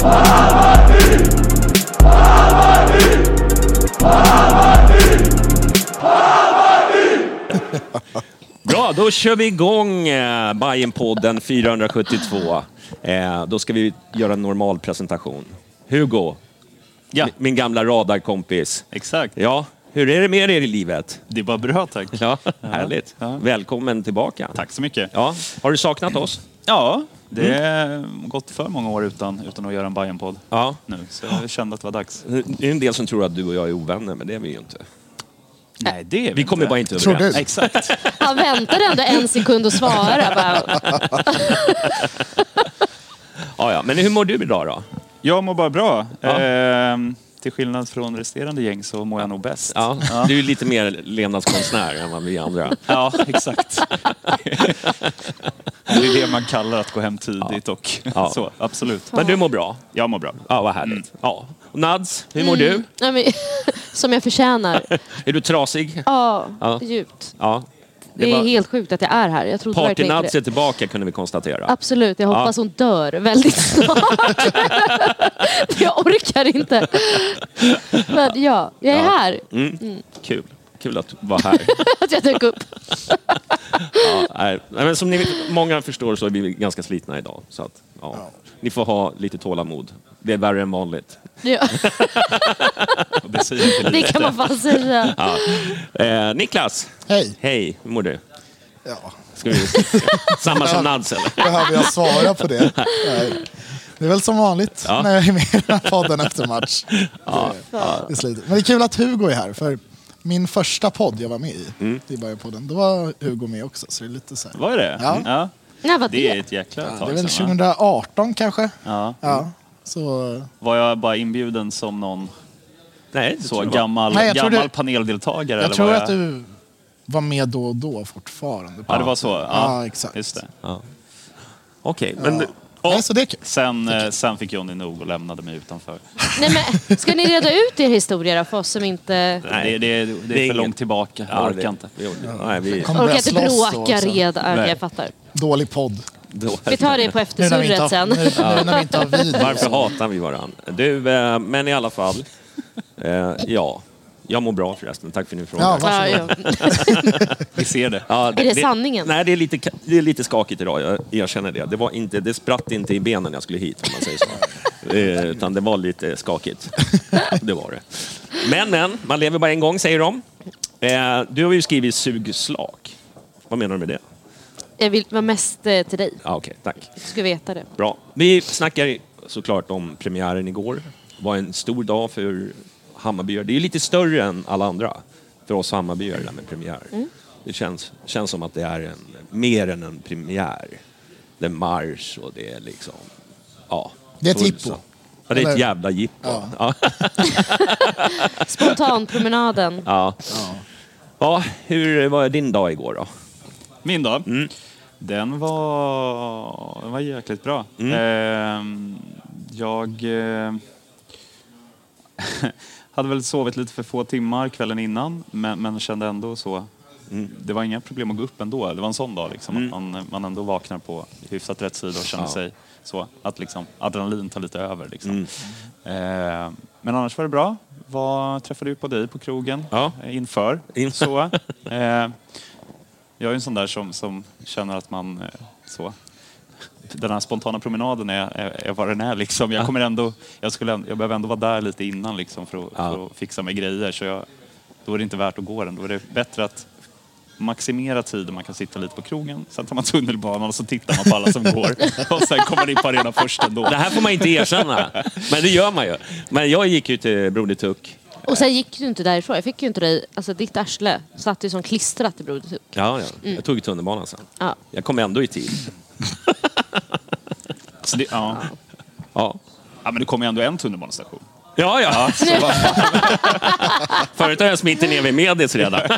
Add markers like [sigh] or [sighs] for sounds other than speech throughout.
[laughs] Bra, då kör vi igång eh, Bajenpodden 472. Eh, då ska vi göra en normal presentation. Hugo, Ja, mi- min gamla radarkompis. exakt. Ja, hur är det med er i livet? Det var bra tack. [laughs] Ja, härligt. ja. Välkommen tillbaka. Tack så mycket. Ja, har du saknat oss? Ja, det har gått för många år utan, utan att göra en Bajen-podd Ja. nu. Så jag kände att det var dags. Det är en del som tror att du och jag är ovänner, men det är vi ju inte. Nej, det är Vi kommer bara inte Tror överens. du? Exakt. [laughs] Han väntade ändå en sekund att svara. Bara, [laughs] Ja, ja. Men hur mår du idag då? Jag mår bara bra. Ja. Ehm, till skillnad från resterande gäng så mår jag nog bäst. Ja, Du är lite mer levnadskonstnär än vad vi andra. Ja, exakt. [laughs] det är det man kallar att gå hem tidigt och Ja. så, absolut. Men du mår bra? Jag mår bra. Ja, vad härligt. Ja. Och Nads, hur mår du? nej, men, [laughs] som jag förtjänar. [laughs] Är du trasig? Ja, Ja. djupt. Ja. Det är helt sjukt att jag är här. Jag trodde Party-Nads inte är tillbaka kunde vi konstatera. Absolut, jag hoppas hon dör väldigt [laughs] snart. [laughs] Jag orkar inte. Men ja, jag är Ja. här. Mm. Kul. Kul att vara här. [laughs] Att jag dök upp. Ja, nej. Nej, men som ni vet, många förstår så är vi ganska slitna idag. Så att, ja. Ni får ha lite tålamod. Det är värre än vanligt. Ja, [laughs] Det, det kan man fan säga. Eh, Niklas, Hej. hej. Hur mår du? Ja, Ska vi... [laughs] Samma som Nads eller? behöver jag svara på det? Nej. Det är väl som vanligt Ja. när jag är med i den här podden efter match. Det är slutet. Men det är kul att Hugo är här, för min första podd jag var med i, Mm. i podden, då var Hugo med också. Så det är lite så här. Var det Ja. ja. När var Det är det? ett jäkla Det är tag väl sedan, va? 2018 kanske? Ja. Ja. Så, Var jag bara inbjuden som någon Nej, så jag gammal, Nej, jag gammal det- paneldeltagare? jag eller tror var att du var med då och då fortfarande. Ja, det var så? Ja, Ja, exakt. Just det. Okej, men... Nej, så det är. Sen, eh, sen fick Johnny nog och lämnade mig utanför. Nej, men, ska ni reda ut er historia då, för oss som inte Nej. Det, det, det är Det är för långt tillbaka. Jag orkar det- inte. Nej, vi... Kommer orkar börja inte slåss då bråka redan? Jag fattar. Dålig podd. Vi tar det på eftersurret sen. nu, nu när vi inte har [laughs] video. Varför hatar vi varandra? Du, eh, men i alla fall. Eh, ja, jag mår bra förresten. Tack för din fråga. Ja, Ja, ja. [laughs] Vi ser det. [laughs] Ja, Är det sanningen? Nej, det är, lite, det är lite skakigt idag. Jag erkänner det. Det, var inte, det spratt inte i benen när jag skulle hit, om man säger så. eh, utan det var lite skakigt. Det var det. Men, men, man lever bara en gång, säger de. Eh, du har ju skrivit sugslag. Vad menar du med det? Jag vill vara mest eh, till dig. Ja, Okej, tack. Du ska veta det. Bra. Vi snackar såklart om premiären igår. Det var en stor dag för Hammarbyare. Det är lite större än alla andra för oss Hammarbyare det där med premiär. Det känns, känns som att det är en, mer än en premiär. Det är marsch och det är liksom... Ja. Det är ett jippo. Ja, det är ett Eller- jävla jippo. Ja. Ja. [laughs] [laughs] Spontanpromenaden. Ja. Ja, hur var din dag igår då? Min dag? Mm. Den var, den var jäkligt bra. Mm. Ehm, jag eh, [laughs] hade väl sovit lite för få timmar kvällen innan men, men kände ändå så. Mm. Det var inga problem att gå upp ändå. Det var en sån dag liksom, att man, man ändå vaknar på hyfsat rätt sida och känner Ja. sig så. Att liksom, adrenalin tar lite över. Liksom. Mm. Ehm, men annars var det bra. Var, träffade ut på dig på krogen Ja. eh, inför. In- Så. [laughs] Eh, jag är en sån där som, som känner att man eh, så den här spontana promenaden är, är, är vad den är. Liksom. Jag, kommer ändå, jag, skulle, jag behöver ändå vara där lite innan liksom, för, att, för att fixa med grejer. Så jag, då är det inte värt att gå den. Då är det bättre att maximera tiden man kan sitta lite på krogen. Sen tar man tunnelbanan och så tittar man på alla som går. [laughs] Och sen kommer man in på arenan först ändå. Det här får man inte erkänna. Men det gör man ju. Men jag gick ju till Broder Tuck. Och sen gick du inte därifrån. Jag fick ju inte dig, alltså ditt arsle satt ju som klistrat i Broder Tuck. Ja, ja. Jag tog tunnelbanan sen. Ja. Jag kom ändå i tid. [laughs] Så det, ja. Ja. ja, men det kommer ju ändå en tunnelbanestation. Ja, ja. [laughs] Förut har jag smitit ner vid Medis redan. [laughs]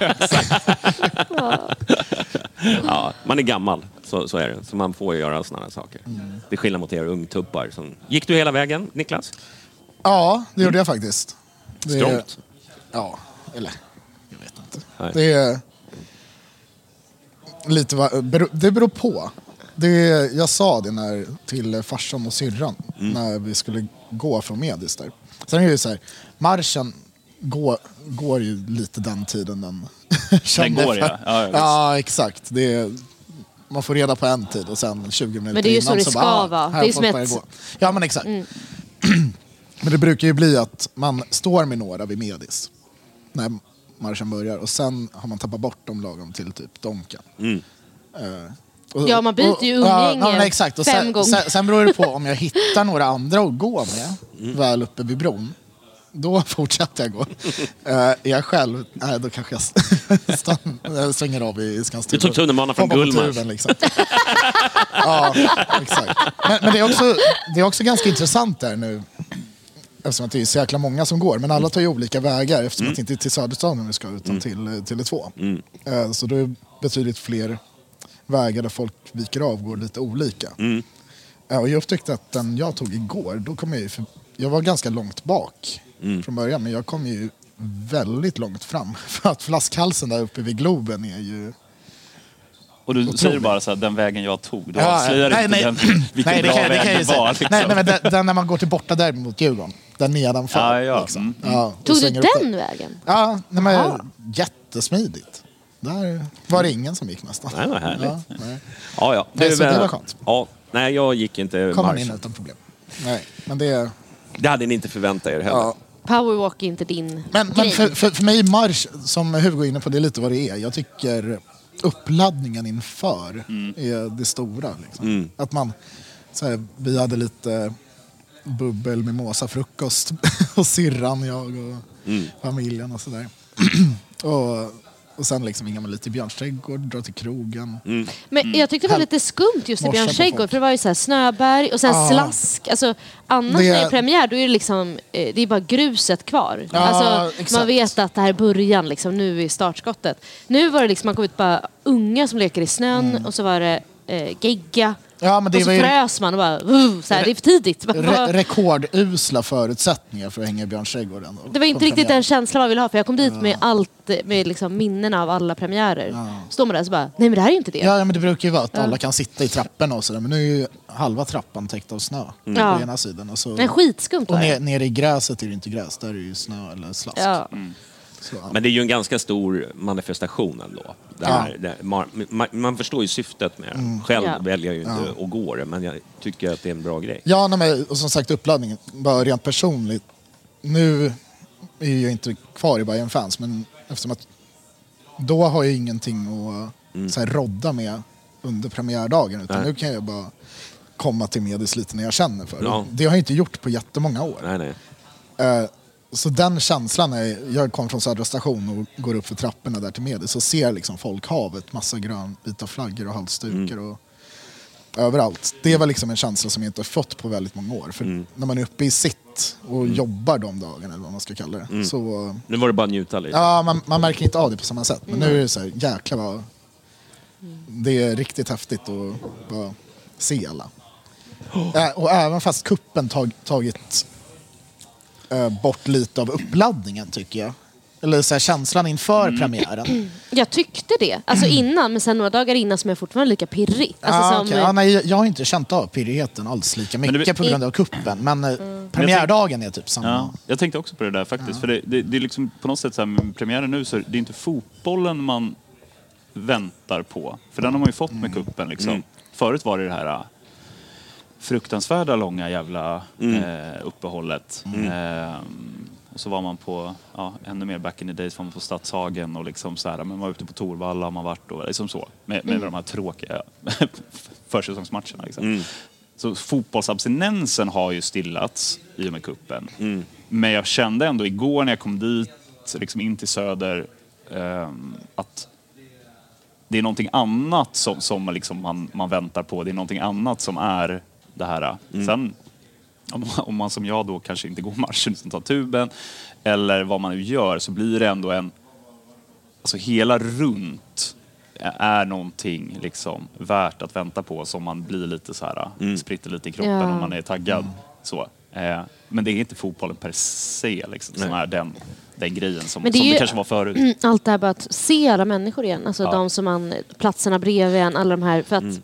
ja, man är gammal, så, så är det. Så man får göra sådana här saker. Det är skillnad mot er ungtuppar. Som... Gick du hela vägen, Niklas? Ja, det gjorde jag faktiskt. Det, Strångt. Ja, eller jag vet inte. Nej. Det är lite bero- det beror på. Det, jag sa det när, till farsan och syrran när vi skulle gå från Medis där. Sen är det ju så här, marschen går, går ju lite den tiden den [laughs] känner går, ja. Ja, ja, exakt. Det är, man får reda på en tid och sen 20 minuter Men det är ju innan så det ska bara, ah, vara. Det är som ett-. Ja men exakt. [clears throat] [clears throat] Men det brukar ju bli att man står med några vid Medis när marschen börjar och sen har man tappat bort dem lagom till typ Donken. Eh, och- Ja, man byter ju och- ja, umgänge ja, exakt. Och fem sen, gånger. sen, sen beror det på om jag [laughs] hittar några andra att gå med väl uppe vid bron. Då fortsätter jag gå. Eh, är jag själv, nej då kanske jag [laughs] stann, svänger av i Skanstull. Du tog tunnelbanan från Gullmars. liksom. ja, exakt. Men, men det, är också, det är också ganska intressant där nu. Eftersom att det är så jäkla många som går. Men alla tar ju olika vägar eftersom att det inte är till Söderstaden vi ska utan till eh, Tele2. Eh, Så då är det betydligt fler vägar där folk viker av och går lite olika. Eh, Och jag upptäckte att den jag tog igår, då kom jag ju... För, jag var ganska långt bak från början men jag kom ju väldigt långt fram. [laughs] För att flaskhalsen där uppe vid Globen är ju... Och du säger bara så här, den vägen jag tog. Du Ja, avslöjar nej, inte nej. Den, vilken Nej, det bra kan, det väg ju det var. Liksom. Nej, nej, men den, den när man går till borta där mot Djurgården. Där nedanför. Ja, ja. Liksom. Mm. Ja, och Tog du den vägen? Ja, nej, men, Ja. jättesmidigt. Där var det ingen som gick nästan. Nej, vad härligt. Ja, nej. Ja, ja. Nej, så det var skönt. Ja, nej, jag gick inte Kom man marsch. in utan problem. Nej, men det... Det hade ni inte förväntat er heller. Ja. Powerwalk är inte din Men, grej. men för, för, för mig marsch, som Hugo är inne på, det är lite vad det är. Jag tycker uppladdningen inför är det stora. Liksom. Att man, så här, vi hade lite bubbel, mimosa, frukost [laughs] och syrran, jag och familjen och sådär. [clears throat] och, och sen liksom med lite i Björns trädgård, dra till krogen. Men jag tyckte det var lite skumt just i Morsa Björn på trädgård för det var ju så här snöberg och sen Ja. slask. Alltså, annars Det- när det är premiär då är det liksom, eh, det är bara gruset kvar. Ja, alltså, exakt. man vet att det här är början, liksom, nu är startskottet. Nu var det liksom, man kom ut bara unga som leker i snön och så var det eh, gegga. Ja, men det och så var ju- frös man och bara, uh, så här, det är för tidigt. Man Re rekordusla förutsättningar för att hänga i Björns trädgård. ändå, Det var inte riktigt premiär. den känslan man ville ha för jag kom dit med allt, med liksom minnena av alla premiärer. Står man där så bara, nej men det här är ju inte det. Ja, ja, men det brukar ju vara att alla kan sitta i trapporna och sådär. Men nu är ju halva trappan täckt av snö Ja. på ena sidan. Och, så, Men skitskumt och var ner, det. nere i gräset är det inte gräs, där är det ju snö eller slask. Ja. Så, ja. Men det är ju en ganska stor manifestation ändå. Det här, det, man, man, man förstår ju syftet med det. Själv Ja. väljer jag ju inte att gå det, men jag tycker att det är en bra grej. Ja, nej, men, och som sagt uppladdningen, bara rent personligt. Nu är jag inte kvar i Bayern fans men eftersom att då har jag ingenting att så här, rodda med under premiärdagen. Utan Nej. nu kan jag bara komma till Medis lite när jag känner för det. Ja. Det har jag inte gjort på jättemånga år. Nej, nej. Eh, Så den känslan, är, jag kom från Södra station och går upp för trapporna där till Medis och ser liksom folkhavet, massa grönvita flaggor och halsdukar och överallt. Det var liksom en känsla som jag inte har fått på väldigt många år. För när man är uppe i sitt och jobbar de dagarna, eller vad man ska kalla det, så Nu var det bara att njuta lite. ja, man, man märker inte av det på samma sätt. Men nu är det så här, jäklar vad... Det är riktigt häftigt att bara se alla. Ä- Och även fast kuppen tag, tagit bort lite av uppladdningen tycker jag. Eller så här, känslan inför premiären. [clears throat] Jag tyckte det. Alltså innan, men sen några dagar innan som är fortfarande lika pirrig. Alltså ah, som, ja, nej, jag har inte känt av pirrigheten alls lika det- mycket på grund av kuppen. Men eh, premiärdagen är typ samma. Ja, jag tänkte också på det där faktiskt. För det, det, det är liksom på något sätt så här med premiären nu så är det inte fotbollen man väntar på. För den har man ju fått med kuppen liksom. Förut var det det här, fruktansvärda långa jävla eh, uppehållet. Eh, och så var man på, ja, ännu mer back in the days, var man på Stadshagen och liksom så här, men man var ute på Torvalla har man varit och liksom så. Med, med de här tråkiga [laughs] försäsongsmatcherna. Liksom. Så fotbollsabstinensen har ju stillats i och med kuppen. Men jag kände ändå igår när jag kom dit, liksom in till Söder, ehm, att det är någonting annat som, som liksom man, man väntar på. Det är någonting annat som är det här. Sen om, om man som jag då kanske inte går matchen utan tar tuben eller vad man nu gör så blir det ändå en... Alltså hela runt är någonting liksom värt att vänta på som man blir lite så här, spritter lite i kroppen Ja. om man är taggad. Så. Eh, men det är inte fotbollen per se liksom, som är den, den grejen som, Men det som ju- det kanske var förut. [clears throat] Allt det här bara att se alla människor igen. Alltså de som man, platserna bredvid en, alla de här. För att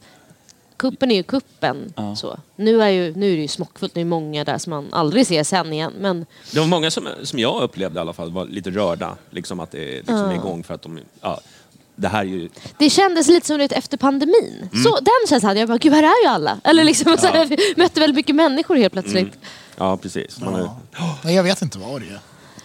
kuppen är ju kuppen. Så. Nu, är ju, nu är det ju smockfullt, det är många där som man aldrig ser sen igen. Men Det var många som, som jag upplevde i alla fall var lite rörda. Liksom att det liksom är igång för att de... Ja, det här är ju... det kändes lite som det efter pandemin. Så den känslan hade jag bara, gud här är ju alla. Eller liksom så här, vi mötte väldigt mycket människor helt plötsligt. Ja, precis. Man är, Nej, jag vet inte vad det är.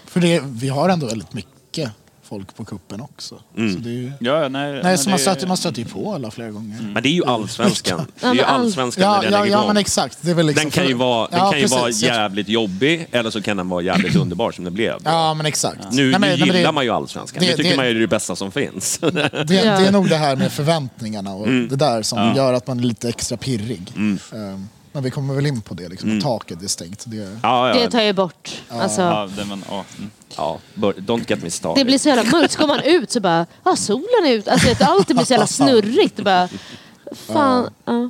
För det, vi har ändå väldigt mycket folk på kuppen också. Så det är ju, Ja, nej, nej, så man det- stöter, man stöter ju på alla flera gånger. men det är ju allsvenskan. [laughs] Det är ju allsvenskan Ja, när den ja, är ja men exakt. Det är väl liksom Den kan ju vara, den Ja, kan ju vara. Jag- jävligt jobbig eller så kan den vara jävligt [clears throat] underbar som det blev. Ja, men exakt. Nu, Nej, men- nu gillar det, man ju allsvenskan. det- Det, tycker det- man är det bästa som finns. [laughs] Det, [laughs] det är nog det här med förväntningarna och Mm. det där som gör att man är lite extra pirrig. Ehm, men vi kommer väl in på det, liksom, att taket är stängt. Det, ja, Det ja, tar ju bort. Alltså, Ja, det, men, ja, mm. ja, bör- don't get me started. Det blir så jävla mörkt. Så går man ut så bara, ja solen är ut. Alltså vet, allt blir så jävla snurrigt. Och bara, fan. Ja.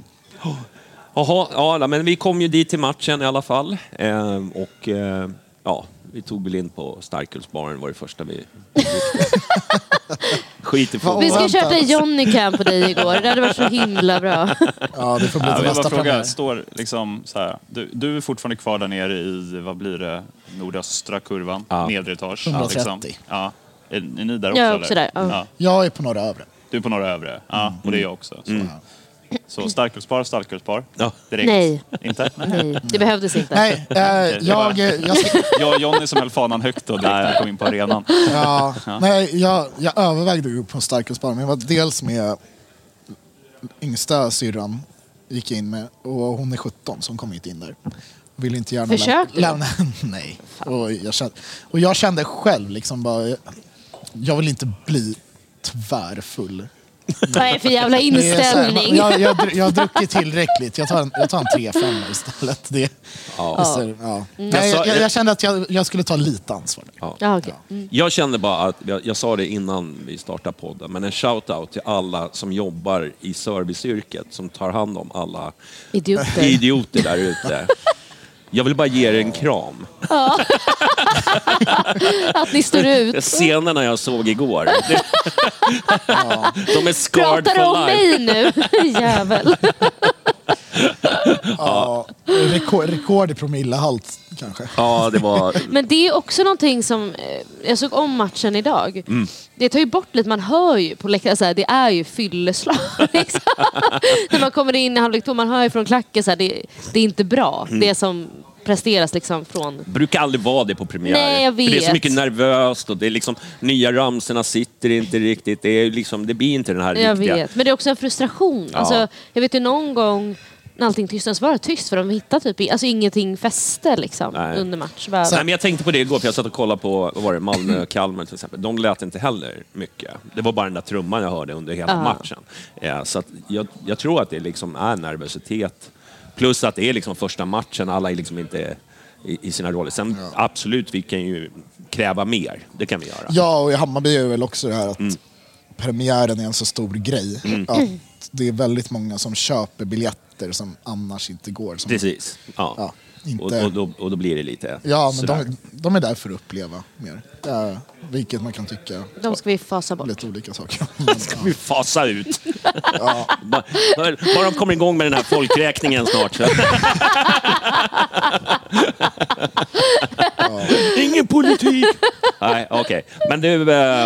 Jaha, ja, men vi kom ju dit till matchen i alla fall. Ehm, och eh, ja, vi tog väl in på starkölsbaren var det första vi... [laughs] [laughs] Skit i Vi fotboll. ska Oväntat. köpa Johnny Cam på dig igår. Det hade varit så himla bra. ja, det får bli Ja, till nästa fråga, står liksom så här, du, du är fortfarande kvar där nere i, vad blir det, nordöstra kurvan, Ja. nedre etage? 130. Liksom. Ja. Är, är ni där också? Jag är eller? också där, ja. Ja. Jag är på några övre. Du är på norra övre? Ja, och det är jag också. Så, så starkölspar, starkölspar? Ja. Direkt? Nej. Inte? [laughs] Nej. Det behövdes inte. Nej, eh, jag, jag, ska, [laughs] Jag och Jonny som höll fanan högt då direkt när vi kom in på arenan. [laughs] ja, nej, jag, jag övervägde att gå på en starkölsbar, men jag var dels med yngsta syrran gick jag in med och hon är 17 som kom hit in där. Vill inte gärna Försökte du? lämna. Nej. Och jag, kände, och jag kände själv liksom bara, jag, jag vill inte bli tvärfull. Vad är det för jävla inställning? jag, jag, jag har druckit tillräckligt. Jag tar en, jag tar en 3-5 istället. Det, Ja. Så, ja. Mm. Nej, Jag sa- jag, jag kände att jag, jag skulle ta lite ansvar. Ja, okej. Mm. Jag kände bara att, jag, jag sa det innan vi startade podden, men en shout-out till alla som jobbar i serviceyrket, som tar hand om alla Idioter. idioter där ute. [laughs] Jag vill bara ge er en kram. [laughs] Att ni står ut. Scenerna jag såg igår. [laughs] De är scarred Pratar du om for life. mig nu? [laughs] Jävel. [laughs] Ja, rekord, rekord i promillehalt kanske. Ja, det var... Men det är också någonting som, eh, jag såg om matchen idag. Mm. Det tar ju bort lite, man hör ju på läktaren, så här, det är ju fylleslag. [laughs] Liksom. När man kommer in i halvlek man hör ju från klacken, så här, det, det är inte bra. Mm. Det som presteras liksom från... brukar aldrig vara det på premiär. Nej, jag För det är så vet. mycket nervöst och det är liksom, nya ramserna sitter inte riktigt. Det, är liksom, det blir inte den här Jag riktiga... vet, men det är också en frustration. Ja. Alltså, jag vet ju någon gång när allting tystnade så var det tyst för de hittade typ alltså ingenting fäste liksom Nej. under match. Bara, Nej, men jag tänkte på det igår, för jag satt och kollade på vad var det, Malmö-Kalmar till exempel. De lät inte heller mycket. Det var bara den där trumman jag hörde under hela Ja. matchen. Ja, så jag, jag tror att det liksom är nervositet. Plus att det är liksom första matchen, alla är liksom inte i, i sina roller. Sen absolut, vi kan ju kräva mer. Det kan vi göra. Ja, och i Hammarby är det väl också det här att Mm. premiären är en så stor grej. Att det är väldigt många som köper biljetter som annars inte går. Som, Precis. Ja. Ja, inte- och, och, då, och då blir det lite Ja, men de, de är där för att uppleva mer. Ja, vilket man kan tycka de ska vi fasa bort. lite olika saker. [laughs] Men, vi fasa ut. bara, bara bara de kommer igång med den här folkräkningen snart. Så. Ingen politik. Nej, okej. Men du, eh,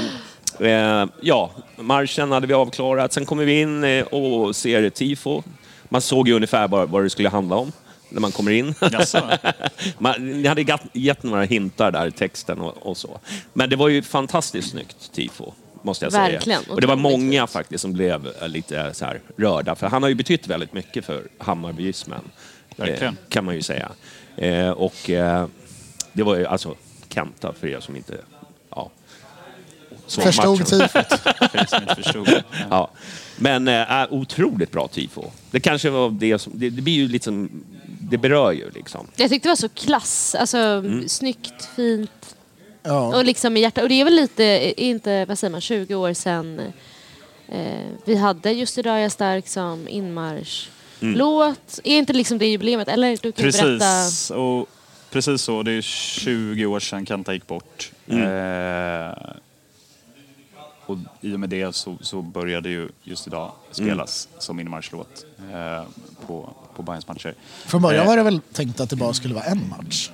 eh, ja, marschen hade vi avklarat. Sen kommer vi in eh, och ser tifo. Man såg ju ungefär vad, vad det skulle handla om när man kommer in. [laughs] Man, ni hade gett, gett några hintar där i texten och, och så. Men det var ju fantastiskt snyggt tifo. Måste jag Verkligen. säga. Och det var många faktiskt som blev eh, lite så här rörda. För han har ju betytt väldigt mycket för Hammarbyismen. Verkligen. Eh, kan man ju säga. Eh, och eh, det var ju alltså Kenta för er som inte... Ja, såg Förstod matchen. tifot. [laughs] Förstod. Ja. Men äh, otroligt bra tifo. Det kanske var det som... Det, det blir ju liksom... Det berör ju liksom. Jag tyckte det var så klass, alltså Mm. snyggt, fint Ja. och liksom i hjärtat. Och det är väl lite, inte, vad säger man, 20 år sedan eh, vi hade Just idag är jag stark som inmarschlåt. Är inte liksom det jubileet? Eller du kan ju berätta. Precis, och precis så. Det är 20 år sedan Kenta gick bort. Eh, och I och med det så, så började ju just idag spelas som inmarschlåt eh, på, på Bayerns matcher. Från början Eh, var det väl tänkt att det bara skulle vara en match.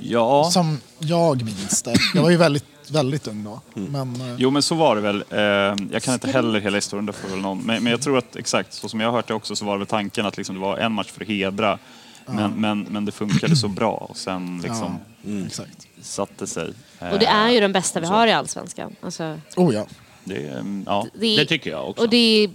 Ja, Som jag minns det. Jag var ju väldigt, väldigt ung då. Men, eh, jo men så var det väl. Eh, jag kan inte heller hela historien, det får väl någon. Men, men jag tror att exakt så som jag har hört det också så var det väl tanken att liksom det var en match för att hedra. Men, men, men det funkade så bra och sen liksom exakt. satte sig. Och det är ju den bästa vi har i Allsvenskan. Alltså, Oh ja. Det, mm, ja. det Det tycker jag också. Och det är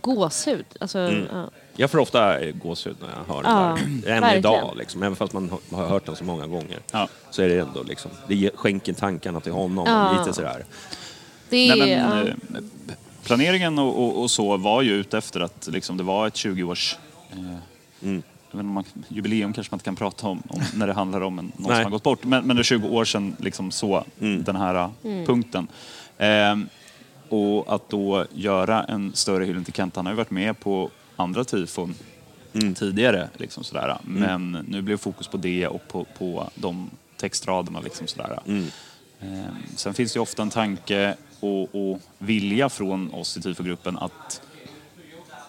gåshud. Alltså, ja. Jag får ofta eh, gåshud när jag hör Ja, det där. Än verkligen. idag, liksom. även fast man har- har hört den så många gånger. Ja. Så är det ändå liksom, det ger- skänker tankarna till honom. Ja. Lite sådär. Det är, Nej, men, ja. eh, planeringen och, och, och så var ju ute efter att liksom, det var ett 20-års... Eh, Mm. jag vet inte om man, jubileum kanske man inte kan prata om, om när det handlar om en, någon Nej. som har gått bort. Men, men det är 20 år sedan liksom så, Mm. den här eh, punkten. Ehm, och att då göra en större hyllning till Kent, han har ju varit med på andra tifon Mm. tidigare. Liksom sådär. Men nu blev fokus på det och på, på de textraderna. Liksom sådär. Mm. Ehm, Sen finns det ofta en tanke och, och vilja från oss i TIFO-gruppen att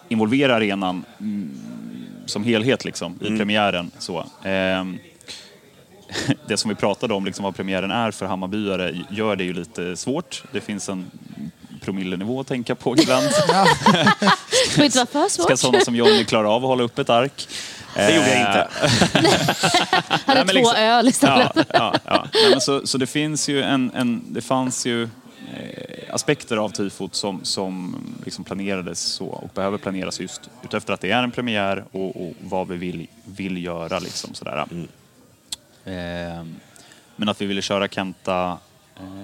involvera arenan mm, som helhet liksom, i premiären. Så. Ehm, [laughs] det som vi pratade om, liksom, vad premiären är för Hammarbyare, gör det ju lite svårt. Det finns en promillenivå att tänka på ibland. [laughs] Det får inte vara för Ska sådana som Johnny klara av att hålla upp ett ark? Det gjorde jag inte. [laughs] Hade Nej, men två liksom- öl istället. Ja, ja, ja. Nej, men så, så det finns ju en, en det fanns ju eh, aspekter av tifot som, som liksom planerades så och behöver planeras just utefter att det är en premiär och, och vad vi vill, vill göra liksom sådär. Eh, men att vi ville köra Kenta eh,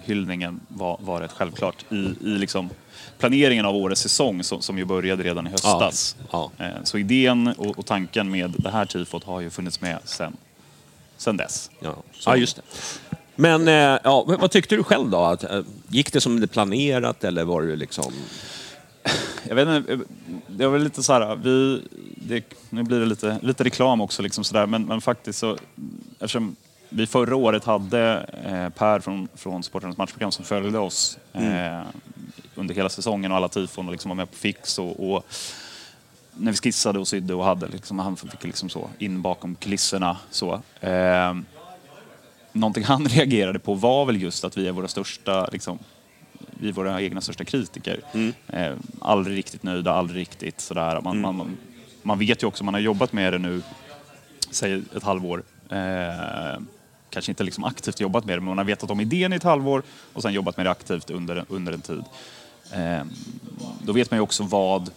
hyllningen var, var rätt självklart i, i liksom planeringen av årets säsong som, som ju började redan i höstas. Ja, Eh, Så idén och, och tanken med det här tifot har ju funnits med sen, sen dess. Ja, ja just det. Men eh, ja, vad tyckte du själv då? Att, eh, gick det som det planerat eller var det liksom... [sighs] Jag vet inte, det var lite så här, vi, det, nu blir det lite, lite reklam också liksom sådär, men, men faktiskt så, eftersom vi förra året hade eh, Per från, från Sportarnas matchprogram som följde oss eh, under hela säsongen och alla tifon och liksom var med på fix och, och när vi skissade och sydde och hade, liksom, han fick liksom så in bakom kulisserna så. Eh, någonting [laughs] han reagerade på var väl just att vi är våra största, liksom, vi är våra egna största kritiker. Eh, aldrig riktigt nöjda, aldrig riktigt sådär. Man, man, man, man vet ju också, man har jobbat med det nu, säg ett halvår. Eh, kanske inte liksom aktivt jobbat med det, men man har vetat om idén i ett halvår och sen jobbat med det aktivt under, under en tid. Eh, då vet man ju också vad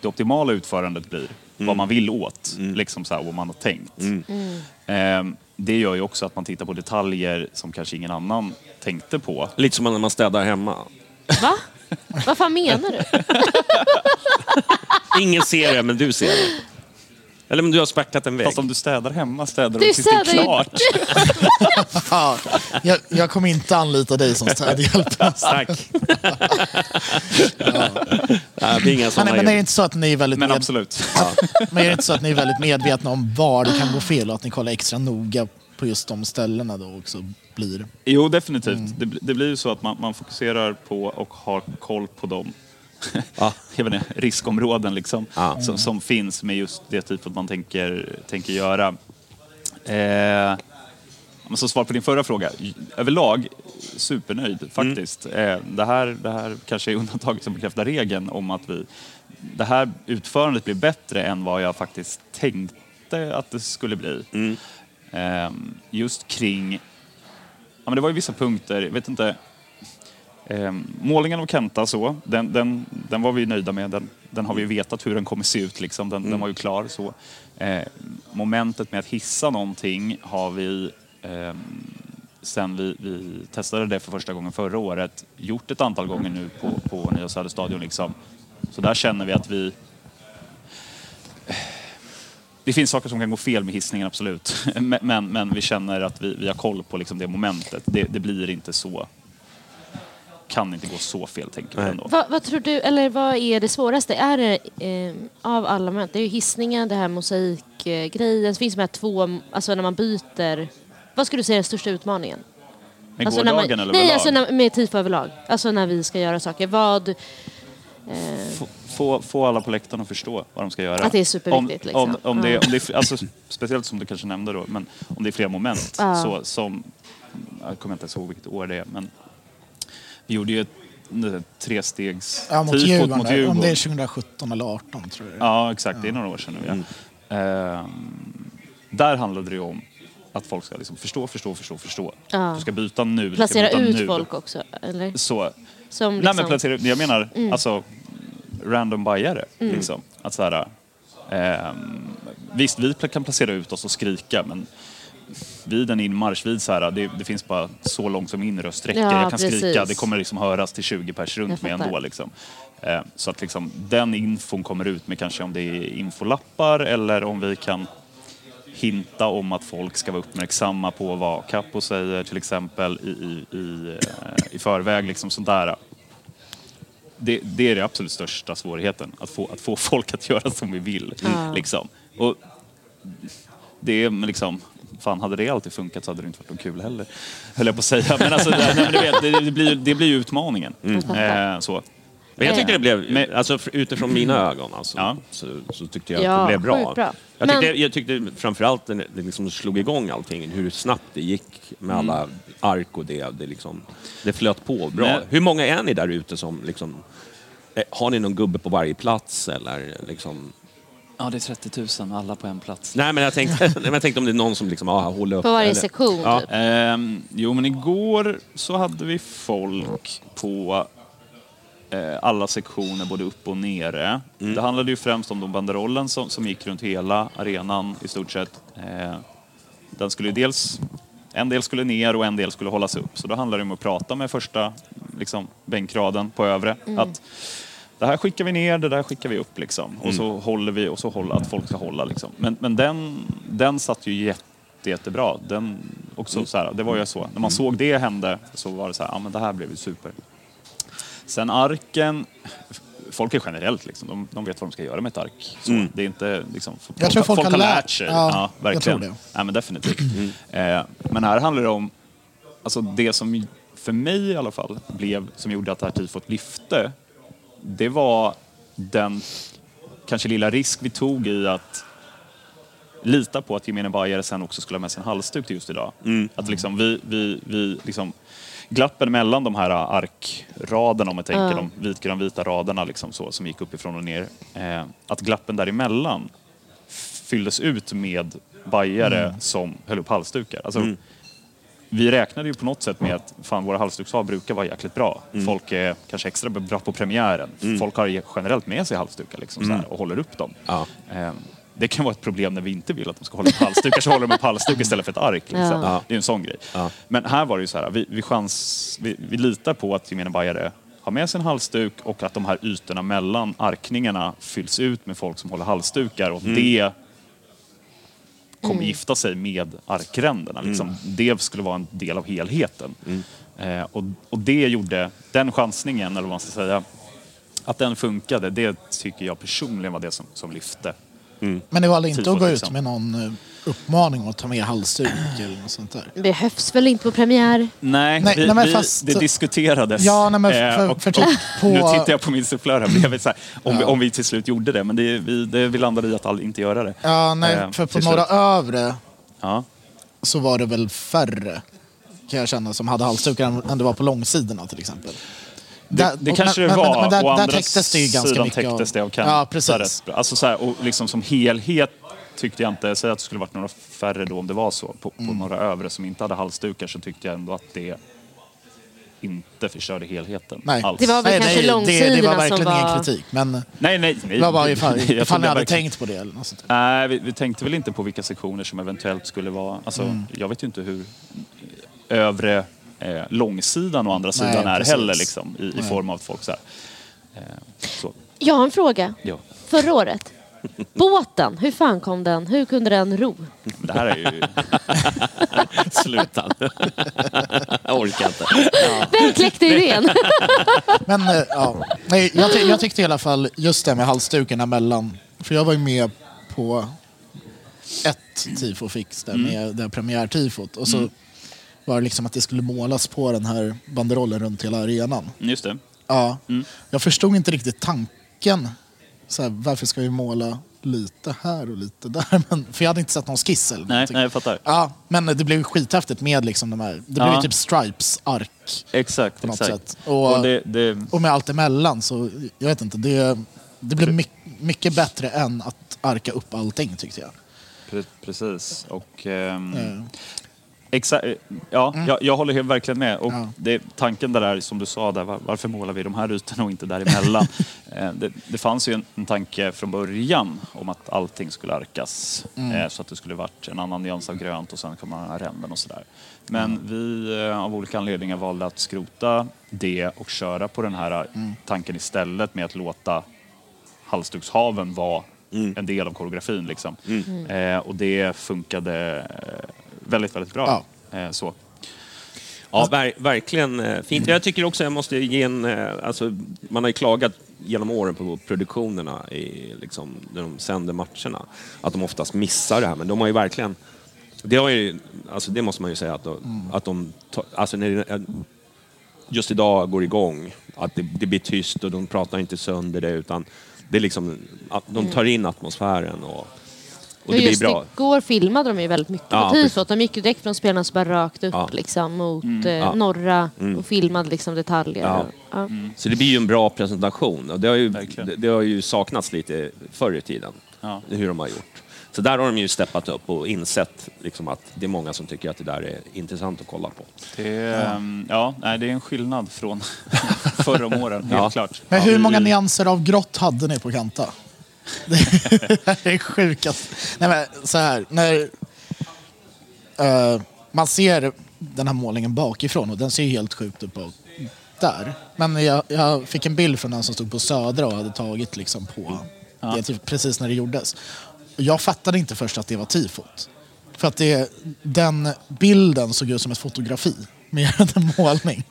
det optimala utförandet blir. Vad man vill åt, liksom så här, vad man har tänkt. Eh, det gör ju också att man tittar på detaljer som kanske ingen annan tänkte på. Lite som när man städar hemma. Va? Vad fan menar du? [laughs] Ingen ser det, men du ser det. Eller men du har spacklat en vägg. Fast om du städar hemma städar Du tills det är städar ju- klart. [laughs] Ja, jag, jag kommer inte anlita dig som städhjälp. Tack. [laughs] ja. det blir inga Men, såna men är det inte så att ni är väldigt Men med, absolut. men är det inte så att ni är väldigt medvetna om var det kan gå fel och att ni kollar extra noga på just de ställena då också blir? Jo, definitivt. Det, bli- det blir ju så att man, man fokuserar på och har koll på de [laughs] Ja. jag vet inte, riskområden liksom, Ja. som, som finns med just det typet man tänker, tänker göra. Eh, men som svar på din förra fråga, överlag supernöjd faktiskt. Eh, det, här, det här kanske är undantaget som bekräftar regeln om att vi det här utförandet blir bättre än vad jag faktiskt tänkte att det skulle bli. Ehm, just kring... Ja, men det var ju vissa punkter, jag vet inte... Ehm, målningen av Kenta så, den, den, den var vi nöjda med. Den, den har vi vetat hur den kommer se ut. Liksom. Den, den var ju klar. så. Ehm, momentet med att hissa någonting har vi ehm, sen vi, vi testade det för första gången förra året gjort ett antal gånger nu på, på Nya Söderstadion. Liksom. Så där känner vi att vi... Det finns saker som kan gå fel med hissningen, absolut. [laughs] Men, men, men vi känner att vi, vi har koll på liksom det momentet. Det, det blir inte så... Kan inte gå så fel, tänker Nej. ändå. Vad, vad tror du, eller vad är det svåraste? Är det eh, av alla moment? Det är ju hissningen, det här mosaikgrejen. Så finns de här två, alltså när man byter. Vad skulle du säga är den största utmaningen? Med alltså när gårdagen man, eller Nej, överlag? alltså när, med TIFO överlag. Alltså när vi ska göra saker. Vad... Eh, Få- Få, få alla på läktaren att förstå vad de ska göra. Att det är superviktigt, Om, liksom. om, om, det, om det är, alltså, speciellt som du kanske nämnde då, men om det är flera moment. Ja. Så, som, jag kommer inte ens ihåg vilket år det är, men vi gjorde ju ett, trestegs Ja, mot Djurgården. mot där. Om Djurgården. det är 2017 eller 2018 tror jag. Ja, exakt. Det är några år sedan nu. Ja. Ehm, där handlade det ju om att folk ska liksom förstå, förstå, förstå, förstå. Ja. Du ska byta nu. du placera byta ut nu. folk också, eller? Så, Som Nej liksom, men placera, jag menar Mm. alltså random bajare. Liksom. Att så här, ehm, visst, vi kan placera ut oss och skrika men vid en inmarsch, vid så här, det, det finns bara så långt som min röst räcker. Ja, jag kan skrika, precis. det kommer liksom höras till 20 pers runt mig ändå. Liksom. Eh, så att liksom, den infon kommer ut med kanske om det är infolappar eller om vi kan hinta om att folk ska vara uppmärksamma på vad Capo säger till exempel i, i, i, eh, i förväg. Liksom sådär. Det, det är det absolut största svårigheten, att få, att få folk att göra som vi vill. Ja. Liksom. Och det är men liksom, fan hade det alltid funkat så hade det inte varit någon kul heller. Höll jag på att säga. Men alltså, det, nej, men du vet, det, det, blir, det blir utmaningen. Eh, så. Men jag tyckte det blev, Men- alltså utifrån mina ögon alltså, Ja. så, så tyckte jag Ja, att det blev bra. bra. Jag, Men- tyckte, jag tyckte framförallt när det liksom slog igång allting, hur snabbt det gick med alla ark och det. Det, liksom, det flöt på bra. Nej. Hur många är ni där ute som liksom, eh, har ni någon gubbe på varje plats eller liksom? Ja, det är 30 000, alla på en plats. Nej men jag tänkte, nej, [laughs] men jag tänkte om det är någon som liksom, ah, håller upp. På varje eller- sektion, Ja. typ. Ehm, jo, men igår så hade vi folk på eh, alla sektioner, både upp och nere. Det handlade ju främst om de banderollen som, som gick runt hela arenan i stort sett. Eh, den skulle ju dels, en del skulle ner och en del skulle hållas upp. Så då handlade det om att prata med första liksom, bänkraden på övre. Att det här skickar vi ner, det där skickar vi upp liksom. Och så håller vi och så håller att folk ska hålla liksom. Men, men den, den satt ju jätte, jättebra. Den också så här, det var ju så. När man såg det hända så var det så här, ja men det här blev ju super. Sen arken, folk är generellt liksom, de, de vet vad de ska göra med ett ark. Så Det är inte liksom, Jag tror folk har har lärt- sig. ja, Ja, jag verkligen. tror det. Ja, men definitivt. Eh, men här handlar det om, alltså det som för mig i alla fall blev, som gjorde att det här tifot lyfte, det var den kanske lilla risk vi tog i att lita på att gemene bajare sen också skulle ha med sig en halsduk till just idag. Att liksom vi, vi, vi liksom, glappen mellan de här arkraderna, om jag tänker Ja. de vitgrönvita raderna liksom så, som gick uppifrån och ner, eh, att glappen däremellan fylldes ut med bajare som höll upp halsdukar. Alltså, Vi räknade ju på något sätt med att fan, våra halsdukshav brukar vara jäkligt bra. Folk är kanske extra bra på premiären. Folk har generellt med sig halsdukar liksom, så här, och håller upp dem. Ja. Eh, Det kan vara ett problem när vi inte vill att de ska hålla upp halsdukar, så håller de upp halsduk istället för ett ark. Liksom. Ja. Det är en sån grej. Ja. Men här var det ju så här, vi, vi, chans, vi, vi litar på att gemene bajare har med sig en halsduk och att de här ytorna mellan arkningarna fylls ut med folk som håller halsdukar och det kommer gifta sig med arkränderna. Liksom. Det skulle vara en del av helheten. Eh, och, och det gjorde, den chansningen, eller vad man ska säga, att den funkade, det tycker jag personligen var det som, som lyfte. Men det var inte att gå ut liksom. med någon eh, uppmaning att ta med halsduk eller något sånt där. Det behövs väl inte på premiär? Nej, Nej, vi, nej, men vi, fast- det diskuterades. Ja, nej, men Eh, för- och, för typ och, på- Nu tittar jag på min sufflör här bredvid, så här, om, vi, Ja. om vi till slut gjorde det. Men det, vi, det, vi landade i att inte göra det. Ja, nej, Eh, för på några slut. övre Ja. så var det väl färre kan jag känna som hade halsdukar än än det var på långsidorna till exempel. Där- Det och- kanske men, det var. Men, men där, Å där andra täcktes det ju ganska sidan mycket täcktes det av Ja, precis. Alltså så här, och liksom som helhet tyckte jag inte, säg att det skulle varit några färre då om det var så, på, på Mm. några övre som inte hade halsdukar så tyckte jag ändå att det inte förstörde helheten Nej. alls. Det var väl nej, kanske nej, det, det långsidorna var som verkligen var- ingen kritik. Men Nej, nej, nej. det var bara ifall, Jag ifall ni hade verkligen- tänkt på det. Eller något sånt. Nej, vi, vi tänkte väl inte på vilka sektioner som eventuellt skulle vara... Alltså, Mm. Jag vet ju inte hur övre eh, långsidan och andra Nej, sidan är precis. heller liksom, i, i form av folk så här. Eh, så, Jag har en fråga. ja. Förra året. Båten, hur fan kom den? Hur kunde den ro? Det här är ju... [laughs] Sluta. jag orkar inte. Vem kläckte idén? [laughs] Men eh, ja, nej, jag, ty- jag tyckte i alla fall just det med halsdukarna mellan. För jag var ju med på ett tifo-fix där med det här premiärtifot. Och så var det liksom att det skulle målas på den här banderollen runt hela arenan. Just det. Ja, jag förstod inte riktigt tanken. Så här, varför ska vi måla lite här och lite där? [laughs] Men, för jag hade inte sett någon skiss eller Nej, någonting. nej, jag fattar. Ja, men det blev skithäftigt med liksom de här. Det blev Ja. ju typ stripes-ark. Exakt, På något exakt. sätt. Och- Och, det, det, Och med allt emellan så, jag vet inte, det, det blev my, mycket bättre än att arka upp allting tyckte jag. pre, precis. Och... ehm, Mm. Exa eh, ja, jag, jag håller verkligen med. Och Ja. det, tanken där är, som du sa, där, var- varför målar vi de här ytorna och inte däremellan? [laughs] eh, det, det fanns ju en, en tanke från början om att allting skulle arkas. Mm. Eh, så att det skulle varit en annan nyans av grönt och sen kommer man ha ränden och sådär. Men vi eh, av olika anledningar valde att skrota det och köra på den här Mm. tanken istället med att låta halsdukshaven vara en del av koreografin. Liksom. Eh, och det funkade eh, väldigt, väldigt bra. Eh, så. Ja, ver verkligen eh, fint. Jag tycker också jag måste ge en... eh, Alltså, man har ju klagat genom åren på produktionerna i, liksom, när de sänder matcherna. Att de oftast missar det här, men de har ju verkligen... Det, har ju, alltså, det måste man ju säga att de... Att de alltså, när det, just idag går igång, att det, det blir tyst och de pratar inte sönder det utan det är liksom att de tar in atmosfären och, och det blir just bra. igår filmade de ju väldigt mycket Ja, på tifot. De gick ju direkt från spelarna så bara rakt upp Ja. liksom, mot eh, Ja. norra och filmade liksom detaljer. Ja. Och, ja. Så det blir ju en bra presentation och det har ju, det, det har ju saknats lite förr i tiden, Ja. hur de har gjort. Så där har de ju steppat upp och insett liksom, att det är många som tycker att det där är intressant att kolla på. Det, är, ehm, ja. nej, det är en skillnad från [laughs] förra om åren, helt Ja. klart. Men hur många nyanser av grått hade ni på Kanta? [laughs] Det är sjukast. Nej men så här, när eh, man ser den här målningen bakifrån och den ser ju helt sjukt ut på där. Men jag, jag fick en bild från den som stod på Södra och hade tagit liksom på det typ precis när det gjordes. Och Jag fattade inte först att det var tifot. För att det, den bilden såg ut som ett fotografi mer än [laughs] en målning.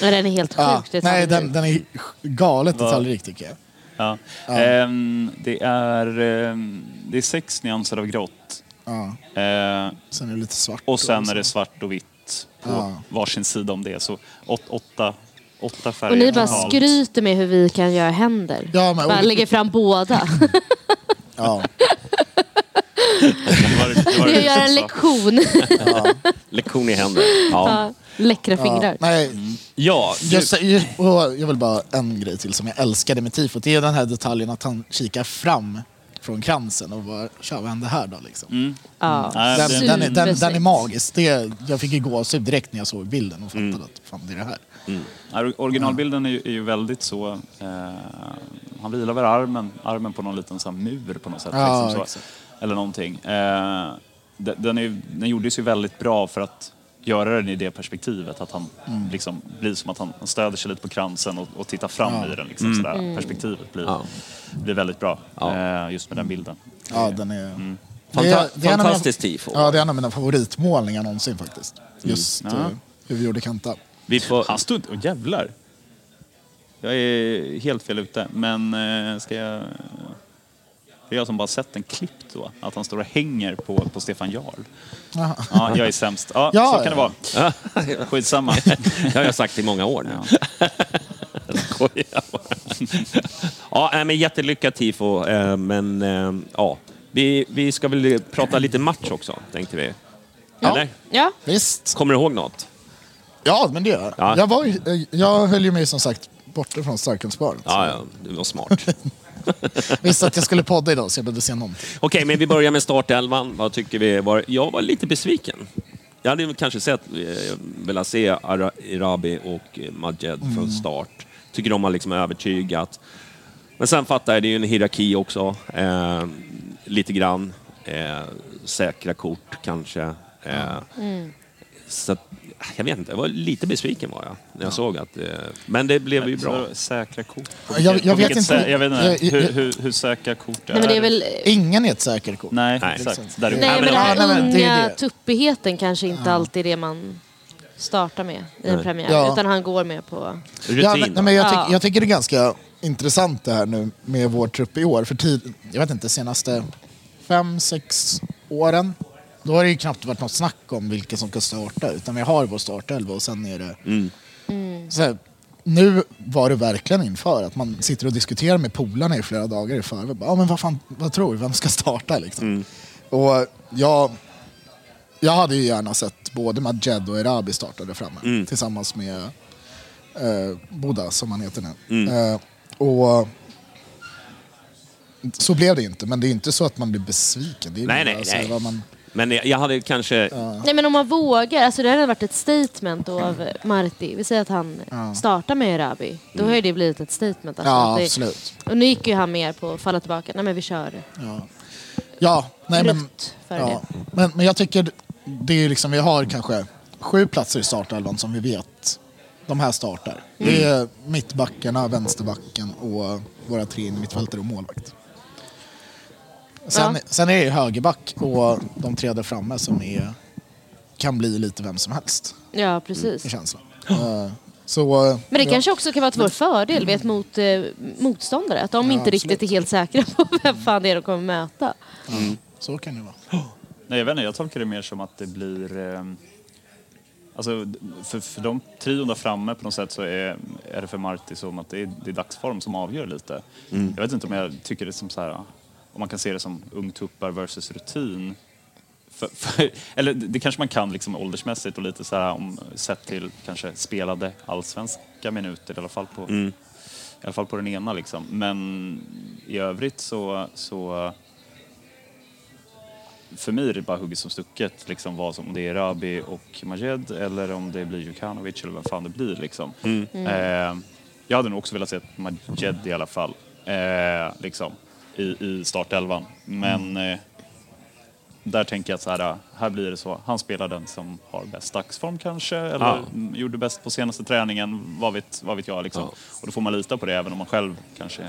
Men den är helt sjukt Ja, nej, den, den är galet detaljrik tycker jag. Ja. Ehm, det, är, ehm, det är sex nyanser av grått. Ja. Eh, Sen är det lite svart. och sen också. är det svart och vitt på Ja. varsin sida om det. Så åt, åtta, åtta färger Och ni bara totalt. skryter med hur vi kan göra händer. Ja, men- bara lägger fram båda. [laughs] Ja. Det var, det var Jag det gör en lektion. [laughs] Lektion i händer. Ja. Ja, Läckra ja. fingrar. Nej, ja just, och jag vill bara en grej till som jag älskade med tifot. Det är den här detaljen att han kikar fram från kransen och bara, tja vad hände här då liksom. Mm. Ja. Nej, Den, den, är, den, den är magisk. Det, jag fick ju gåshud direkt när jag såg bilden och fattade att fan det är det här. Ja, Originalbilden är ju, är ju väldigt så... Eh, han vilar väl armen, armen på någon liten här mur på något sätt. Ja, liksom så. Eller någonting. Eh, den, är, den gjordes ju väldigt bra för att göra den i det perspektivet. Att han Mm. liksom blir som att han, stöder sig lite på kransen och, och tittar fram i den. Liksom, sådär. Perspektivet blir, Ja. blir väldigt bra. Ja. Eh, just med den bilden. Ja, den är... Fanta- det en av fantastiskt mina, tifo. Ja, det är en av mina favoritmålningar någonsin faktiskt. Just Ja. eh, hur vi gjorde Kanta. Vi får, Han stod inte... Åh jävlar! Jag är helt fel ute, men eh, ska jag... Det är jag som bara sett en klipp då, att han står och hänger på, på Stefan Jarl. Jaha. Ja, jag är sämst. Ja, Ja, så kan det vara. [laughs] Skitsamma. det har jag sagt i många år nu. Ja, [laughs] nej, men jättelyckat tifo, eh, men eh, ja. Vi, vi ska väl prata lite match också, tänkte vi. Eller? Ja, Visst. Kommer du ihåg något? Ja, men det gör jag. Ja. Jag, var, ju- jag höll ju mig som sagt borta från starkölsbaret. Ja, ja, det var smart. [laughs] [laughs] Visste att jag skulle podda idag så jag behövde se någonting. Okej, men vi börjar med startelvan. Vad tycker vi? Var, jag var lite besviken. Jag hade kanske sett, eh, velat se Ara- Irabi och eh, Majed från start. Tycker de har liksom övertygat. Men sen fattar jag, det är ju en hierarki också. Eh, lite grann. Eh, säkra kort kanske. Eh, Så att, jag vet inte, jag var lite besviken var jag när jag såg att... Eh, men det blev ju bra. Säkra kort. Jag- jag vet inte. sä- Jag vet inte. Jag- jag- hur, hur, hur säkra kort Nej men det är väl... Ingen är ett säkert kort. Nej, Nej. exakt. Där är Nej men det här är unga det. tuppigheten kanske inte alltid är det man startar med i en premiär. Ja. Utan han går med på... Rutin. Ja, men, nej, men jag, Ja. tyck, jag tycker det är ganska intressant det här nu med vår trupp i år. För tid, jag vet inte, senaste fem, sex åren då har det ju knappt varit något snack om vilka som ska starta. Utan vi har vår startelva och sen är det... Mm. Så här, nu var det verkligen inför att man sitter och diskuterar med polarna i flera dagar i förväg. Ja, men vad, fan, vad tror du? Vem ska starta? Liksom. Mm. Och jag, jag hade ju gärna sett både Majed och Erabi starta där framme Mm. tillsammans med eh, Boda som han heter nu. Mm. Eh, och så blev det inte, men det är inte så att man blir besviken. Det är Nej, bara nej, nej. vad man, Men jag hade kanske... Nej men om man vågar, alltså det hade varit ett statement då av Marti. Vi säger att han startar med Erabi. Då har ju det blivit ett statement. Alltså Ja, att det, absolut. Och nu gick ju han mer på att falla tillbaka. Nej men vi kör Ja, nej, men, ja. men, men jag tycker det är liksom, vi har kanske sju platser i startelvan som vi vet de här startar. Det är mittbackarna, vänsterbacken och våra tre mittfältare och målvakt. Sen, Ja. sen är det ju högerback och de tre där framme som är, kan bli lite vem som helst Ja precis. i känslan. Eh, Så, eh, Men det ja. kanske också kan vara till vår fördel vet, mot eh, motståndare. Att de Ja, inte riktigt är helt säkra på [laughs] vem fan det är de kommer möta. Så kan det vara. Nej, jag vet inte, jag tolkar det mer som att det blir... Eh, alltså, för, för de trion där framme på något sätt så är, är det för Marti som att det är, det är dagsform som avgör lite. Jag vet inte om jag tycker det som så här, om man kan se det som ungtuppar versus rutin. För, för, [laughs] eller det kanske man kan liksom åldersmässigt och lite så här om, sett till kanske spelade allsvenska minuter i alla fall på, i alla fall på den ena liksom. Men i övrigt så, så för mig är det bara hugget som stucket liksom vad som, om det är Rabi och Majed eller om det blir Jukanovic eller vem fan det blir liksom. Eh, jag hade nog också velat se Majed i alla fall, eh, liksom, i, i startelvan. Men eh, där tänker jag att så här, här blir det så, han spelar den som har bäst dagsform kanske, eller Ja. mm, gjorde bäst på senaste träningen, vad vet, vad vet jag liksom. Ja. Och då får man lita på det även om man själv kanske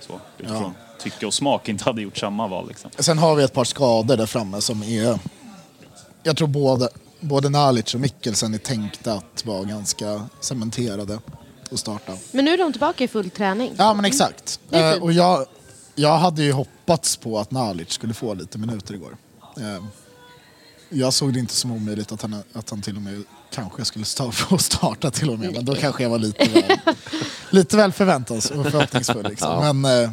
så, utifrån tycke och smak inte hade gjort samma val liksom. Sen har vi ett par skador där framme som är... Jag tror både, både Nalic och Mikkelsen är tänkta att vara ganska cementerade och starta. Men nu är de tillbaka i full träning. Ja men exakt. Eh, fint. och jag, jag hade ju hoppats på att Nalic skulle få lite minuter igår. Eh, jag såg det inte som omöjligt att han, att han till och med kanske skulle [laughs] få starta till och med. Men då kanske jag var lite väl, [laughs] lite väl förväntansfull och förhoppningsfull. Liksom. Men, eh,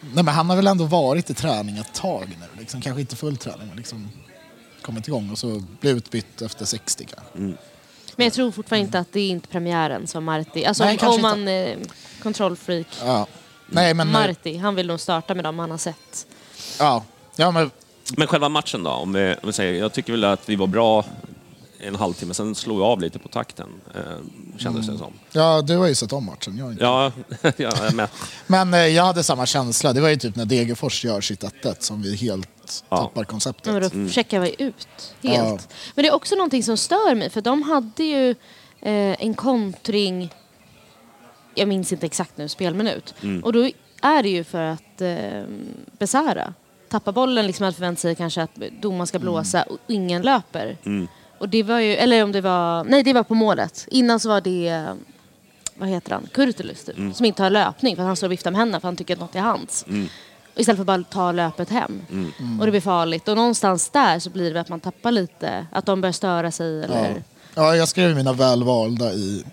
nej, men han har väl ändå varit i träning ett tag nu. Liksom. Kanske inte full träning men liksom kommit igång och så blev utbytt efter 60 kanske. Men jag tror fortfarande inte att det är inte premiären som Marti. Alltså Nej, om, kanske om man eh, kontrollfreak. Ja. Nej, men, eh, Marti, han vill nog starta med dem han har sett. ja. Ja, men Men själva matchen då? Om vi, om vi säger, jag tycker väl att vi var bra en halvtimme, sen slog vi av lite på takten, eh, kändes det som. ja, du har ju sett om matchen. Jag inte. Ja, [laughs] ja jag är med. Men eh, jag hade samma känsla. Det var ju typ när Degerfors gör sitt 1 som vi helt Ja. tappar Ja, konceptet. men då checkar vi ut helt. Ja. Men det är också någonting som stör mig för de hade ju eh, en kontring, jag minns inte exakt nu, spelminut. Och då är det ju för att eh, Besara tappar bollen, liksom hade förväntat sig kanske att domaren ska blåsa och ingen löper. Och det var ju, eller om det var, nej det var på målet. Innan så var det, vad heter han, Kurtulus typ, som inte har löpning för att han står och viftar med händerna för han tycker att något är hans. Istället för att bara ta löpet hem. Och det blir farligt. Och någonstans där så blir det att man tappar lite, att de börjar störa sig eller... Ja, jag skrev mina välvalda i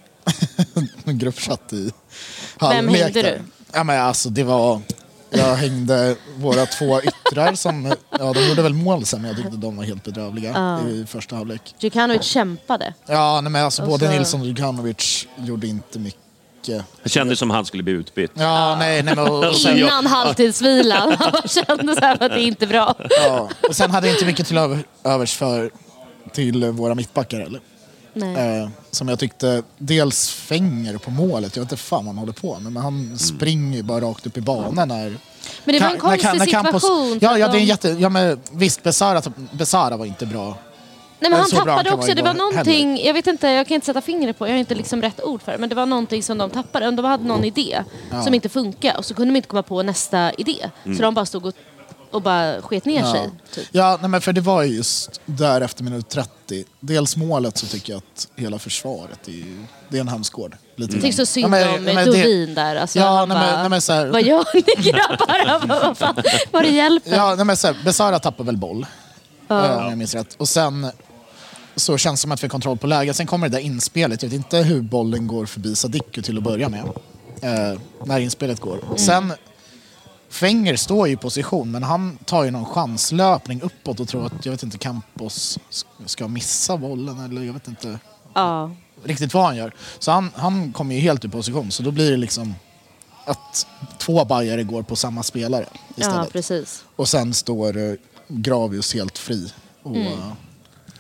en [laughs] gruppchatt i Vem halvlek hängde där. du? Ja, men alltså det var... Jag hängde våra två yttrar som... Ja, de gjorde väl mål sen, men jag tyckte de var helt bedrövliga i första halvlek. Djukanovic kämpade. Ja, nej, men alltså Och både så- Nilsson och Djukanovic gjorde inte mycket. Det kändes som han skulle bli utbytt. Ja, nej, nej, men, [laughs] och, sen, Innan halvtidsvilan. [laughs] Man bara kände så här att det är inte bra. ja, och sen hade jag inte mycket till över, övers för till våra mittbackar heller. Eh, som jag tyckte dels fänger på målet. Jag vet inte fan vad han håller på med. Men han springer ju bara rakt upp i banan när... Men det var en Ka- när- konstig när Campos- situation. för Ja, att ja, det är de- en jätte... Ja, men visst, Besara, Besara var inte bra. Nej, men Men han så bra tappade kan också, det var vara någonting, jag vet inte, jag kan inte sätta fingret på, jag har inte liksom rätt ord för det, men det var någonting som de tappade. De hade någon idé som inte funkade och så kunde de inte komma på nästa idé. Så de bara stod och, och bara sket ner Ja, sig. Typ. ja nej, men för det var ju just där efter minut 30. Dels målet så tycker jag att hela försvaret är ju... Det är en hönsgård. Lite Jag tycker så synd Ja, men- om ja, det- Dovin där. Alltså, Ja, nej, bara, nej, men så här- Vad gör ni [laughs] grabbar? Vad fan, var det hjälpen? Ja, nej, men så här, Besara tappar väl boll. eh, Om jag minns rätt. Och sen så känns det som att vi har kontroll på läget. Sen kommer det där inspelet. Jag vet inte hur bollen går förbi Sadiku till att börja med. Eh, när inspelet går. Mm. Sen Fenger står ju i position men han tar ju någon chanslöpning uppåt och tror att, jag vet inte, Campos ska missa bollen eller jag vet inte Ja. riktigt vad han gör. Så han, han kommer ju helt ur position så då blir det liksom att två bajare går på samma spelare ja, istället. precis. Och sen står eh, Gravius helt fri. Och, Mm.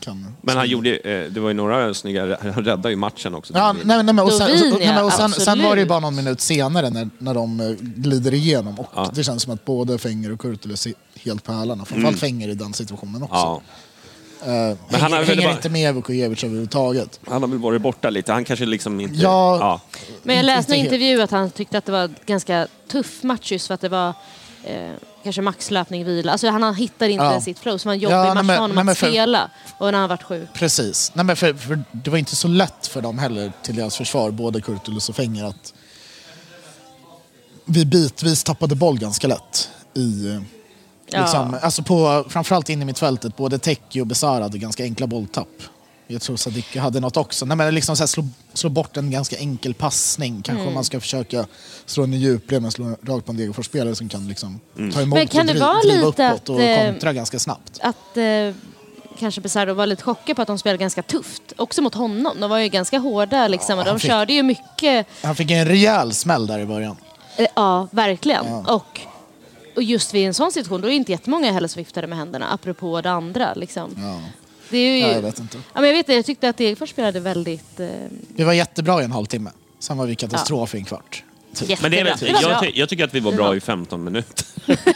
Kan... Men han gjorde, eh, det var ju några snygga, han räddade ju matchen också. Ja, nej, nej, och sen, Dovin, och, nej, och sen, sen var det ju bara någon minut senare när, när de eh, glider igenom och Ja. det känns som att både Fenger och Kurtulus är helt på hälarna. Framförallt Fenger i den situationen också. Ja, Eh, Men han hänger väl hänger bara- inte med Vukojevic överhuvudtaget. han har väl varit borta lite. Han kanske liksom inte... Ja. ja. Men jag läste en inte helt. intervju att han tyckte att det var en ganska tuff match just för att det var eh, kanske maxlöpning, vila. Alltså han hittar inte Ja. sitt flow. Så en jobbig Ja, match för honom att spela. Och när han varit sjuk. Precis. Nej, men för, för det var inte så lätt för dem heller till deras försvar, både Kurtulus och Fenger, att vi bitvis tappade boll ganska lätt. I, eh, Ja. liksom, alltså på, framförallt in i mittfältet, både Teki och Besara hade ganska enkla bolltapp. Jag tror Sadiki hade något också. Nej, men liksom så här, slå, slå bort en ganska enkel passning. Kanske Mm. om man ska försöka slå en i djupled men slå rakt på en Degerfors-spelare som kan liksom Mm. ta emot Men kan och det dri- vara driva lite uppåt att, och eh, kontra ganska snabbt. Att eh, kanske Besardo var lite chockad på att de spelade ganska tufft. Också mot honom. De var ju ganska hårda liksom. och de fick- körde ju mycket. Han fick en rejäl smäll där i början. Eh, ja, verkligen. Ja. Och, och just vid en sån situation, då är det inte jättemånga heller som viftade med händerna. Apropå det andra liksom. Ja. Det är ju... Ja, jag vet inte. Ja, men jag vet det, jag tyckte att Degerfors spelade väldigt... Eh, Vi var jättebra i en halvtimme. Sen var vi katastrof i en kvart. Typ. Men det är väl, jag, bra. ty, jag tycker att vi var bra i 15 minuter.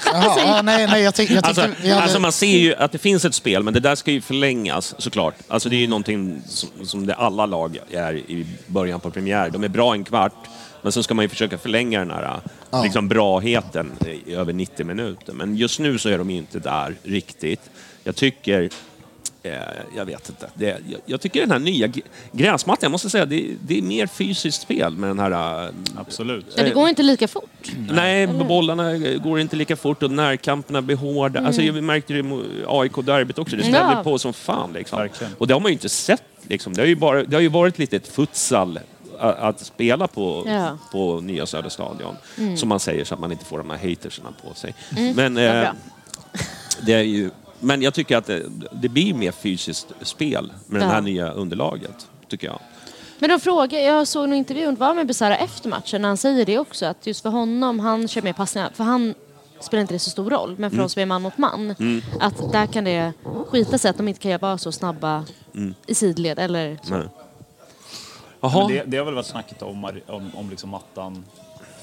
Jaha, ja, [laughs] nej, nej, jag, tyck, jag tyckte Alltså, hade... alltså man ser ju att det finns ett spel, men det där ska ju förlängas såklart. Alltså det är ju någonting som, som det alla lag är i början på premiär. De är bra en kvart, men så ska man ju försöka förlänga den här Ja. liksom, braheten i över 90 minuter. Men just nu så är de ju inte där riktigt. Jag tycker Eh, jag vet inte. Det, jag, jag tycker den här nya gr- gräsmattan, jag måste säga, det, det är mer fysiskt spel med den här... eh, Absolut. men det går inte lika fort. Nej, bollarna går inte lika fort och närkamperna blir hårda. Alltså, jag märkte det i AIK-derbyt också. Det smällde Ja. på som fan. Liksom. Verkligen. Och det har man ju inte sett. Liksom. Det, har ju bara, det har ju varit lite ett futsal att, spela på, Ja. på nya Söderstadion. Som man säger så att man inte får de här hatersarna på sig. Men, vad eh, det är ju, men jag tycker att det, det blir mer fysiskt spel med det Ja. här nya underlaget. Tycker jag. Men de frågar, jag såg en intervju var med Besara efter matchen när han säger det också. Att just för honom, han kör mer passningar. För han spelar inte det så stor roll. Men för Mm. oss som är man mot man. Att där kan det skita sig att de inte kan vara så snabba i sidled. Eller så. Nej. Men Jaha. det, det har väl varit snacket om, om, om liksom mattan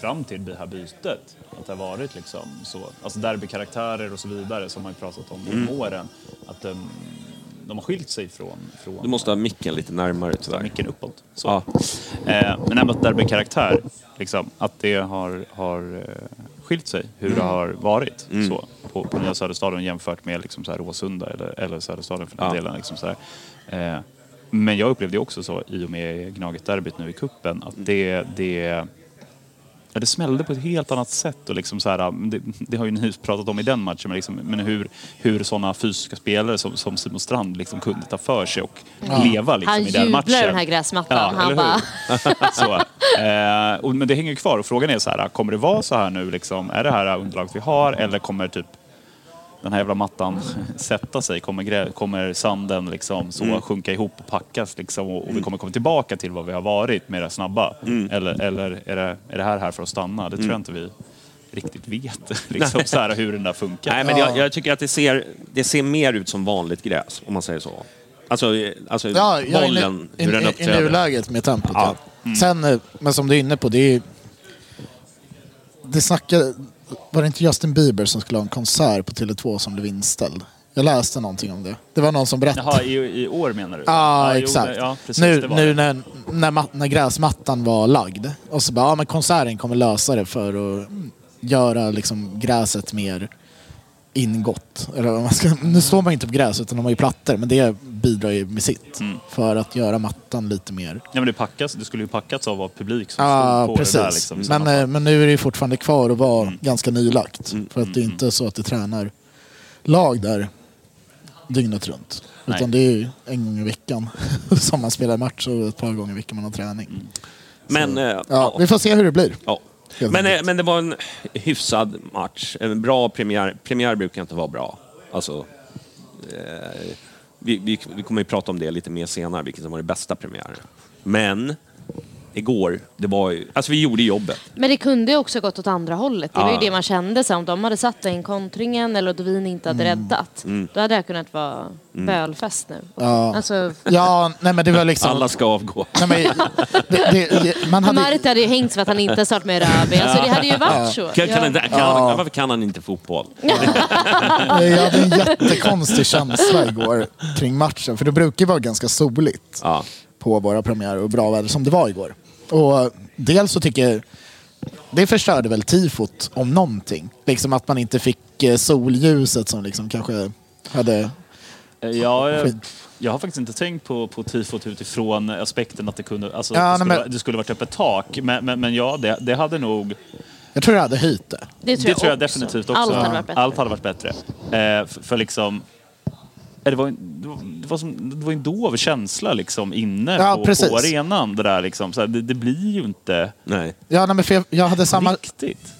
fram till det här bytet. Att det har varit liksom så. Alltså derbykaraktärer och så vidare som man ju pratat om Mm. genom åren. Att de, de har skilt sig från, från Du måste ha micken lite närmare tyvärr. micken uppåt. Så. Ja. Eh, men ändå att derbykaraktär, liksom, att det har, har eh, skilt sig hur det har varit Mm. så, på, på Nya Söderstaden jämfört med liksom, så här, Råsunda eller, eller Söderstaden för den Ja. delen. Liksom, så här. Eh, men jag upplevde också så i och med Gnaget-derbyt nu i kuppen att det, det Ja, det smällde på ett helt annat sätt. Och liksom så här, det, det har ju ni pratat om i den matchen, men, liksom, men hur, hur sådana fysiska spelare som, som Simon Strand liksom kunde ta för sig och leva liksom, Han i den matchen. jublar den här gräsmattan. han eller bara... [laughs] så, eh, och, men det hänger kvar och frågan är så här, kommer det vara så här nu liksom? Är det här underlaget vi har eller kommer typ den här jävla mattan sätta sig? Kommer, grä, kommer sanden liksom så Mm. sjunka ihop och packas liksom och, och vi kommer komma tillbaka till vad vi har varit med det snabba? Mm. Eller, eller är, det, är det här här för att stanna? Det tror jag inte vi riktigt vet [laughs] liksom, så här, hur den där funkar. Nej, men Ja. jag, jag tycker att det ser, det ser mer ut som vanligt gräs, om man säger så. Alltså, alltså Ja, ja, bollen, i, hur den i, i uppträder. nuläget med tempot. Ja. Ja. Sen, eh, men som du är inne på, det är... Det snackade... Var det inte Justin Bieber som skulle ha en konsert på Tele2 som blev inställd? Jag läste någonting om det. Det var någon som berättade. Jaha, i, i år menar du? Ja, jo, exakt. det- ja, precis, nu nu när, när, när gräsmattan var lagd och så bara, ja men konserten kommer lösa det för att göra liksom gräset mer ingått. Eller ska, nu står man inte på gräs utan de har ju plattor men det bidrar ju med sitt. Mm. För att göra mattan lite mer... Ja, men det, packas, det skulle ju packats av av publik som Ja, stod på precis. det där. Liksom, men, eh, men nu är det ju fortfarande kvar att vara Mm. ganska nylagt. För att det är inte så att det tränar lag där dygnet runt. Nej. Utan det är ju en gång i veckan [laughs] som man spelar match och ett par gånger i veckan man har träning. Mm. Men, eh, Ja, ja, vi får se hur det blir. ja. Men, eh, men det var en hyfsad match. En bra premiär. Premiär brukar inte vara bra. Alltså, eh, vi, vi, vi kommer ju prata om det lite mer senare, vilket som var det bästa premiären. Men igår, det var ju... Alltså vi gjorde jobbet. Men det kunde ju också gått åt andra hållet. Det var ju det man kände sen. Om de hade satt den kontringen eller Dovin inte hade Mm. räddat. Då hade det kunnat vara bölfest nu. Ja. Alltså, Ja, nej men det var liksom... Alla ska avgå. Nej, men, det, det, man hade, Marti hade ju hängt för att han inte startat med Rabi. Alltså det hade ju varit så. Kan, kan, inte- kan, han, varför kan han inte fotboll? [laughs] jag hade en jättekonstig känsla igår kring matchen. För det brukar ju vara ganska soligt Ja. på våra premiärer och bra väder som det var igår. Och dels så tycker jag det förstörde väl tifot om någonting. Liksom att man inte fick eh, solljuset som liksom kanske hade... Eh, Ja, jag, jag har faktiskt inte tänkt på, på tifot utifrån aspekten att det kunde, alltså, Ja, det, nej, skulle, men- vara- det skulle varit öppet tak. Men, men, men ja, det, det hade nog... Jag tror jag hade höjt det. Det tror det jag, tror jag också. definitivt också. Allt hade varit bättre. Allt hade varit bättre. Eh, för, för liksom... Det var, det, var, det, var som, det var en dov känsla liksom inne Ja, på, precis. på arenan. Det, där, liksom. så här, det, det blir ju inte Nej. Ja, nej, men för jag, jag hade samma... riktigt.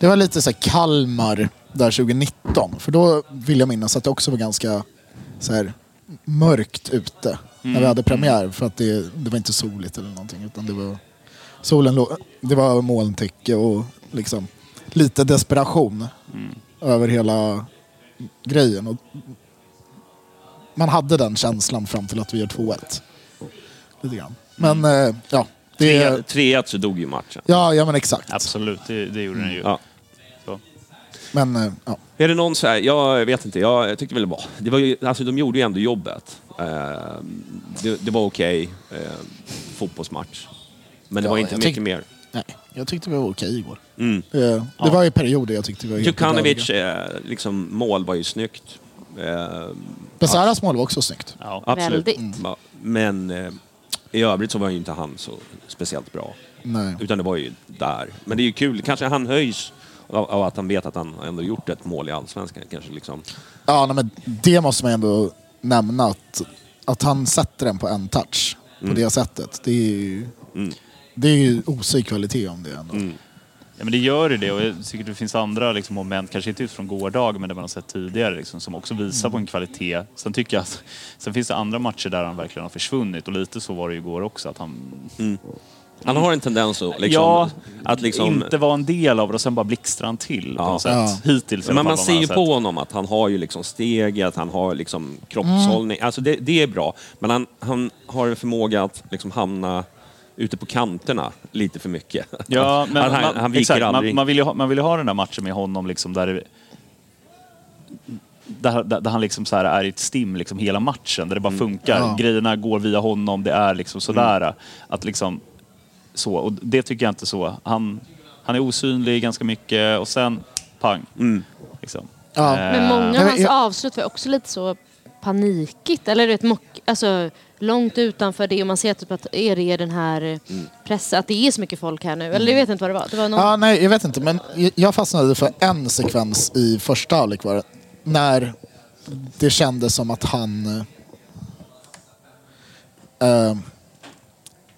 Det var lite så här Kalmar där 2019. För då vill jag minnas att det också var ganska så här, mörkt ute. När vi hade premiär. För att det, det var inte soligt eller någonting. Utan det var, solen låg, det var molntäcke och liksom lite desperation över hela grejen. Och man hade den känslan fram till att vi gör 2-1. Lite grann. Men eh, ja. Det, Tre- 3-1 så dog ju matchen. ja, ja, men exakt. Absolut, det, det gjorde den ju. Ja. Men eh, ja. Är det någon så här, jag vet inte, jag, tyckte väl det var, det var ju, alltså de gjorde ju ändå jobbet. Eh, det, det var okej, eh, fotbollsmatch. Men det Ja, var inte mycket tyck- mer. Nej, jag tyckte vi var okej igår. Mm. Det, det var i perioder jag tyckte vi var helt Djukanovic eh, liksom, mål var ju snyggt. Besaras mål var också snyggt. Ja. absolut. Väldigt. Ja, Men eh, i övrigt så var ju inte han så speciellt bra. Nej. Utan det var ju där. Men det är ju kul, kanske han höjs av, av att han vet att han ändå gjort ett mål i Allsvenskan. Kanske liksom. Ja, nej, men det måste man ändå nämna att, att han sätter den på en touch på det sättet. Det är ju, Mm. det är ju osig kvalitet om det ändå. Mm. Ja, men det gör ju det och jag tycker det finns andra liksom, moment, kanske inte utifrån gårdagen men det man har sett tidigare liksom, som också visar på en kvalitet. Sen tycker jag att sen finns det andra matcher där han verkligen har försvunnit och lite så var det ju igår också att han Han har en tendens att liksom... ja, att liksom inte vara en del av det och sen bara blixtrar han till på Ja. något sätt. Ja. Hittills Men man ser ju på honom att han har ju liksom steget, han har liksom kroppshållning. Alltså det, det är bra. Men han, han har en förmåga att liksom hamna ute på kanterna lite för mycket. [laughs] Ja, men han, man, han viker exakt, aldrig. man, man, vill ju ha, man vill ju ha den där matchen med honom liksom där det, där, där, där han liksom så här är i ett stim liksom hela matchen, där det bara Mm. funkar. Ja. Grejerna går via honom, det är liksom sådär. Att liksom, så, och det tycker jag inte så. Han, han är osynlig ganska mycket och sen pang. Mm. Liksom. Ja. Eh, Men många av men hans avslut var också lite så panikigt. Eller du vet, mock, alltså, långt utanför det och man ser typ att är det den här Mm. pressen, att det är så mycket folk här nu. Eller jag vet inte vad det var. Det var någon... Ja, nej, jag vet inte. Men jag fastnade för en sekvens i första halvlek var det. När det kändes som att han... eh, eh,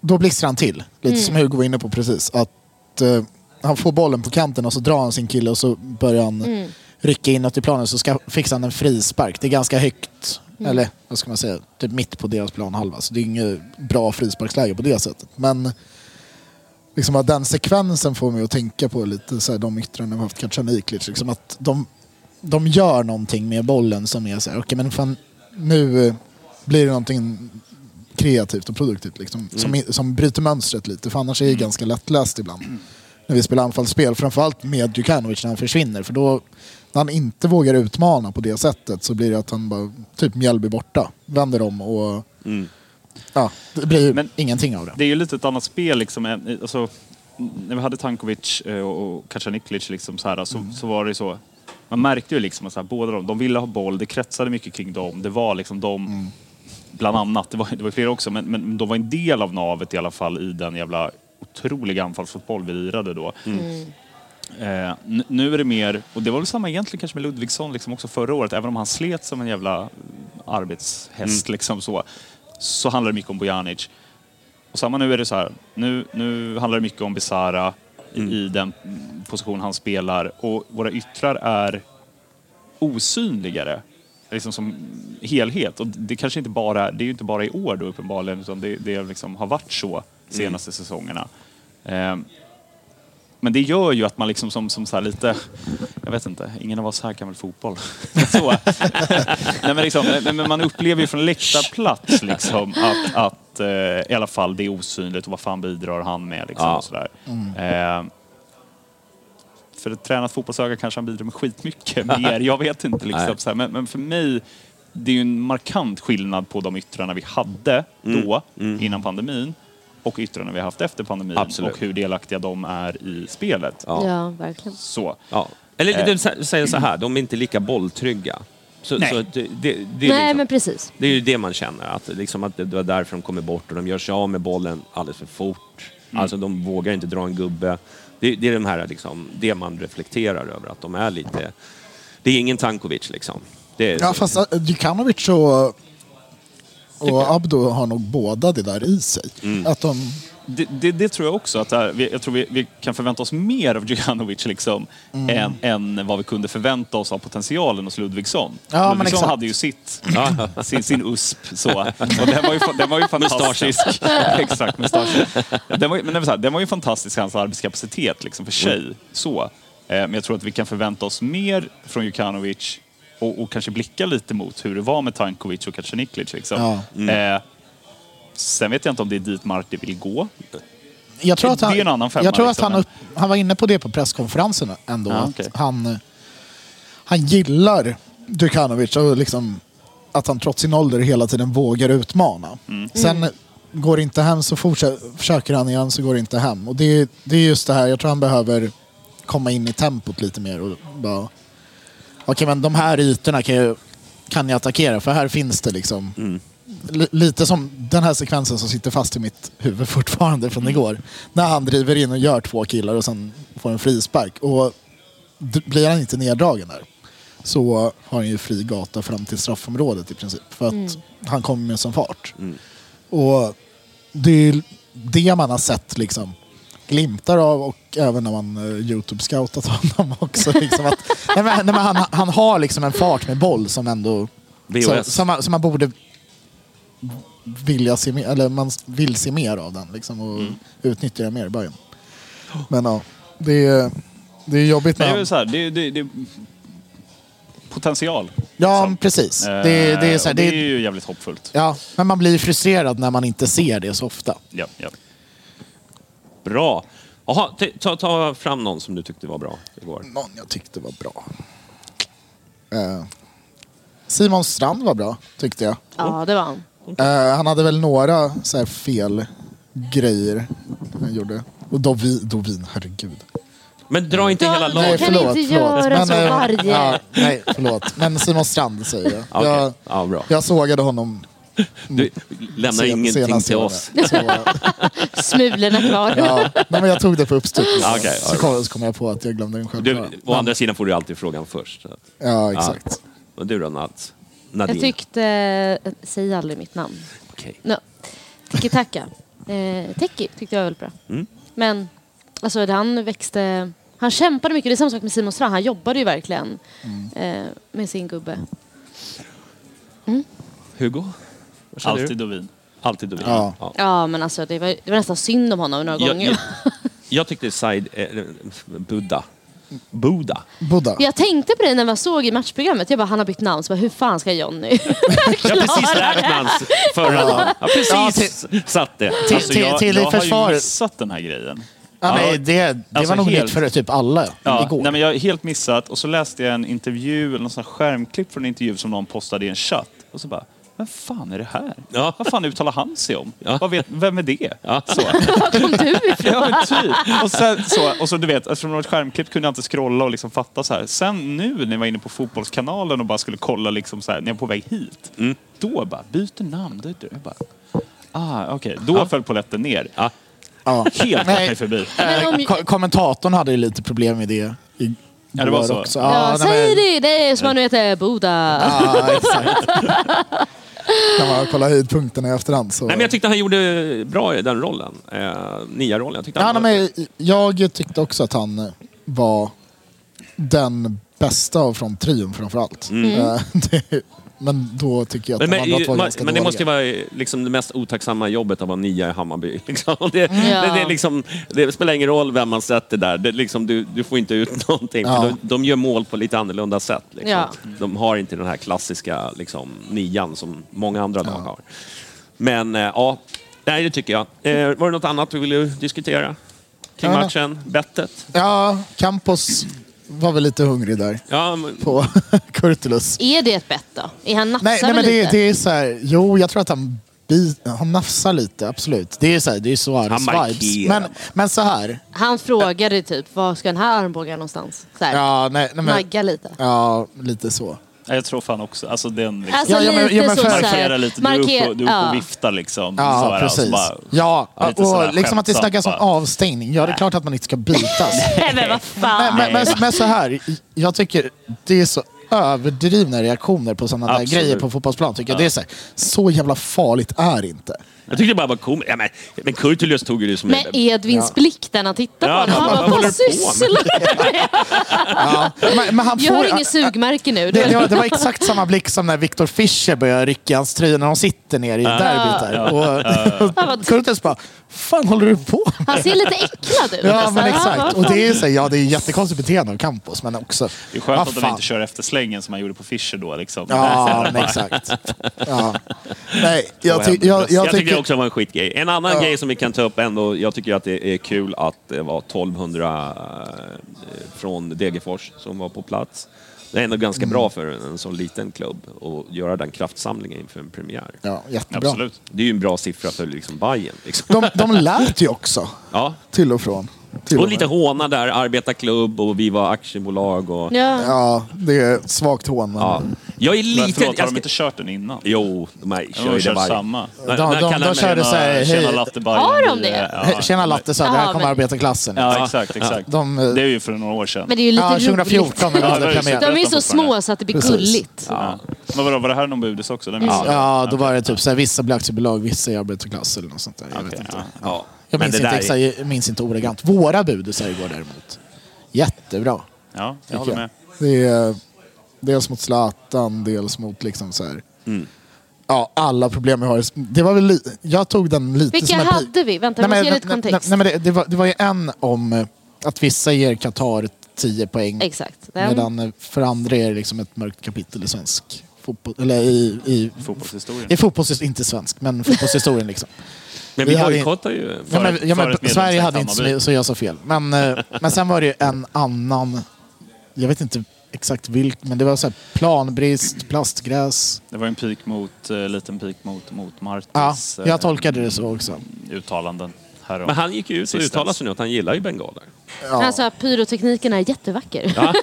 då blixtrar han till. Lite som Hugo var inne på precis. Att eh, han får bollen på kanten och så drar han sin kille och så börjar han rycka inåt i planen så ska, fixar han en frispark. Det är ganska högt, eller vad ska man säga, typ mitt på deras planhalva. Så det är inget bra frisparksläge på det sättet. Men liksom att den sekvensen får mig att tänka på lite så här, de yttranden vi har haft Kacaniklic. Liksom att de, de gör någonting med bollen som är så här, okej men fan nu eh, blir det någonting kreativt och produktivt liksom, som, i- som bryter mönstret lite. För annars är det ganska lättläst ibland. När vi spelar anfallsspel, framförallt med Djukanovic när han försvinner. För då, när han inte vågar utmana på det sättet så blir det att han bara, typ Mjällby borta, vänder om och ja, det blir Men- ingenting av det. Det är ju lite ett annat spel liksom. eh, Alltså, när vi hade Tankovic eh, och Kacaniklic liksom så, här, så, så var det så. Man märkte ju liksom att så här, båda de, de ville ha boll, det kretsade mycket kring dem. Det var liksom de, bland annat, det var, det var flera också, men, men de var en del av navet i alla fall i den jävla otroliga anfallsfotboll vi lirade då. Eh, nu är det mer, och det var väl samma egentligen kanske med Ludvigsson liksom också förra året, även om han slet som en jävla arbetshäst liksom så, så handlar det mycket om Bojanic. Och samma nu är det så här, nu, nu handlar det mycket om Besara i, i den mm, position han spelar och våra yttrar är osynligare liksom som helhet. Och det kanske inte bara, det är ju inte bara i år då uppenbarligen, utan det, det liksom har varit så senaste säsongerna. Eh, men det gör ju att man liksom som, som så här lite, jag vet inte, ingen av oss här kan väl fotboll? [laughs] så. [laughs] Nej, men, liksom, men man upplever ju från läktarplats liksom att, att eh, i alla fall det är osynligt och vad fan bidrar han med liksom Ja. och sådär. Eh, för ett tränat fotbollsöga kanske han bidrar med skitmycket [laughs] mer. Jag vet inte. Liksom, så. Men, men för mig, det är ju en markant skillnad på de yttrarna vi hade då, innan pandemin, och yttrarna vi har haft efter pandemin Absolut. och hur delaktiga de är i spelet. Ja. Ja, verkligen. Så. Ja. Eller Eh. du sä- säger så här, de är inte lika bolltrygga. Så, Nej. så det, det, det, är Nej, liksom, men precis. det är ju det man känner, att, liksom att det var därför de kommer bort och de gör sig av med bollen alldeles för fort. Mm. Alltså de vågar inte dra en gubbe. Det, det är de här, liksom, det man reflekterar över, att de är lite... Det är ingen Tankovic liksom. Det är Ja, så. fast äh, Djukanovic och, och Abdo har nog båda det där i sig. Att de, Det, det, det tror jag också. Att här, jag tror vi, vi kan förvänta oss mer av Djukanovic liksom, Mm. än, än vad vi kunde förvänta oss av potentialen hos Ludvigsson. Ja, men Ludvigsson hade ju sitt, [laughs] sin, sin USP. Så. Och den var ju, den var ju [laughs] fantastisk. [laughs] exakt, mustaschen. Den var, men det var så här, den var ju fantastisk, hans arbetskapacitet liksom, för sig. Så. Eh, Men jag tror att vi kan förvänta oss mer från Djukanovic och, och kanske blicka lite mot hur det var med Tankovic och Kacaniklic. Liksom. Eh, sen vet jag inte om det är dit Marti vill gå. jag tror att Det är han, en annan femma, jag tror att liksom, han, upp, han var inne på det på presskonferensen ändå. Ja, att okej. han, han gillar Djukanovic och liksom att han trots sin ålder hela tiden vågar utmana. Mm. Sen går det inte hem så fortsätter, försöker han igen så går det inte hem. Och det, är- det är just det här, jag tror han behöver komma in i tempot lite mer och bara... Okej men de här ytorna kan jag, kan jag attackera för här finns det liksom... Li- Lite som den här sekvensen som sitter fast i mitt huvud [laughs] fortfarande från igår. När han driver in och gör två killar och sen får en frispark. Och blir han inte neddragen där så har han ju fri gata fram till straffområdet i princip. För att han kommer med sån fart. Och det är ju det man har sett liksom glimtar av och även när man uh, Youtube-scoutat [laughs] honom också. Liksom att, nej, men, nej, men han, han har liksom en fart med boll som ändå... Så, som, man, som man borde vilja se mer, eller man vill se mer av den liksom, och utnyttja den mer i början. Men ja, det är, det är jobbigt när det är väl så här, det, det, det, potential. Ja, liksom. precis. Eh, Det, det, är så här, det, är ju jävligt hoppfullt. ja, men man blir frustrerad när man inte ser det så ofta. Ja, ja. Bra. Jaha, ta, ta fram någon som du tyckte var bra igår. Någon jag tyckte var bra. Eh, Simon Strand var bra, tyckte jag. Ja, det var han. Eh, han hade väl några så här fel grejer han gjorde. Och Dovin, Dovin herregud. Men dra inte Ja, hela nej, laget. kan inte göra så eh, varje- Ja, nej, förlåt. Men Simon Strand säger jag. [laughs] Okej. Jag, Ja, bra. jag sågade honom [laughs] Du lämnar sen- ingenting senast till oss. [laughs] Smulorna kvar. ja, nej, men jag tog det på uppstuds. [laughs] Ja, okej, ja, så, kom, så kom jag på att jag glömde den själv. Du, å andra sidan får du alltid frågan först. så Ja, exakt. Och du då, Nads? Nadine? Jag tyckte... Säg aldrig mitt namn. Okej. No. Tiki Taka. Eh, Teki tyckte jag var väldigt bra. Mm. Men alltså han växte Han kämpade mycket. Det är samma sak med Simon Strand. Han jobbade ju verkligen Mm. eh, med sin gubbe. Hugo? Känner Alltid du? Dovin. Alltid Dovin. Ja. Ja. Ja, men alltså det var, det var nästan synd om honom några Jag, gånger. jag, jag tyckte Said... Eh, Buddha. Buddha. Buddha. Jag tänkte på det när jag såg i matchprogrammet. Jag bara, han har bytt namn. Så bara, hur fan ska Johnny [laughs] Jag har precis lärt mig hans förra dagen. Jag har precis satt det. Till- Alltså, till- jag, till jag har försvar- ju missat den här grejen. Ja, men det det Alltså var nog helt- nytt för typ alla Ja, igår. nej, men jag har helt missat och så läste jag en intervju, eller någon sån här skärmklipp från en intervju som någon postade i en chatt. Och så bara, vem fan är det här? Ja. Vad fan uttalar han sig om? Ja. Vad vet, vem är det? Ja. Så. Var kom du ifrån? Ja men typ. Och, sen, så, och så du vet, eftersom det var ett skärmklipp kunde jag inte scrolla och liksom fatta så här. Sen nu när jag var inne på fotbollskanalen och bara skulle kolla liksom så här, när jag är på väg hit. Då bara, byter namn. Då, jag bara, ah okej. Då föll polletten ner. Ja. Ja. Helt Nej. mig förbi. Ko- Kommentatorn hade ju lite problem med det. i- Ja, det var så. Också. Ja, nej, säg men- det! Det är som han nu heter, Boda. Ja, exakt. [laughs] Kan man kolla höjdpunkterna i efterhand så... Nej, men jag tyckte han gjorde bra i den rollen. Eh, Nia-rollen. Jag tyckte ja, han men jag tyckte också att han eh, var den bästa av från trion framförallt. Eh, [laughs] det, men då tycker jag att. Men, de andra men, var man, ganska men det måste ju dåliga. vara liksom det mest otacksamma jobbet att vara nia i Hammarby. [laughs] Liksom. Det, Ja. det, det, är liksom, det spelar ingen roll vem man sätter där. Det, är liksom, du, du får inte ut [laughs] någonting. Ja. För de, de gör mål på lite annorlunda sätt. Liksom. Ja. De har inte den här klassiska liksom, nian som många andra lag har. Men eh, ja, nej, det tycker jag. Eh, var det något annat du ville diskutera? Kring Ja. matchen? Bettet? Ja, Campos var väl lite hungrig där Ja, men, på [laughs] Kurtulus. Är det ett bett då? Är han nafsar Nej, nej men det, lite? det är så här, jo jag tror att han, bi, han nafsar lite, absolut. Det är så här, det är Suarez Han markerar vibes. Men, men så här, Han frågade typ, var ska den här armbågen någonstans? Så här, ja, nej, nej, men, Nagga lite. ja liksom så. Ja, Jag tror fan också, alltså den liksom. Alltså Ja, men- lite ja, men så, för- så här, markera lite, du är uppe, marker- och- du är uppe ja. och viftar liksom. Ja, så här, och så precis. bara- ja, sådär och liksom att det snackas om avstängning. Ja, det är klart att man inte ska bitas. [laughs] Nej men vad fan. men, men, men, men så här, jag tycker det är så överdrivna reaktioner på sådana där grejer på fotbollsplan. Tycker jag. Det är så, här, så jävla farligt är inte. Jag tyckte det bara var komiskt. Ja, men, men Kurtulus tog ju det som Med Edvins blick när han tittar på Ja, honom. vad- Han bara, vad du på med?" sysslar Ja, men, men han Jag har får, inget sugmärke nu. det, det, var, det var exakt samma blick som när Victor Fischer börjar rycka hans tröja när de sitter ner i derbyt där. Och, och [laughs] Kurtulus bara, fan håller du på med? Han ser lite äcklad ut. Ja men exakt. Och det är, så, ja, det är jättekonstigt beteende av Campos men också... Det är skönt att de inte kör efter slängen som man gjorde på Fischer då. Liksom. Ja, men exakt. Ja. Nej, jag, ty, jag, Jag, jag tycker... också var en skitgrej. En annan Ja. grej som vi kan ta upp ändå, jag tycker att det är kul att det var 1200 eh, från Degerfors som var på plats. Det är ändå ganska Mm. bra för en sån liten klubb att göra den kraftsamlingen inför en premiär. Ja, jättebra. Absolut. Det är ju en bra siffra för liksom Bayern. Liksom. De, de lät ju också, [laughs] Ja. till och från. Och med. lite håna där, arbetarklubb och vi var aktiebolag. Och, Ja. Ja, det är svagt hån. Men... ja. Jag är Men lite... förlåt, har jag de ska- inte kört den innan? Jo, de här De kör ju kört varje... samma. De- de- kan de den- körde så här, Tjena latte Bajen. Har de det? Ja, Tjena Latte sa, det här Ja, kommer men- arbetarklassen. Ja, exakt, exakt. De, Det är ju för några år sedan. Men det är ju lite ja, 2014 när vi Ja, hade det är ju roligt. De är så fortfarande. små så att det blir Precis. gulligt. Ja. Men vadå, var det här någon budis också? Den jag. Ja, då var det typ så här, vissa blir aktiebolag, vissa är arbetarklass eller något sånt där. Jag vet inte. ja. Ja. Jag Men minns inte, där exakt, jag minns inte ordagrant. Våra budisar igår däremot. Jättebra. Ja, jag håller jag. med. Det är dels mot Zlatan, dels mot liksom så här. Mm. Ja, alla problem vi har. Det var väl li- jag tog den lite Vilka som en... hade vi? Vänta, jag måste ge lite nej, kontext. nej, men det, det, var, det var ju en om eh, att vissa ger Qatar 10 poäng. Exakt. Den. Medan för andra är det liksom ett mörkt kapitel i svensk fotboll. Eller i, i, Fotbollshistorien. i fotbollshistorien, inte svensk, men fotbollshistorien liksom. [laughs] Men Vi vi bojkottar ju... Ja, men, För- ja, men, ett medlemskap Sverige hade inte så, så jag sa fel. Men, eh, men sen var det ju en annan, jag vet inte exakt vilk, men det var så här planbrist, plastgräs. Det var en pik mot, eh, liten pik mot, mot Ja, Martins jag tolkade det så också. eh, uttalanden. Härom. Men han gick ju ut och uttalade sig nu att han gillar ju bengaler. Ja, Han sa att pyrotekniken är jättevacker. [laughs]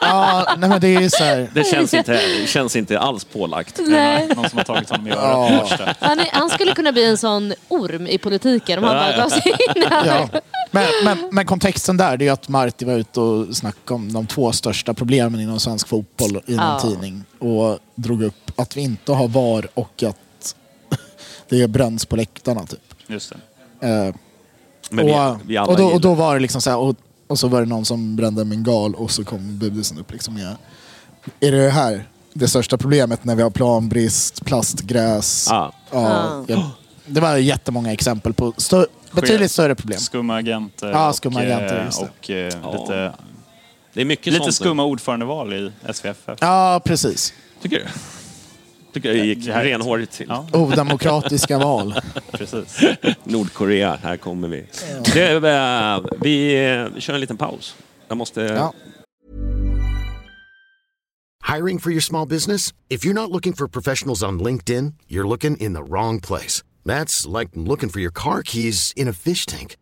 ja nej, men det är så här, Det känns inte, det känns inte alls pålagt. Nej. Någon som har tagit honom i örat. Värsta. Han, är, han skulle kunna bli en sån orm i politiken om han bara gav sig in här. ja. men, men, men kontexten där det är ju att Marti var ute och snackade om de två största problemen inom svensk fotboll i någon Ja. tidning. Och drog upp att vi inte har VAR och att [laughs] det bränns på läktarna. Typ. Just det. Eh, Men vi, och, vi alla och, då, och gillar- då var det liksom så här, och Och så var det någon som brände en bengal och så kom budisen upp. Liksom, ja. Är det här det största problemet när vi har planbrist, plastgräs? Ja. Ja, ja. Det var jättemånga exempel på stö- betydligt större problem. Skumma agenter Ja, och, skumma agenter, eh, just det. och eh, lite, Det är mycket lite sånt nu. skumma ordförandeval i SVFF. Ja, precis. Tycker du? Tycker jag gick Det här- renhårigt till. Ja, Odemokratiska val. [laughs] precis. Nordkorea, här kommer vi. Det, eh, vi eh, kör en liten paus. Jag måste... Ja. Hiring for your small business? If you're not looking for professionals on LinkedIn, you're looking in the wrong place. That's like looking for your car keys in a fish tank.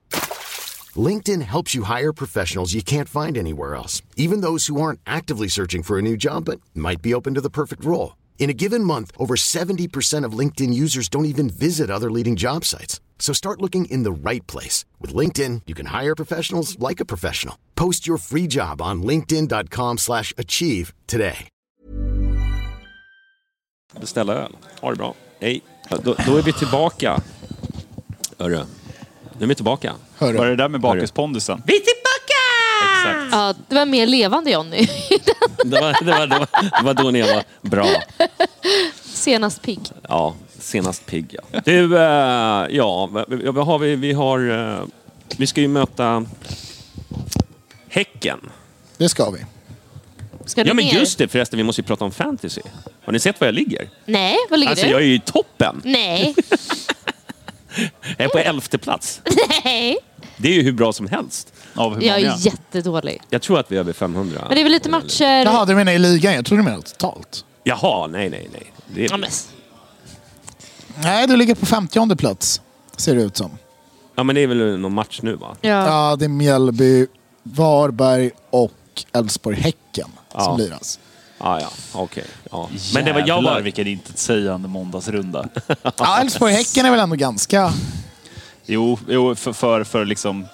LinkedIn helps you hire professionals you can't find anywhere else, even those who aren't actively searching for a new job but might be open to the perfect role. In a given month, over 70% of LinkedIn users don't even visit other leading job sites. So start looking in the right place. With LinkedIn, you can hire professionals like a professional. Post your free job on linkedin.com slash achieve today. beställa öl. Ha det bra. Hej. Då, då är vi tillbaka. Hörru. Nu är vi tillbaka. Hörru. Var det där med bakispondusen? Vi är tillbaka! Exakt. Ja, det var mer levande Jonny. [laughs] Det var, det, var, det, var, det var då ni var bra. Senast pigg. Ja, senast pigg ja. Du, eh, ja, vad vad har vi? Vi har... eh, vi ska ju möta Häcken. Det ska vi. Ska du Ja men ner? just det förresten, vi måste ju prata om fantasy. Har ni sett var jag ligger? Nej, var ligger Alltså du? jag är ju i toppen. Nej. [laughs] Jag är på elfte plats. [laughs] Nej. Det är ju hur bra som helst. Av hur Jag många? är jättedålig. Jag tror att vi är över 500. Men det är väl lite matcher... Jaha, du menar i ligan? Jag trodde du menade totalt. Jaha, nej, nej, nej. Det Ja, är... men, Nej, du ligger på 50 plats. Ser det ut som. ja, men det är väl någon match nu va? ja. Ja, det är Mjällby, Varberg och Elfsborg-Häcken Ja. som liras. Ah, ja, okej. Ja. Men det var, jag Jävlar var... vilken intetsägande måndagsrunda. Ja, Elfsborg-Häcken är väl ändå ganska... Jo, jo för, för, för liksom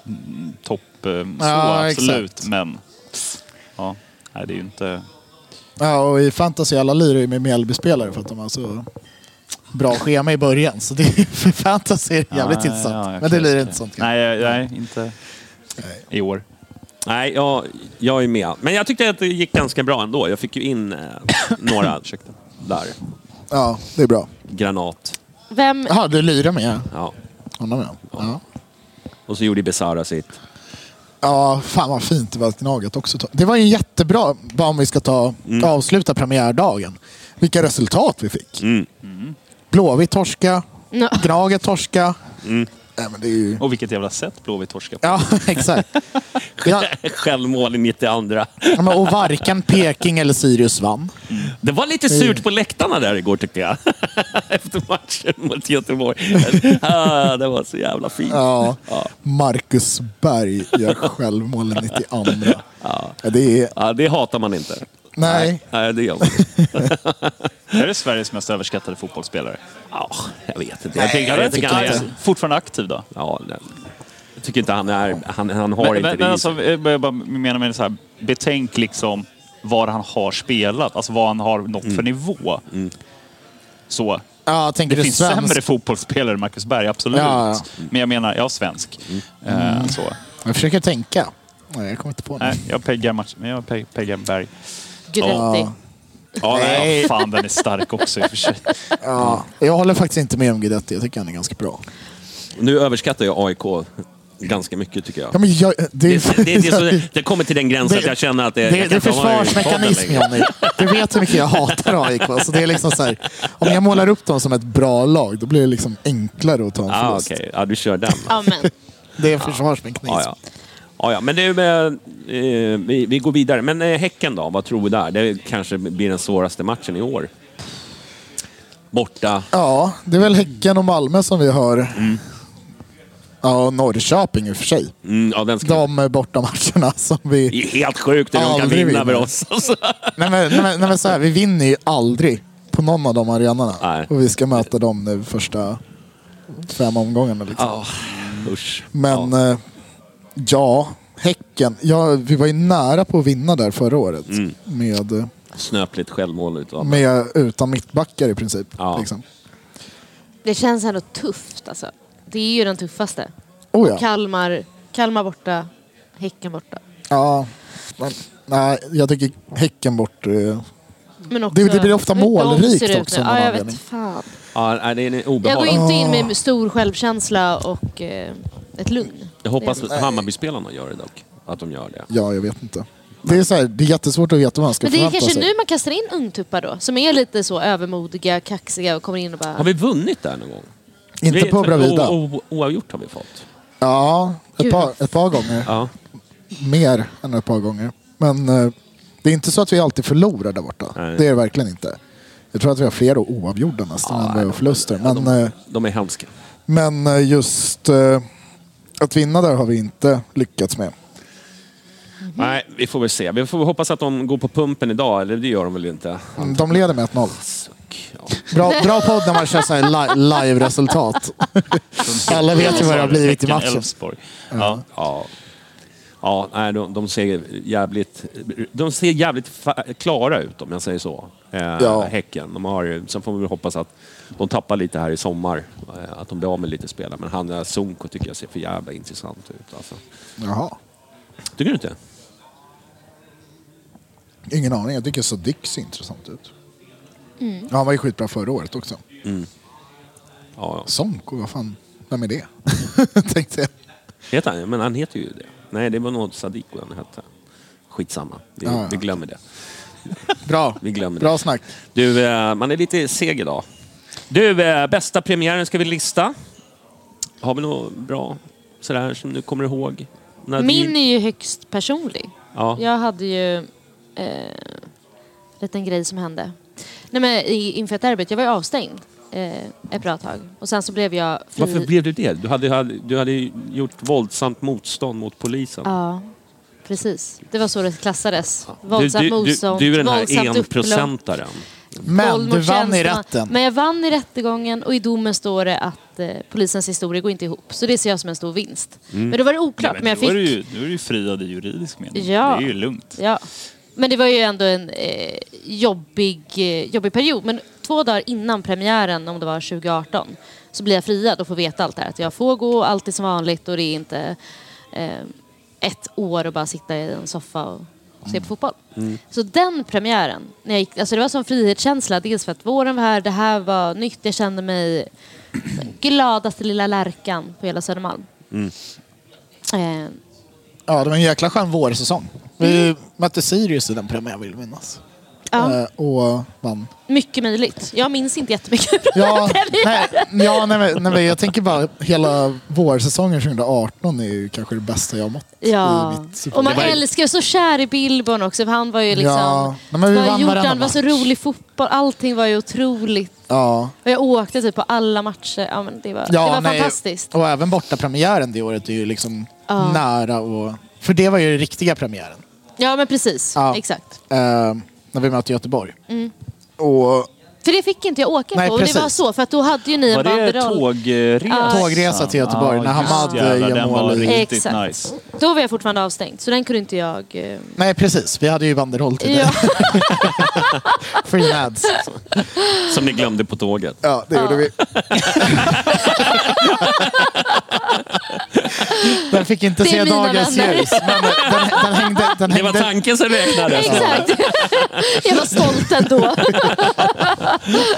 topp eh, så Ja, absolut. exakt. Men ja, nej, det är ju inte... Ja, och i fantasy alla lirar ju med Mjällby-spelare för att de har så bra schema i början. Så det är, för fantasy är det jävligt Ja, intressant. ja, Men okej, det okej. inte sånt. kanske. Nej, nej, inte i år. Nej, jag, jag är med. Men jag tyckte att det gick ganska bra ändå. Jag fick ju in eh, några [coughs] ursäkta, där. Ja, det är bra. Granat. Vem... Jaha, du lirar med Ja. Honom ja. Ja. Och så gjorde Besara sitt. Ja, fan vad fint det var att Gnaget också tog. Det var ju jättebra, bara om vi ska ta, Mm. avsluta premiärdagen. Vilka resultat vi fick. Mm. Blåvitt torska, Ja. Gnaget torska. Mm. Nej, men det är ju... Och vilket jävla sätt Blåvitt torskade på. Ja, [laughs] exakt. Ja, [laughs] Självmål i 92. ja, men och varken Peking eller Sirius vann. Det var lite surt på läktarna där igår tyckte jag. [laughs] Efter matchen mot Göteborg. ah, det var så jävla fint. Ja, Marcus Berg gör självmål i 92. Ja. Det är... Ja, det hatar man inte. Nej. Nej, det gör man inte. [laughs] Är det Sveriges mest överskattade fotbollsspelare? Ja, jag vet inte. Nej, Jag, tänker, jag jag, tycker tycker han inte. är... Fortfarande aktiv då? Ja, nej. jag tycker inte han är... Han, han har Men, inte men, det men i alltså, jag bara menar med så här, betänk liksom var han har spelat, alltså vad han har nått Mm. för nivå. Så. Ja, tänker Det du finns svensk? sämre fotbollsspelare än Marcus Berg, absolut. Ja, ja. Men jag menar, ja, svensk. Eh, så. Jag försöker tänka. Nej, jag kommer inte på Nej, det. jag peggar, match, men jag peg- peggar Berg. Gretti. Ja. Ja, nej. Ja, fan, den är stark också i och för sig. Ja, jag håller faktiskt inte med om Guidetti. Jag tycker han är ganska bra. Nu överskattar jag AIK ganska mycket tycker jag. Ja, men jag, det, Det, är- det, det, är så, det kommer till den gränsen Det- att jag känner att det, Det, det är försvarsmekanism. Johnny. Du vet hur mycket jag hatar AIK. Så det är liksom så här, om jag målar upp dem som ett bra lag, då blir det liksom enklare att ta en Ah, förlust. Okej, ja, du kör den. Amen. Det är försvarsmekanism. Ja, ja. Ja, ja. Men det är, med, eh, vi, vi går vidare. Men eh, Häcken då, vad tror vi där? Det kanske blir den svåraste matchen i år. Borta. Ja, det är väl Häcken och Malmö som vi har. Ja, och Norrköping i och för sig. Mm, ja, den ska... De bortamatcherna [laughs] som vi... Det är helt sjukt hur de kan Aldrig vinna vinner. oss. Alltså. [laughs] Nej men, nej, men, nej, men så här, vi vinner ju aldrig på någon av de arenorna. Nej. Och vi ska möta dem nu första fem omgångarna. Liksom. Ja, usch. Men Ja. Ja. Häcken. Ja, vi var ju nära på att vinna där förra året. Mm. Med, Snöpligt självmål utav med, utan mittbackar i princip. Ja. Liksom. Det känns ändå tufft alltså. Det är ju den tuffaste. Oh, ja. Kalmar, Kalmar borta, Häcken borta. Ja, men, nej, jag tycker Häcken bort. eh, Men också Det- det blir ofta målrikt också Ja, jag vet fan. Ja, det är en Jag går inte in med stor självkänsla och eh, ett lugn. Jag hoppas att Hammarbyspelarna gör det dock. Att de gör det. Ja, jag vet inte. Det är, så här, det är jättesvårt att veta vad man ska Men det är förvänta kanske sig. nu man kastar in ungtuppar då, som är lite så övermodiga, kaxiga och kommer in och bara... Har vi vunnit där någon gång? Inte Vi- på Bravida. o- o- Oavgjort har vi fått. Ja, ett Gud. par, ett par gånger. Ja. Mer än ett par gånger. Men eh, det är inte så att vi alltid förlorar där borta. Nej. Det är det verkligen inte. Jag tror att vi har fler oavgjorda nästan än vad vi har förluster. Men, eh, De är hemska. men eh, just eh, att vinna där har vi inte lyckats med. Nej, vi får väl se. Vi får hoppas att de går på pumpen idag, eller det gör de väl inte? Mm, De leder med 1-0. Suck. Ja. Bra, bra podd när man kör så här live-resultat. [laughs] Alla vet ju vad det har blivit i matchen. Ja. Ja, ja nej, de, de ser jävligt, de ser jävligt klara ut om jag säger så. Eh, Ja. Häcken. De har, sen får vi hoppas att de tappar lite här i sommar. Eh, att de blir av med lite spelare. Men han eh, Sonko tycker jag ser för jävla intressant ut. Alltså. Jaha. Tycker du inte? Ingen aning. Jag tycker Sadiq ser intressant ut. Ja, han var ju skitbra förra året också. Ja, ja. Sonko, vad fan. Vem är det? [laughs] Tänkte jag. Heter han? Men han heter ju det. Nej, det var nog Sadiko han hette. Skitsamma. Vi, Ja, ja. vi glömmer det. Bra. [laughs] Vi glömmer Bra det. snack. Du, eh, man är lite seg idag. Du, eh, bästa premiären ska vi lista. Har vi något bra sådär som du kommer ihåg? När Min är ju högst personlig. Ja. Jag hade ju eh, liten grej som hände. Nej, men i, inför derbyt, jag var ju avstängd eh, ett bra tag. Och sen så blev jag fri. Varför blev du det? Du hade, du hade ju gjort våldsamt motstånd mot polisen. Ja, precis. Det var så det klassades. Du, Våldsamt du, du, motstånd, du är den här enprocentaren. Men du vann i rätten. Men jag vann i rättegången och i domen står det att eh, polisens historia går inte ihop. Så det ser jag som en stor vinst. Mm. Men då var det oklart. Ja, men jag nu, är du fick... ju, nu är du ju friad i juridisk mening. Ja. Det är ju lugnt. Ja. Men det var ju ändå en eh, jobbig, eh, jobbig period. Men två dagar innan premiären, om det var 2018, så blir jag friad och får veta allt det här. Att jag får gå alltid som vanligt och det är inte eh, ett år och bara sitta i en soffa och se på fotboll. Så den premiären, när jag gick, alltså det var som frihetskänsla. Dels för att våren var här, det här var nytt. Jag kände mig [clears throat] gladaste lilla lärkan på hela Södermalm. Eh, Ja, det var en jäkla skön vårsäsong. Vi mötte Sirius i den premiären vill jag minnas. Ja, Eh, och vann. mycket möjligt. Jag minns inte jättemycket från [laughs] Ja, nej, ja nej, nej, jag tänker bara hela vårsäsongen 2018 är ju kanske det bästa jag har mått Ja, i mitt och man älskar så kär i Billborn också för han var ju liksom... Ja, nej, men vi vad vann gjorde varenda han? var så rolig fotboll, allting var ju otroligt. Ja, Och jag åkte typ på alla matcher. Ja, men det var, ja det var nej, fantastiskt. Och även borta premiären det året är ju liksom Ja. nära och... För det var ju den riktiga premiären. Ja men precis, Ja. exakt. Eh, när vi mötte Göteborg. Mm. Och För det fick inte jag åka Nej, på. Och det var så, för att då hade ju ni en Var det banderoll. tågresa? Ja. tågresa till Göteborg när just Hamad gör Den var mål. i- riktigt Exakt. nice. Då var jag fortfarande avstängd, så den kunde inte jag... eh, Nej precis, vi hade ju banderoll till det. Ja, [laughs] Free ads. Som ni glömde på tåget. Ja, det gjorde vi. Den fick inte se dagens vänner. ljus. Men den, den hängde... Den Det var hängde tanken som räknades. exakt. jag var stolt ändå. [laughs]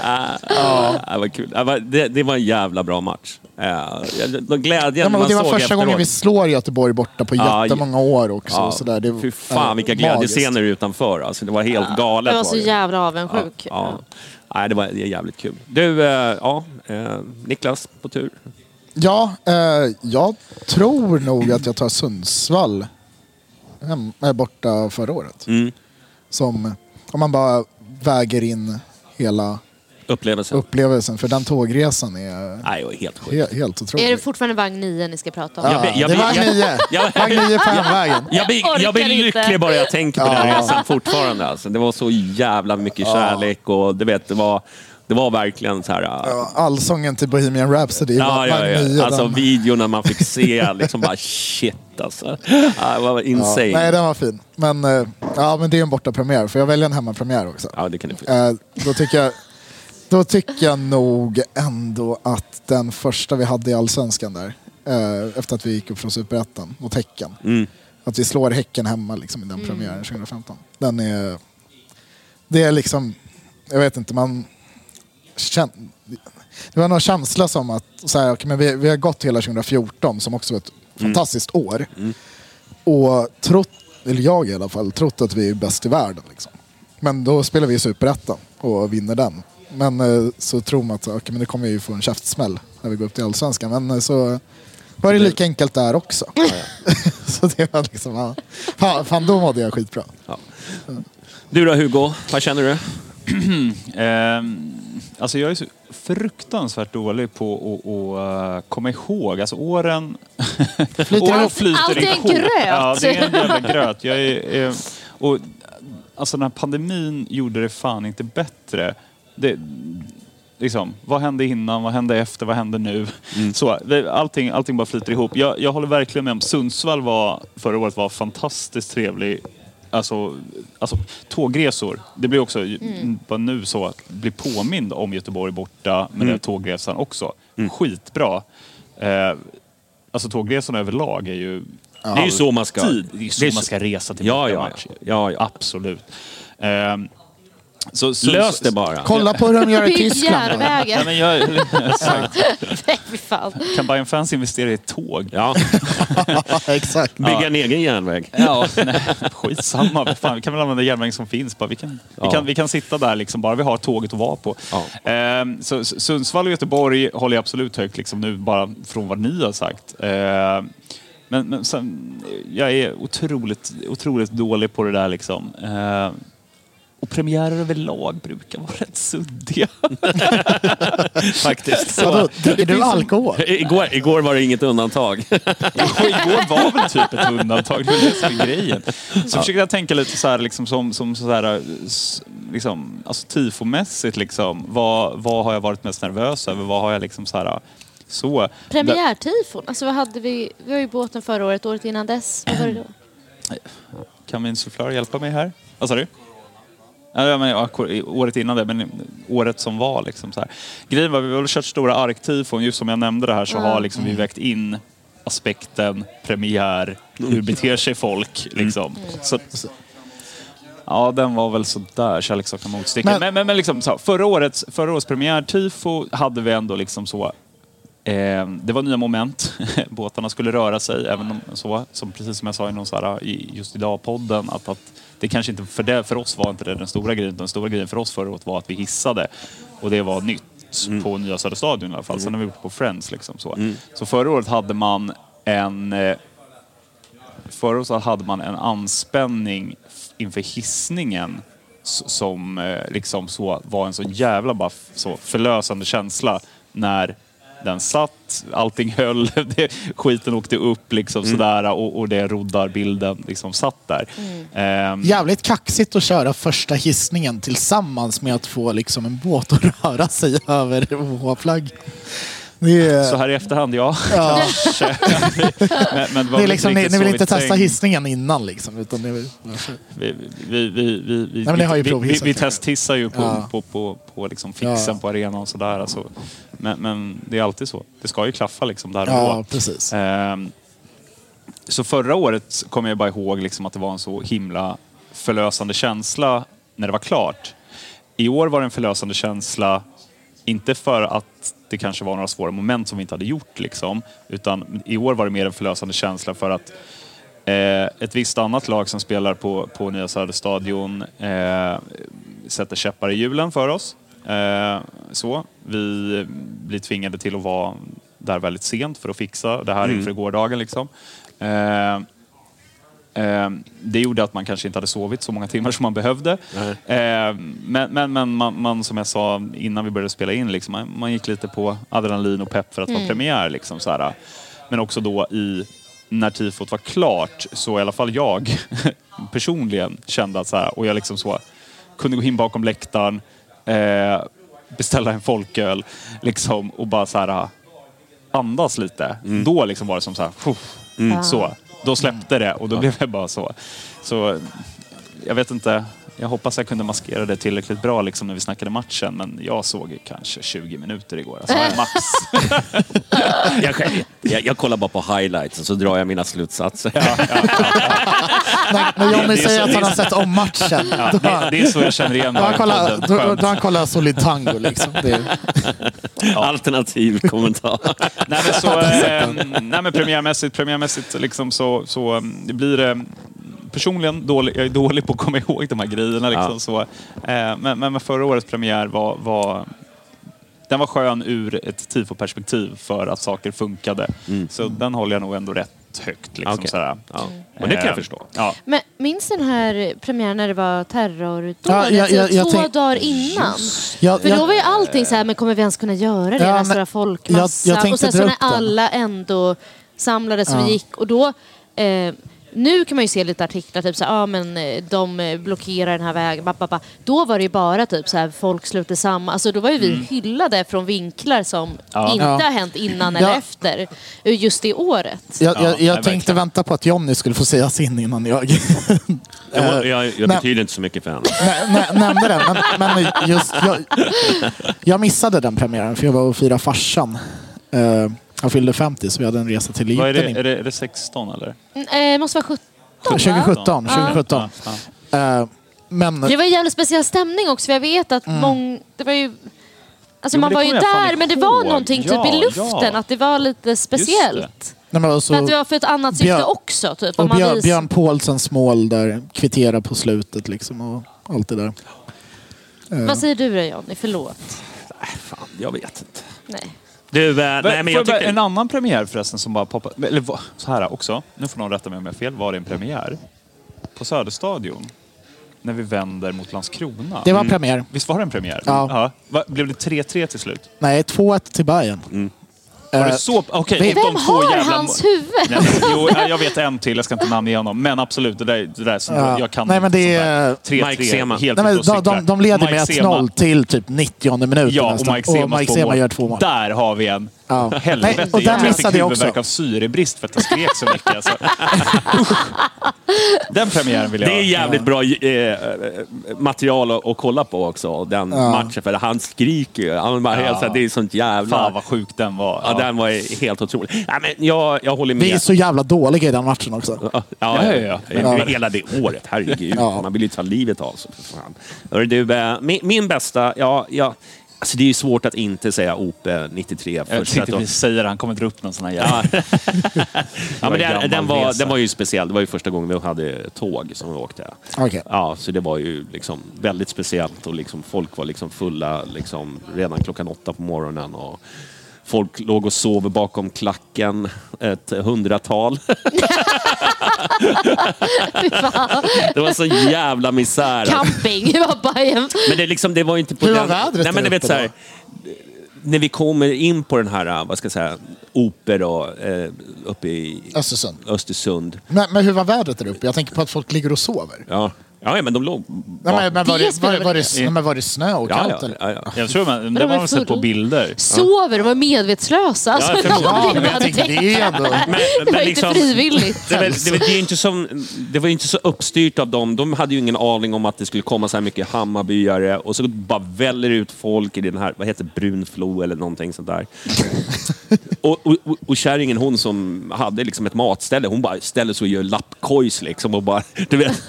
Ja, det var kul. Det var, det, var en jävla bra match. Ja, jag- glädjen ja, man det var såg första gången vi slår Göteborg borta på Ja, jättemånga år också. Ja, så där. Det, fy fan vilka ja, magiskt. glädjescener utanför. Alltså, det var helt galet. Jag var så det. jävla ja, avundsjuk. ja. Nej, det var det jävligt kul. Du, eh, ja, eh, Niklas på tur. Ja, eh, jag tror nog att jag tar Sundsvall hem, äh, borta förra året. Mm. Som, om man bara väger in hela Upplevelsen. upplevelsen. För den tågresan är Nej, det helt sjukt. he, helt otrolig. Är det fortfarande vagn 9 ni ska prata om? Ja, Jag jag det jag- nio. [laughs] jag- Vagn nio på hemvägen. Jag blir, jag Orkar blir lycklig bara jag tänker på den resan fortfarande. Alltså. Det var så jävla mycket kärlek och du vet, det var, det var verkligen så här... Ja, Ja, Allsången till Bohemian Rhapsody ja, var ja, nio. Alltså den. videorna man fick se, liksom bara [laughs] shit alltså. Ja, det var ja, insane. nej, den var fin. Men, eh, ja, men det är en borta premiär för jag väljer en hemmapremiär också. Ja, det kan du få. Eh, då, tycker jag, då tycker jag nog ändå att den första vi hade i Allsvenskan där, eh, efter att vi gick upp från Superettan mot Häcken, Mm. Att vi slår Häcken hemma liksom, i den premiären 2015. Den är... Det är liksom... Jag vet inte, man... Det var någon känsla som att så här, okay, men vi, vi har gått hela 2014 som också var ett fantastiskt år. Och trott, eller jag i alla fall, trott att vi är bäst i världen. Liksom. Men då spelar vi i Superettan och vinner den. Men eh, så tror man att okay, men det kommer ju få en käftsmäll när vi går upp till Allsvenskan. Men eh, så var det lika enkelt där också. [laughs] så det var liksom, ja. fan, fan då mådde jag skitbra. Du då Hugo, vad känner du? [clears throat] Ehm, alltså jag är så fruktansvärt dålig på att, att eh, komma ihåg. Alltså åren... [laughs] Flyter åren ihop. flyter Allt är en ihop. gröt. Ja, det är en jävla gröt. Jag är, eh, och, alltså den här pandemin gjorde det fan inte bättre. Det, liksom, vad hände innan, vad hände efter, vad hände nu? Så, det, allting, allting bara flyter ihop. Jag, jag håller verkligen med om Sundsvall var, förra året var fantastiskt trevlig. Alltså, alltså tågresor. Det blir också bara nu så att bli påmind om Göteborg borta med den tågresan också. Skitbra. Eh, alltså tågresorna överlag är ju Det är ju så man ska... tid. Det är så det är man ska resa till Ja, ja, ja, ja. Absolut. Ehm, så, så, Lös det bara. Kolla på hur de gör i Bygg Tyskland. Ja, järnvägen. men jag, [laughs] [laughs] exakt. Nej, fy fan. Kan Bayern fans investera i tåg? Ja, [laughs] Exakt. bygga en egen järnväg. Ja, nej, skitsamma. Fan, vi kan väl använda järnvägen som finns. Bara. Vi, kan, vi, kan, vi kan sitta där liksom, bara vi har tåget att vara på. Ja. Ehm, så, så Sundsvall och Göteborg håller jag absolut högt liksom, nu, bara från vad ni har sagt. Ehm, men, men sen, jag är otroligt, otroligt dålig på det där. Liksom. Ehm, och premiärer överlag brukar vara rätt suddiga. [laughs] Faktiskt. Så. Dricker du alkohol? [laughs] Igår, igår var det inget undantag. [laughs] Och igår var väl typ ett undantag. Det var det grejen. Så försökte jag tänka lite så här, liksom, som, som så här, liksom, alltså tifomässigt. Liksom, vad, vad har jag varit mest nervös över? Vad har jag liksom så här... Så. Premiärtifon. Alltså vad hade vi? Vi var ju båten förra året, året innan dess. Vad var det då? [clears throat] Kan min sufflör hjälpa mig här? Vad sa du? Ja, men, ja, året innan det, men året som var. Liksom, så här. Grejen var, vi har kört stora arktifon. Just som jag nämnde det här så har liksom, vi vägt in aspekten premiär, hur beter sig folk. Liksom. Så, ja, den var väl sådär, kärlek saknar motstycke. Men, Men- men, men, liksom, så, förra, årets, förra årets premiärtifo hade vi ändå liksom så Eh, det var nya moment. [laughs] Båtarna skulle röra sig, även om så, som precis som jag sa i någon så här, i just idag-podden, att, att det kanske inte, för, det, för oss var inte det den stora grejen, den stora grejen för oss förra året var att vi hissade. Och det var nytt på Nya Södra Stadion i alla fall. Sen har vi gjort på Friends. Liksom, så. så förra året hade man en eh, Förra året hade man en anspänning inför hissningen som eh, liksom så var en så jävla bara så förlösande känsla när den satt, allting höll, [laughs] det, skiten åkte upp liksom sådär och, och det roddarbilden liksom satt där. Ehm, Jävligt kaxigt att köra första hissningen tillsammans med att få liksom en båt att [laughs] röra sig över [laughs] OH-flagg. Är, Så här i efterhand, ja. ja, [laughs] men, men det är liksom, ni, ni vill inte testa hissningen innan liksom. Utan ni vill, Vi, vi, vi, vi, men har ju vi, vi, testhissar ju på, Ja. på, på, på liksom fixen Ja. på arenan och sådär. Alltså. Men, men det är alltid så. Det ska ju klaffa liksom där och ja, då. precis. Ehm, så förra året kommer jag bara ihåg liksom att det var en så himla förlösande känsla när det var klart. I år var det en förlösande känsla, inte för att det kanske var några svåra moment som vi inte hade gjort, liksom, utan i år var det mer en förlösande känsla för att eh, ett visst annat lag som spelar på, på Nya Söderstadion eh, sätter käppar i hjulen för oss. Eh, så. Vi blir tvingade till att vara där väldigt sent för att fixa det här inför gårdagen. Liksom. Eh, det gjorde att man kanske inte hade sovit så många timmar som man behövde. Eh, men men, men man, man, som jag sa innan vi började spela in, liksom, man, man gick lite på adrenalin och pepp för att vara premiär. Liksom, så här. Men också då i, när tifot var klart, så i alla fall jag [laughs] personligen kände att så här, och jag liksom så, kunde gå in bakom läktaren, eh, beställa en folköl liksom, och bara så här, andas lite. Då liksom var det som så här, "Fuh." så. Då släppte det och då blev det bara så. Så jag vet inte. Jag hoppas jag kunde maskera det tillräckligt bra liksom när vi snackade matchen. Men jag såg kanske 20 minuter igår. Alltså, max. [laughs] Jag, själv- jag, jag kollar bara på highlights och så drar jag mina slutsatser. När, när Johnny Det är säger så- att han har sett om matchen, då, Det, det är så jag känner igen då, han podden. då, då han kollat Solid Tango. Liksom. Det, [laughs] Alternativ kommentar. Nej men, så, [laughs] eh, nej men premiärmässigt, premiärmässigt liksom så, så eh, det blir det personligen dålig, jag är dålig på att komma ihåg de här grejerna. Liksom, Ja. så, eh, men, men förra årets premiär var, var den var skön ur ett tifo-perspektiv för att saker funkade. Så den håller jag nog ändå rätt högt. Liksom, Okej. sådär. Ja. Men det kan jag Eh, förstå. Ja. Men minns den här premiären när det var terrordådet? Ja, jag- jag- typ jag två tänk- dagar innan. jag, För då jag, var ju allting så här, men kommer vi ens kunna göra det? Ja, den här men stora folkmassan. jag- jag tänkte och sen så när alla ändå samlades och gick. Och då, eh, nu kan man ju se lite artiklar, typ så här, ah, men eh, de eh, blockerar den här vägen. Ba, ba, ba. Då var det ju bara typ så här, folk sluter samman. Alltså då var ju vi hyllade från vinklar som Ja. inte Ja. har hänt innan eller Ja. efter. eh, Just det året. jag, jag, Ja, jag nej, tänkte verkligen. vänta på att Johnny skulle få säga sin innan jag Jag, [laughs] jag, jag betyder inte så mycket för henne. [laughs] nä, nä, nämnde den. Men, men just, jag, jag missade den premiären för jag var och firade farsan. Eh, han fyllde 50 så vi hade en resa till Vad är, det, Egypten. är, det, är det 16 eller? Mm, Eh, måste vara 17 va? 2017. Ja. 2017. Ja. Eh, men Det var en jävligt speciell stämning också för jag vet att många... Det var ju... Alltså Jo, man det var ju där men det var någonting typ Ja, i luften ja. att det var lite speciellt. nej, men För att det var för ett annat syfte Björn- också. Typ, och Björn, vis- Björn Paulsens mål där kvitterar på slutet liksom och allt det där. Vad säger du då Johnny? Förlåt. Fan, jag vet inte. Nej. Du, eh, nej, men jag tycker... En annan premiär förresten som bara poppade... Eller så här också, nu får någon rätta mig om jag har fel. Var det en premiär? På Söderstadion? När vi vänder mot Landskrona? Det var premiär. Visst var det en premiär? Ja. Va, blev det 3-3 till slut? Nej, 2-1 till Bayern. Var Eh, det så? Okej, Vem de två har jävla... hans huvud? Nej, men, jo, jag vet en till, jag ska inte namnge honom. Men absolut, det där, det där som Ja. jag kan Nej, men det där. är- 3-3, Mike Sema. helt Nej, men och de, de, de leder med Mike Sema. 1-0 till typ 90 minuten Ja, och. Mike Semas Mike Sema gör två mål. Där har vi en. Ja. [laughs] Helvete. Nej, och tror missade jag också. av syrebrist för att jag skrek så mycket. Alltså. [laughs] Den premiären vill jag Det är jävligt bra eh, material att, att kolla på också, den matchen. För han skriker ju. Han bara helt så här, det är sånt jävla... Fan vad sjuk den var. Ja, den var helt otrolig. Nej, men jag, jag håller med. Vi är så jävla dåliga i den matchen också. Ja, Ja, ja, ja. ja. Hela det året, herregud. Ja. Man vill ju ta livet av sig. för fan. Hörru Du, eh, min, min bästa, ja, ja, alltså det är ju svårt att inte säga OP 93. Jag Först tänkte att- vi säger han kommer dra upp någon sån här jävla... Ja. [laughs] ja, men gammal den, var, den var ju speciell. Det var ju första gången vi hade tåg som vi åkte. Okej. Ja, så det var ju liksom väldigt speciellt och liksom folk var liksom fulla liksom redan klockan åtta på morgonen. Och folk låg och sov bakom klacken, ett hundratal. [laughs] [laughs] Det var så jävla misär. Camping var Bajen. Men det, liksom, det var inte på Hur var den... vädret Nej, men vet, så här, När vi kommer in på den här, vad ska jag säga, Oper och, eh, uppe i Östersund. Östersund. Men, men hur var vädret där uppe? Jag tänker på att folk ligger och sover. Ja, ja ja, men de låg... Nej, men, men var, Det var, det, var, det, nej, men var det snö och kallt? ja, ja, ja. Jag tror man, de det var man sett på bilder. Sover, de var medvetslösa. Alltså, Ja, Ja, men jag det är ändå... [laughs] Men, Det var inte frivilligt. Det, var, det, var, det, är inte som, det var inte så uppstyrt av dem. De hade ju ingen aning om att det skulle komma så här mycket Hammarbyare och så bara väller ut folk i den här, vad heter Brunflo eller någonting sånt där. [laughs] och, och, och- och kärringen, hon som hade liksom ett matställe, hon bara ställer sig och gör lappkojs liksom och bara, du vet,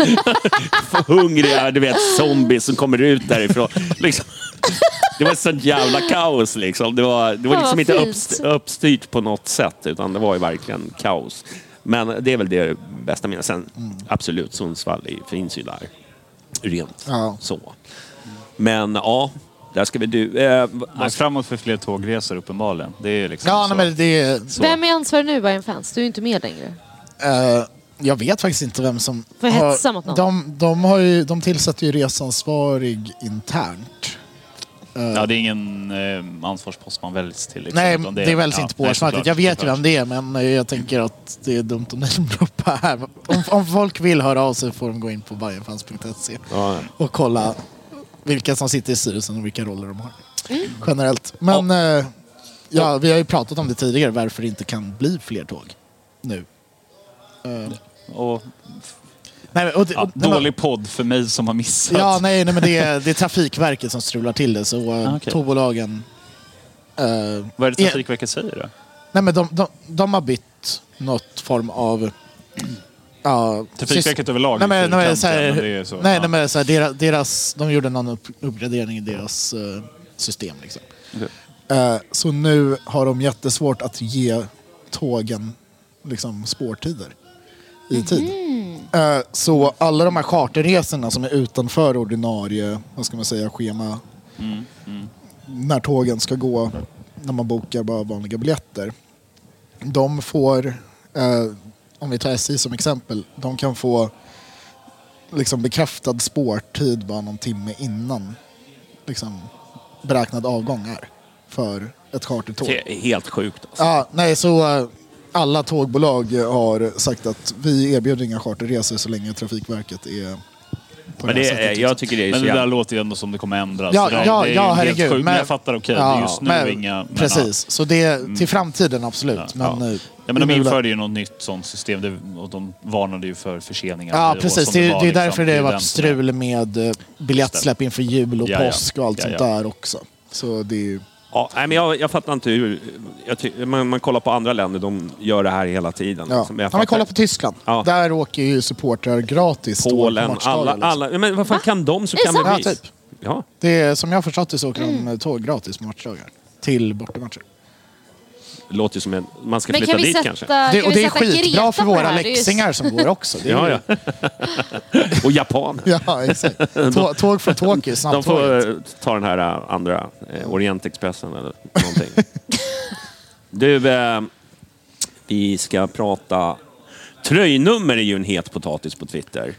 hungriga, du vet, zombies som kommer ut därifrån. Liksom. Det var ett sånt jävla kaos liksom. Det var, det var liksom inte uppst, uppstyrt på något sätt, utan det var ju verkligen kaos. Men det är väl det bästa minnet. Sen absolut, Sundsvall finns ju där. Rent Ja. så. Men ja, där ska vi du... Eh, vad, framåt för fler tågresor uppenbarligen. Det är liksom Ja, så. nej, men det är... Så. Vem är ansvarig nu Bayern fans? Du är ju inte med längre. Eh, jag vet faktiskt inte vem som... Får jag hetsa mot någon? de, de, har ju, de tillsätter ju resansvarig internt. Eh, Ja, det är ingen eh, ansvarspost man väljs till. Liksom, Nej, utan det, väljs ja, inte på årsmötet. Jag vet ju vem det är, men eh, jag tänker att det är dumt om [laughs] ni droppar här. Om, om folk vill höra av sig får de gå in på bajenfans.se ja, och kolla vilka som sitter i styrelsen och vilka roller de har. Generellt. Men eh, ja, vi har ju pratat om det tidigare, varför det inte kan bli fler tåg nu. Eh, Och Nej, och Ja, och- men- dålig podd för mig som har missat. Ja, nej, nej men det är, det är Trafikverket som strular till det. Så eh, Ah, okej. tågbolagen... eh, Vad är det är- Trafikverket säger då? Nej, men de, de, de har bytt något form av... Ja, Trafikverket överlag Nej, men, är nej, så här, är så, nej, ja. nej, men så här, deras, deras, de gjorde någon upp, uppgradering i deras eh, system. Liksom. Okej. Eh, så nu har de jättesvårt att ge tågen liksom, spårtider i tid. Eh, så alla de här charterresorna som är utanför ordinarie vad ska man säga, schema när tågen ska gå, när man bokar bara vanliga biljetter. De får, eh, om vi tar SJ som exempel, de kan få liksom bekräftad spårtid bara någon timme innan liksom, beräknad avgång är för ett chartertåg. Det är helt sjukt. Alltså. Ja, nej, så eh, alla tågbolag har sagt att vi erbjuder inga charterresor så länge Trafikverket är på Men det det här är, sättet. jag tycker det är Men så det där låter ju ändå som det kommer ändras. Ja, Så det, ja, det är ja, helt herregud. Sjukt, men jag fattar, okej. Ja, just nu men- inga... Men, Precis, så det till framtiden absolut. Ja. Men, Ja. eh, Ja, men de införde ju något nytt sånt system det, och de varnade ju för förseningar. Ja, precis. Det, är- var, det är liksom. därför det har är varit är- strul med eh, biljettsläpp inför jul och Ja, ja. påsk och allt Ja, sånt ja. där också. Så det är ju... Ja, nej, men jag, jag fattar inte hur... Jag ty, man, man kollar på andra länder, de gör det här hela tiden. Ja. liksom. Men jag Ja, men fattar- kolla på Tyskland. Ja. Där åker ju supportrar gratis på Polen, matchdagar, alla, liksom. alla. Men vad fan kan de så Är det kan sant? väl Ja, vi? typ. Ja. Det är, som jag har förstått det så åker de eh, tåg gratis på matchdagar. Till bortamatcher. Låter ju som en... Man ska Men flytta kan vi dit sätta, kanske. kan Det, och det är skitbra Greta för våra läxingar som går också. [laughs] Ja, ja. Och Japan. [laughs] ja, exakt. Tå, tåg från Tokyo, De snabbtåget. får eh, ta den här eh, andra, eh, Orientexpressen eller någonting. [laughs] du, eh, vi ska prata... Tröjnummer är ju en het potatis på Twitter.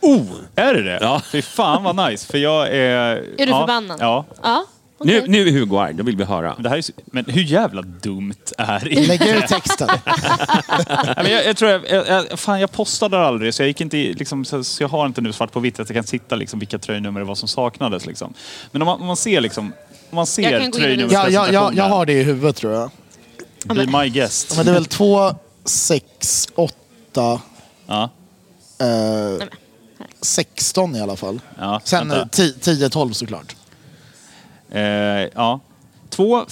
Oh, är det det? Ja. Fy fan vad nice. För jag är... Är du ja, förbannad? Ja. Ja, okej. Nu, nu är Hugo arg, det vill vi höra. Men, det här är, så- men hur jävla dumt är det? Lägg ut texten. [laughs] Nej, men jag, jag tror jag, jag, jag, fan, jag postade aldrig så jag gick inte i- liksom, så, så jag har inte nu svart på vitt att jag kan sitta liksom, vilka tröjnummer det var som saknades. Liksom. Men om man, om man ser liksom, om man Jag ser kan gå in och- tröjnummerpresentationen. Ja, ja, ja, jag har det i huvudet tror jag. Be my guest. Men det är väl två, sex, åtta, Ja, eh, 16 i alla fall. ja, Sen vänta. eh, 10, 10, 12 såklart. Eh, ja. Två,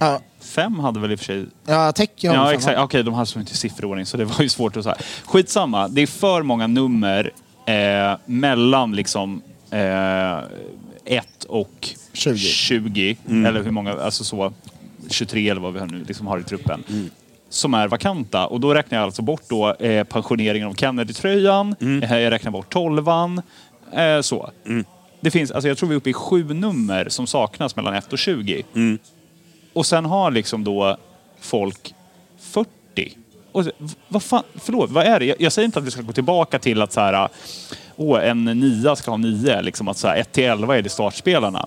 Ja, fem hade väl i och för sig... ja täcker jag Ja, exakt. Okej, de hade så inte sifferordning så det var ju svårt att säga. Skitsamma, det är för många nummer eh, mellan liksom eh, 1 och 20. 20 eller hur många, alltså så, 23 eller vad vi har nu liksom har i truppen. Som är vakanta och då räknar jag alltså bort då eh, pensioneringen av Kennedy-tröjan, eh, jag räknar bort tolvan, eh, så. Det finns, alltså jag tror vi är uppe i sju nummer som saknas mellan 1 och 20. Och sen har liksom då folk 40. Och så, v- vad fan, förlåt, vad är det? Jag, jag säger inte att vi ska gå tillbaka till att så här, åh, en nia ska ha nio, liksom att så här, 1 till 11 är det startspelarna.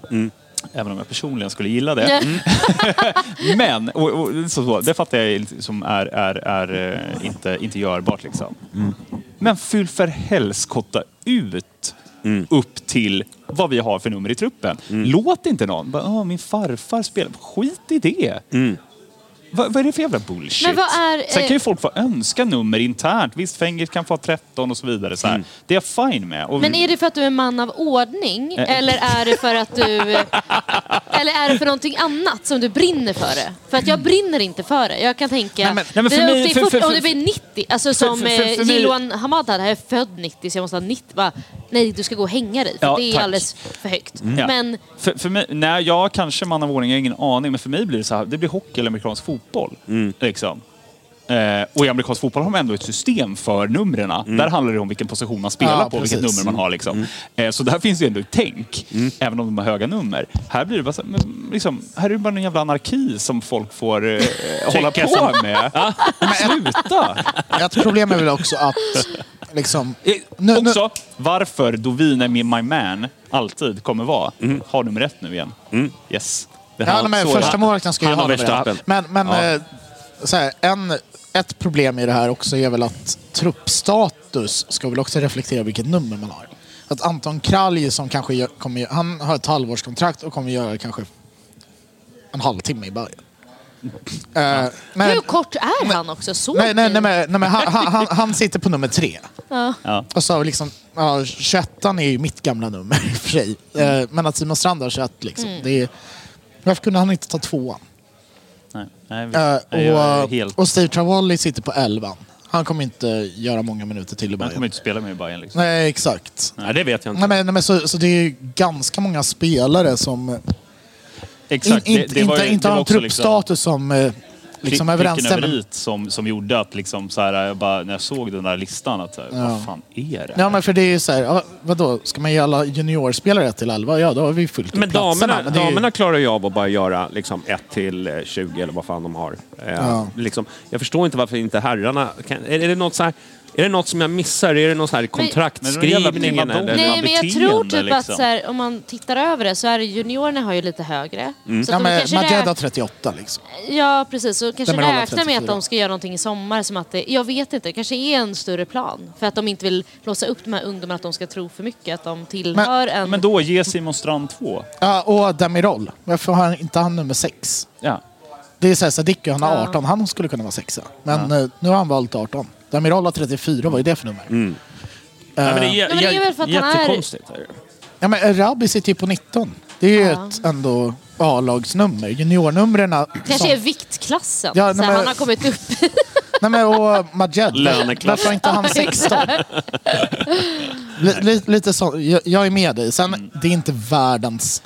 Även om jag personligen skulle gilla det. Mm. [laughs] Men, och, och, så, så, det fattar jag som är, är, är eh, inte, inte görbart liksom. Men fyll för helskotta ut upp till vad vi har för nummer i truppen. Låt inte någon, bara, "Åh, min farfar spelar, skit i det. Vad, vad är det för jävla bullshit? Men vad är, Sen kan ju eh, folk få önska nummer internt. Visst, Fengis kan få ha 13 och så vidare. Så här. Det är jag fine med. Och Men är det för att du är man av ordning eller är det för att du... [laughs] Eller är det för någonting annat som du brinner för det? För att jag brinner inte för det. Jag kan tänka... Nej, men- nej, men för mig- för- 40, för- om det blir 90, alltså som för- för- för Jiloan Hamad hade, jag är född 90 så jag måste ha 90. Bara, nej, du ska gå och hänga dig för Ja, det är tack. alldeles för högt. Ja. Men För, för mig, nej, jag kanske man av ordning, jag har ingen aning. Men för mig blir det så här, det blir hockey eller amerikansk fotboll. Liksom. Eh, och i amerikansk fotboll har man ändå ett system för numren. Där handlar det om vilken position man spelar Ja, på, vilket precis. nummer man har. Liksom. Eh, så där finns det ju ändå ett tänk, även om de har höga nummer. Här blir det bara så, men, liksom, här är det bara en jävla anarki som folk får eh, [laughs] hålla på som- med. [laughs] Sluta! Ett problem är väl också att liksom... Eh, Nu- nu- Också varför Dovin är min my man alltid kommer vara. Har nummer ett nu igen. Yes. Det Ja, men det. första målvakten ska ju ha ett. Men, men Ja. eh, så här, en, ett problem i det här också är väl att truppstatus ska väl också reflektera vilket nummer man har. Att Anton Kralj som kanske gör, kommer, han har ett halvårskontrakt och kommer göra kanske en halvtimme i Bayern. Eh, men, hur kort är han också? Så nej, nej, nej, men, nej, men han, han, han, sitter på nummer tre. Ja. Och så liksom, ja, 21 är ju mitt gamla nummer [laughs] i och för sig. Eh, Men att Simon Strand har 21 liksom. Mm. Det är, varför kunde han inte ta tvåan? Nej, nej, vi- Eh, nej, jag är och, helt... och Steve Travolli sitter på 11. Han kommer inte göra många minuter till i Han kommer Bayern. inte spela med i Bayern liksom. Nej, exakt. Nej, det vet jag inte. Nej, men, nej, men så, så det är ju ganska många spelare som Exakt. in, det, det var, inte, ju- inte det var har en också truppstatus som eh, liksom överensstämmer. över som, som gjorde att liksom så här, jag bara, när jag såg den där listan, att så här, Ja. vad fan är det? Ja, men för det är ju så här, ja, vadå, ska man ge alla juniorspelare 1 till 11? Ja, då har vi fyllt upp Men platserna. damerna, Men är ju- damerna klarar ju av att bara göra liksom 1 till eh, 20 eller vad fan de har. Eh, Ja. liksom, jag förstår inte varför inte herrarna kan, är, är, det något så här, är det något som jag missar? Är det någon så här Men det är en jävla kontraktskrivningen? primadonna. Eller? Nej, men jag tror typ liksom. att så här, om man tittar över det så är det juniorerna har ju lite högre. Så Ja, men kanske Majed har 38 liksom. Ja, precis. Så kanske räknar med att 34. de ska göra någonting i sommar. Som att det, jag vet inte, det kanske är en större plan. För att de inte vill låsa upp de här ungdomarna, att de ska tro för mycket. Att de tillhör en... Men då, ge Simon Strand 2. Ja, och Demirol. Varför har inte han nummer 6? Ja. Det är så här, Sadiku, han har Ja. 18. Han skulle kunna vara sexa. Men eh, nu har han valt 18. Demirol har 34. Vad är det för nummer? Mm. Ja, men det är, Ja, men det är väl för att han är- jättekonstigt. Är... Ja, men Rabi sitter ju på 19. Det är ju Ja. ett ändå A-lagsnummer. Juniornumren... kanske är viktklassen. Ja, så nej, här, men- han har kommit upp. Nej men och Majed, Löneklass. varför har inte han 16? [laughs] Li, li, lite så, jag, jag är med dig. Sen, det är inte världens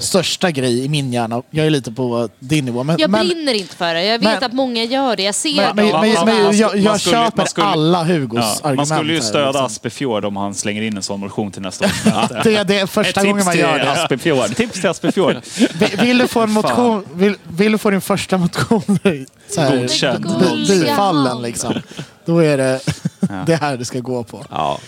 största grej i min hjärna. Jag är lite på din nivå. Men, Jag men, brinner inte för det. Jag vet men- att många gör det. Jag ser men, att men, men, men jag, jag skulle- köper skulle- alla Hugos Ja, argument. man skulle ju stödja liksom. Aspefjord om han slänger in en sån motion till nästa [laughs] år. Det, det är första gången man gör det. Aspefjord. Tips till Aspefjord. Vill, vill, du få en motion, vill, vill du få din första motion så här, Godkänd. bi- bifallen liksom. Då är det det här det ska gå på. Ja.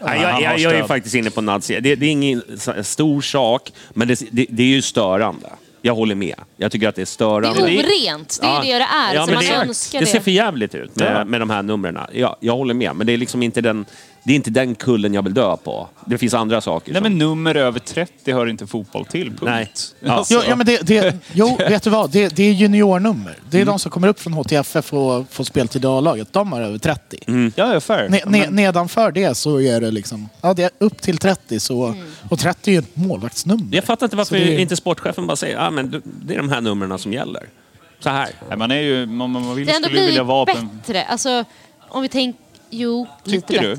Nej, jag, jag, jag är faktiskt inne på Nazi. Det, det är ingen stor sak, men det, det, det är ju störande. Jag håller med. Jag tycker att det är Det störande. är orent. Det är ju det det är. Ja, så man det, önskar det det. ser för jävligt ut Ja. med, med de här numren. Jag, jag håller med, men det är liksom inte den, det är inte den kullen jag vill dö på. Det finns andra saker. Nej som- men nummer över 30 hör inte fotboll till, punkt. Nej. Ja. Alltså, Jo, ja, men det, det, jo, [laughs] vet du vad? Det, det är juniornummer. Det är Mm. de som kommer upp från HTFF och får speltid i A-laget. De har över 30. Mm. ja, ja, fair. Ne, ne, nedanför det så är det liksom... Ja, det är upp till 30 så... Och 30 är ju ett målvaktsnummer. Jag fattar inte varför det är- inte sportchefen bara säger ah, men det är de här numren som gäller. Så här. Nej, man är ju, man, man vill, Det har ändå skulle ju vilja blivit bättre. Alltså, om vi tänker... Jo, lite Tycker du?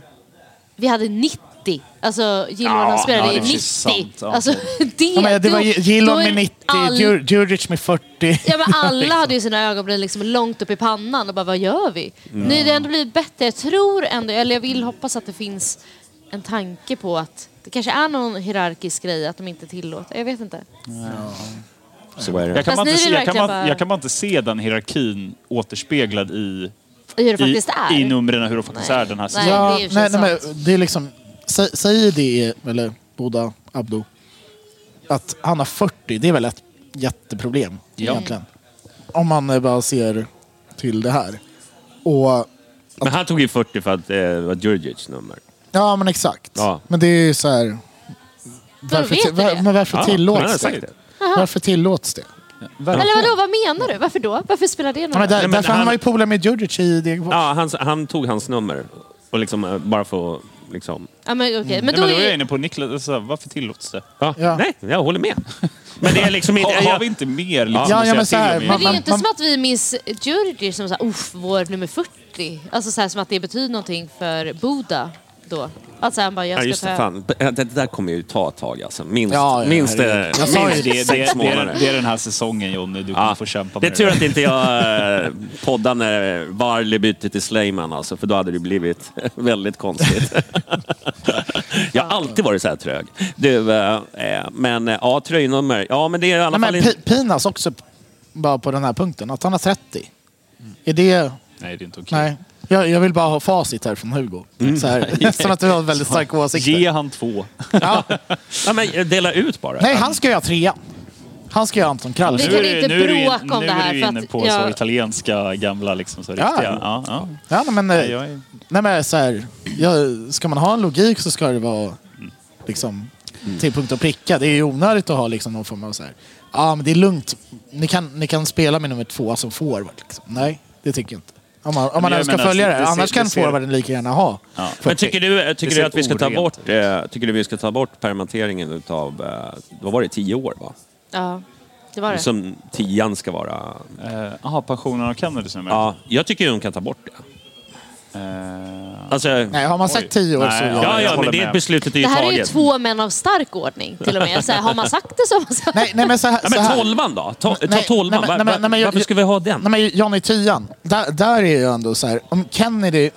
Vi hade 90. Alltså, Gilman Ja, spelade ja, i är 90. sant, ja. Alltså, det, Ja, men det var är med 90, all- Djur- Djurdjic med 40. Ja, men [laughs] alla hade ju sina ögonbryn liksom långt upp i pannan och bara, vad gör vi? Nu är det ändå blivit bättre. Jag tror ändå, eller jag vill hoppas att det finns en tanke på att det kanske är någon hierarkisk grej att de inte tillåter. Jag vet inte. Så är det. Jag kan, se, jag, kan bara- jag kan bara inte se den hierarkin återspeglad i, Hur det i, faktiskt är. i numren, hur de faktiskt Nej. är den här säsongen. det är Ja, för sig nej, nej, men det är liksom... Sä, säger det, eller Boda Abdo, att han har 40, det är väl ett jätteproblem egentligen. Om man eh, bara ser till det här. Och Men han tog ju 40 för att eh, det var Djurdjics nummer. Ja, men exakt. Ja. Men det är ju så här... Varför, vet ti- du det? var, men varför Ja, tillåts det? det. Varför tillåts det? Eller vadå, vad menar du? Varför då? Varför spelar det någon men därför han- han var ju polare med Djurdjic i Degerfors. Ja, han, han tog hans nummer. Och liksom, eh, bara för att liksom... Ja, men, okej. men då men då är jag är... inne på Niklas, alltså, varför tillåts det? Ja. Ja. Nej, jag håller med. Men det är liksom inte... Har, har vi inte mer liksom, Ja, ja, men så här, till om i- Men det är man- ju inte man- som att vi minns Djurdjic som såhär, uff, vår nummer 40. Alltså såhär, som att det betyder någonting för Boda då. Alltså han bara, jag Ja, ska just det. ta... Fan. Det det där kommer ju ta ett tag alltså. Minst, Ja, ja, minst, herregud. eh, Jag sa minst det, det, sex det, det, är, månader. det är den här säsongen Jonny, du kommer få kämpa det är med tur att inte jag eh, poddar när Varley bytte till Sleiman alltså, för då hade det blivit [laughs] väldigt konstigt. [laughs] jag har alltid varit så här trög. Du, eh, men ja, tröjnummer. Ja, men det är i alla Nej, fall men Pinas också, bara på den här punkten, att han har 30. Är det... Nej, det är inte okej. Nej. Jag, jag vill bara ha facit här från Hugo. Så här, [laughs] som att du har väldigt starka åsikter. Ge han två. [laughs] Ja. Ja, men eh, dela ut bara. Nej, han ska göra trea. Han ska göra Anton Krall. Vi Nu kan är du- inte nu är du in- bråka om nu det här, är du för inne att på jag- så italienska gamla liksom, så Ja. riktiga. Ja, ja. Ja, nej, men, eh, Nej, jag är... nej, men så här, ja, ska man ha en logik så ska det vara liksom, till punkt och pricka. Det är ju onödigt att ha liksom, någon form av så här, ja men det är lugnt. Ni kan, ni kan spela med nummer två som forward. Liksom. Nej, det tycker jag inte. Om man, om man ska menar, följa det- det. Annars kan det ser- forwarden lika gärna ha. Ja. Men tycker du, tycker du att vi ska ta bort, eh, tycker du vi ska ta bort permitteringen utav, eh, vad var det, tio år va? Ja, det var det. Som tian ska vara. Eh, Jaha, pensionen av Kennedy som Ja, jag tycker ju de kan ta bort det. Eh, Alltså, Nej, har man sagt tio år Nej, så ja. ja. ja, men det med. beslutet är ju Det här är ju taget. två män av stark ordning till och med. Så här, har man sagt det så har man sagt Nej, nej, men så här, Ja, men tolvan då? Ta, ta Nej, tolvan. nej, men- nej, va- men- nej, Varför ska vi ha den? Nej, men Johnny tian. Där, där är ju ändå så här. Om Kennedy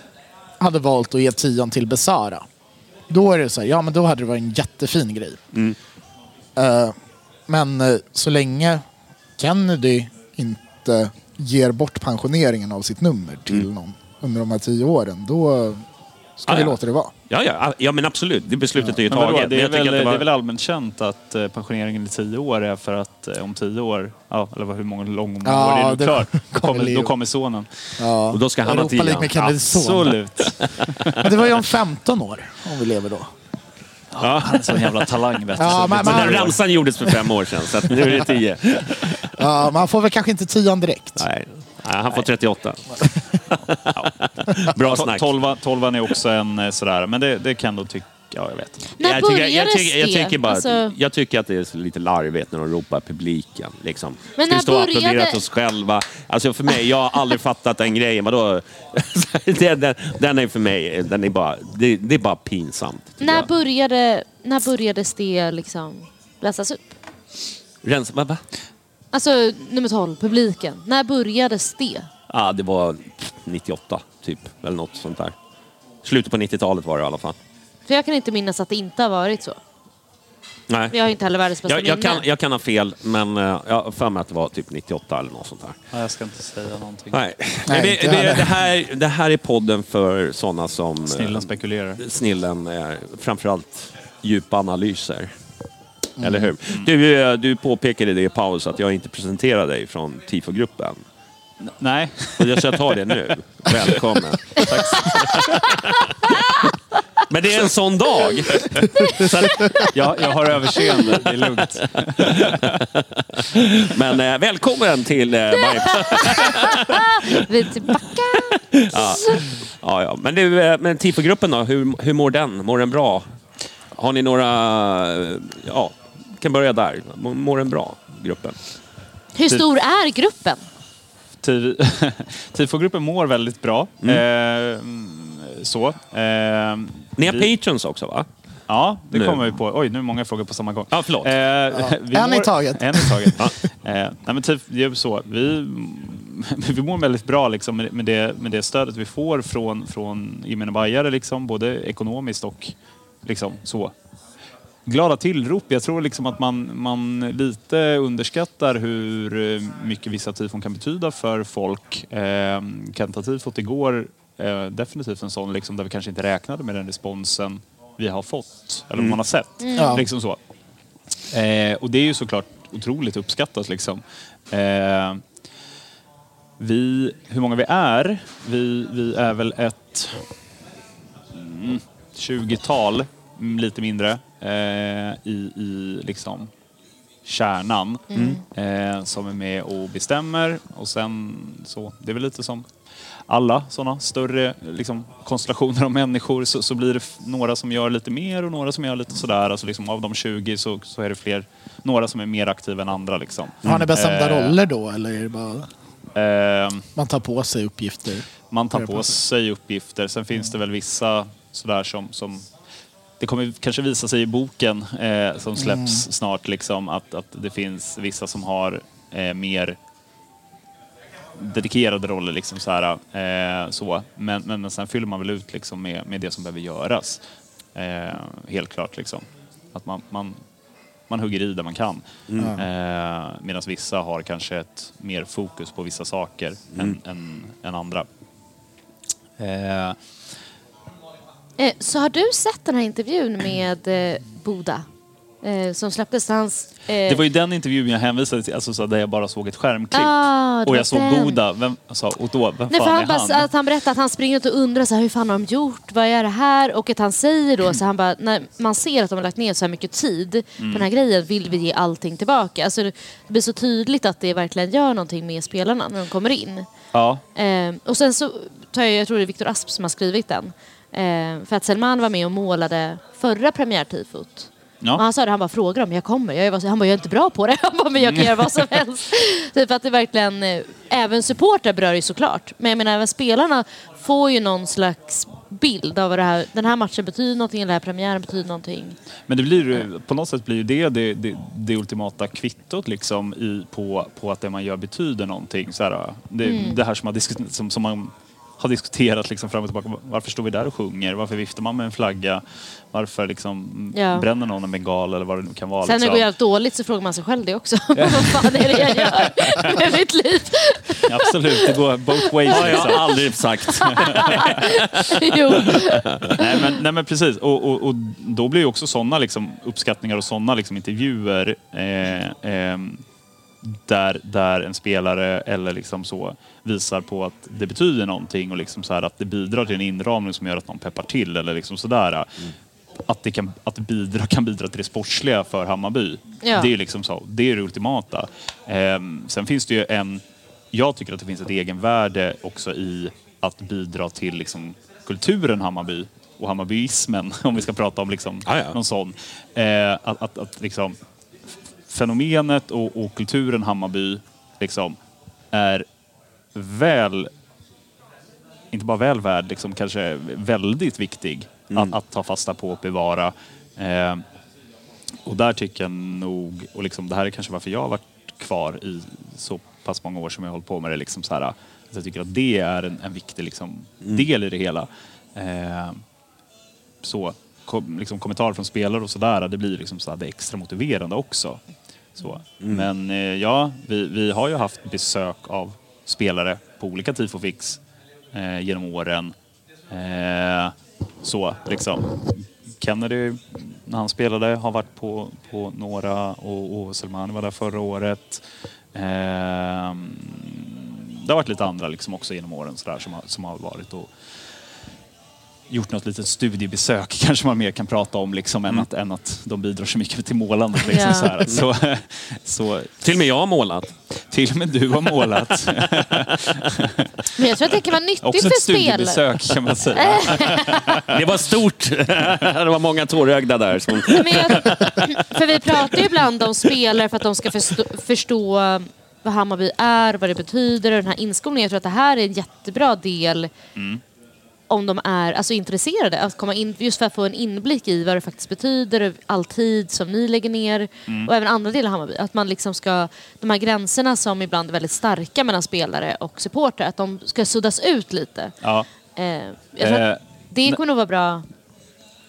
hade valt att ge tian till Besara. Då är det så här, ja men då hade det varit en jättefin grej. Mm. Eh, men eh, så länge Kennedy inte ger bort pensioneringen av sitt nummer till Mm. någon under de här tio åren, då ska Ah, vi ja. låta det vara. Ja, ja, ja, men absolut. Det beslutet är ju taget. det, Men är väl, det det var- är väl allmänt känt att eh, pensioneringen i tio år är för att eh, om tio år, ja, eller hur många lång många Ja, år är du det klar? [laughs] Då kommer då kommer sonen. Ja. Och då ska han ha tian. med Kennedys son. Absolut. [laughs] Det var ju om 15 år, om vi lever då. Ja. Han är en sån jävla talang vet. Ja, Så men- det- Men den ramsan gjordes för fem år sedan, så att nu är det tio. Ja, man får väl kanske inte tian direkt. Nej, Nej han får 38. [laughs] Bra snack. Tolvan, tolvan är också en eh, sådär, men det, det kan då tycka, ja jag vet. När jag, tycker, jag, tycker, jag, tycker bara, Alltså- jag tycker att det är lite larvigt när de ropar publiken. Liksom. Men Ska vi när stå och började- applådera åt oss själva? Alltså för mig, jag har aldrig fattat den grejen. Vadå? [laughs] den, den, den är för mig, den är bara, det, det är bara pinsamt. När jag. började, när började det liksom läsas upp? Rens, va, va? Alltså nummer 12, publiken. När började det? Ja, det var 98 typ, eller något sånt där. Slutet på 90-talet var det i alla fall. För jag kan inte minnas att det inte har varit så. Nej. Men jag har inte heller världens bästa Jag, jag, minne. kan, jag kan ha fel, men eh, jag har för mig att det var typ 98 eller något sånt där. Ja, jag ska inte säga någonting. Nej, Nej, det, inte det, heller. det, här, det här är podden för sådana som... eh, Snillen spekulerar. Snillen, eh, framförallt djupa analyser. Mm. Eller hur? Du, eh, du påpekade det i paus att jag inte presenterade dig från TIFO-gruppen. Nej, Och jag ska ta det nu. Välkommen. Tack. Men det är en sån dag. Så jag, jag har överseende. Det är lugnt. men eh, välkommen till eh, Vi är tillbaka. Ja, ja. Men, du, eh, men TIFO-gruppen då, hur, hur mår den? Mår den bra? Har ni några... eh, Ja, kan börja där. Mår den bra, gruppen? Hur stor är gruppen? Ti- [laughs] Tifo-gruppen mår väldigt bra. Mm. Eh, så. Eh, Ni har vi- patrons också va? Ja, det Nu. kommer vi på. Oj, nu är många frågor på samma gång. Ja, förlåt. Eh, [laughs] vi En i mår- taget. En i taget. [laughs] eh, nej, men typ, det är ju så. Vi, vi mår väldigt bra liksom, med, med, det, med det stödet vi får från, från gemene bajare, liksom, både ekonomiskt och liksom, så. Glada tillrop. Jag tror liksom att man, man lite underskattar hur eh, mycket vissa tifon kan betyda för folk. Eh, Kenta-tifot igår, eh, definitivt en sån liksom, där vi kanske inte räknade med den responsen vi har fått, eller man har sett. Ja. Liksom så. Eh, och det är ju såklart otroligt uppskattat liksom. Eh, vi, hur många vi är? Vi, vi är väl ett mm, 20-tal, mm, lite mindre, eh, i, i liksom kärnan eh, som är med och bestämmer. Och sen så, det är väl lite som alla sådana större liksom, konstellationer av människor så, så blir det några som gör lite mer och några som gör lite sådär. Alltså liksom, av de 20 så, så är det fler, några som är mer aktiva än andra. Liksom. Har ni bestämda Eh, roller då eller är det bara Eh, man tar på sig uppgifter? man tar På sig uppgifter. Sen finns det väl vissa sådär som, som det kommer kanske visa sig i boken eh, som släpps snart liksom att, att det finns vissa som har eh, mer dedikerade roller liksom så här, eh, så. Men, men, men sen fyller man väl ut liksom med, med det som behöver göras. Eh, helt klart liksom. Att man, man, man hugger i där man kan. Eh, Medan vissa har kanske ett mer fokus på vissa saker än, än, än andra. Eh, Så har du sett den här intervjun med eh, Boda? eh, som släpptes. Hans, Det var ju den intervjun jag hänvisade till, alltså så där jag bara såg ett skärmklipp. Ah, och jag såg den. Boda, vem, alltså, och då, vem Nej, fan han, är bara, han? att han berättar att han springer ut och undrar så här, hur fan har de gjort, vad är det här? Och att han säger då, så han bara, när man ser att de har lagt ner så här mycket tid på den här grejen vill vi ge allting tillbaka. Alltså, det blir så tydligt att det verkligen gör någonting med spelarna när de kommer in. Ja, Eh, och sen så tar jag, jag tror det är Viktor Asp som har skrivit den. Eh, för att Selman var med och målade förra premiärtifot. Och ja. han sa det, han bara frågar om jag kommer. Jag han bara, jag är inte bra på det. [laughs] Han bara, men jag kan göra vad som helst. [laughs] typ att det verkligen, eh, även supportrar berör ju såklart. Men jag menar även spelarna får ju någon slags bild av vad det här, den här matchen betyder någonting, eller den här premiären betyder någonting. Men det blir ju, på något sätt blir ju det det, det, det ultimata kvittot liksom i, på, på att det man gör betyder någonting. Så här, det, Mm. det här som, har diskut, som, som man har diskuterat liksom fram och tillbaka. Varför står vi där och sjunger? Varför viftar man med en flagga? Varför liksom Ja. bränner någon en bengal eller vad det nu kan vara? Sen när det liksom. går jävligt dåligt så frågar man sig själv det också. [laughs] vad fan är det jag gör med mitt liv? Absolut, det går both ways. har Liksom. jag aldrig sagt. [laughs] jo. nej, men, nej men precis. Och, och, och då blir ju också sådana liksom, uppskattningar och sådana liksom, intervjuer eh, ehm, där, där en spelare eller liksom så visar på att det betyder någonting och liksom så här att det bidrar till en inramning som gör att någon peppar till eller liksom sådär. Att det kan, att det bidra, kan bidra till det sportsliga för Hammarby. Ja. Det är liksom så. Det är det ultimata. Ehm, sen finns det ju en... Jag tycker att det finns ett egenvärde också i att bidra till liksom kulturen Hammarby och Hammarbyismen, [laughs] om vi ska prata om liksom Ja, ja. någon sån. Eh, att, att, att liksom fenomenet och, och kulturen Hammarby liksom är väl, inte bara väl värd, liksom kanske väldigt viktig att, att ta fasta på och bevara. Eh, och där tycker jag nog, och liksom, det här är kanske varför jag har varit kvar i så pass många år som jag har hållit på med det. Liksom så här, att jag tycker att det är en, en viktig liksom, del i det hela. Eh, så, kom, liksom, kommentarer från spelare och sådär, det blir liksom så här, det extra motiverande också. Så. Men eh, ja, vi, vi har ju haft besök av spelare på olika tifofix eh, genom åren. Eh, så liksom. Kennedy, när han spelade, har varit på, på några och, och Selmani var där förra året. Eh, det har varit lite andra liksom också genom åren sådär, som, har, som har varit och gjort något litet studiebesök [laughs] kanske man mer kan prata om liksom, än, att, än att de bidrar så mycket till målandet. Liksom, Ja. så, här. Så, [laughs] så Till och med jag har målat. till och med du har målat. [laughs] Men jag tror att det kan vara nyttigt Också ett för spelare. studiebesök kan man säga. Det var stort. det var många tårögda där. Som... Men jag, för vi pratar ju ibland om spelare för att de ska förstå, förstå vad Hammarby är, vad det betyder och den här inskolningen. Jag tror att det här är en jättebra del om de är alltså, intresserade. Att komma in, just för att få en inblick i vad det faktiskt betyder, all tid som ni lägger ner och även andra delar av Hammarby. Att man liksom ska, de här gränserna som ibland är väldigt starka mellan spelare och supportrar, att de ska suddas ut lite. Ja. Eh, jag tror Eh, det kommer nog vara bra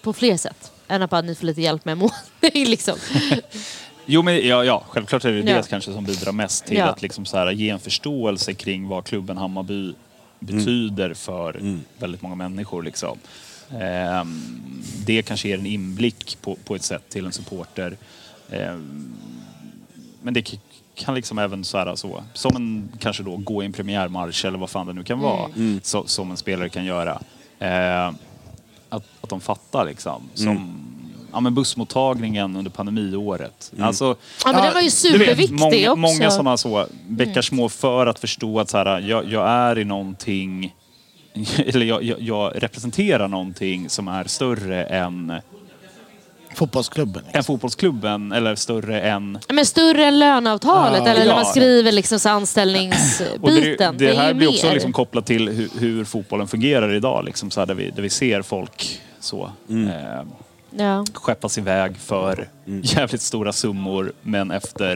på fler sätt. Än att bara ni får lite hjälp med målning [laughs] liksom. Jo, men ja, ja, självklart är det Ja. det kanske som bidrar mest till Ja. att liksom så här, ge en förståelse kring vad klubben Hammarby betyder för väldigt många människor. Liksom. Ehm, det kanske ger en inblick på, på ett sätt till en supporter. Ehm, men det kan liksom även så här, så, som en kanske då gå i en premiärmarsch eller vad fan det nu kan vara, så, som en spelare kan göra. Ehm, att, att de fattar liksom. Som ja, men bussmottagningen under pandemiåret. Alltså, Ja, men den var ju du vet, superviktig många, också. Mm. Många sådana så, bäckar små för att förstå att så här, jag, jag är i någonting, [laughs] eller jag, jag, jag representerar någonting som är större än, Fotbollsklubben. än fotbollsklubben eller större än... Men större än löneavtalet Ja. eller när Ja. man skriver liksom så Och anställningsbiten. det, det är här ju blir också mer. liksom kopplat till hur, hur fotbollen fungerar idag. Liksom, så här, där, vi, där vi ser folk så, eh, ja. skeppas iväg för jävligt stora summor men efter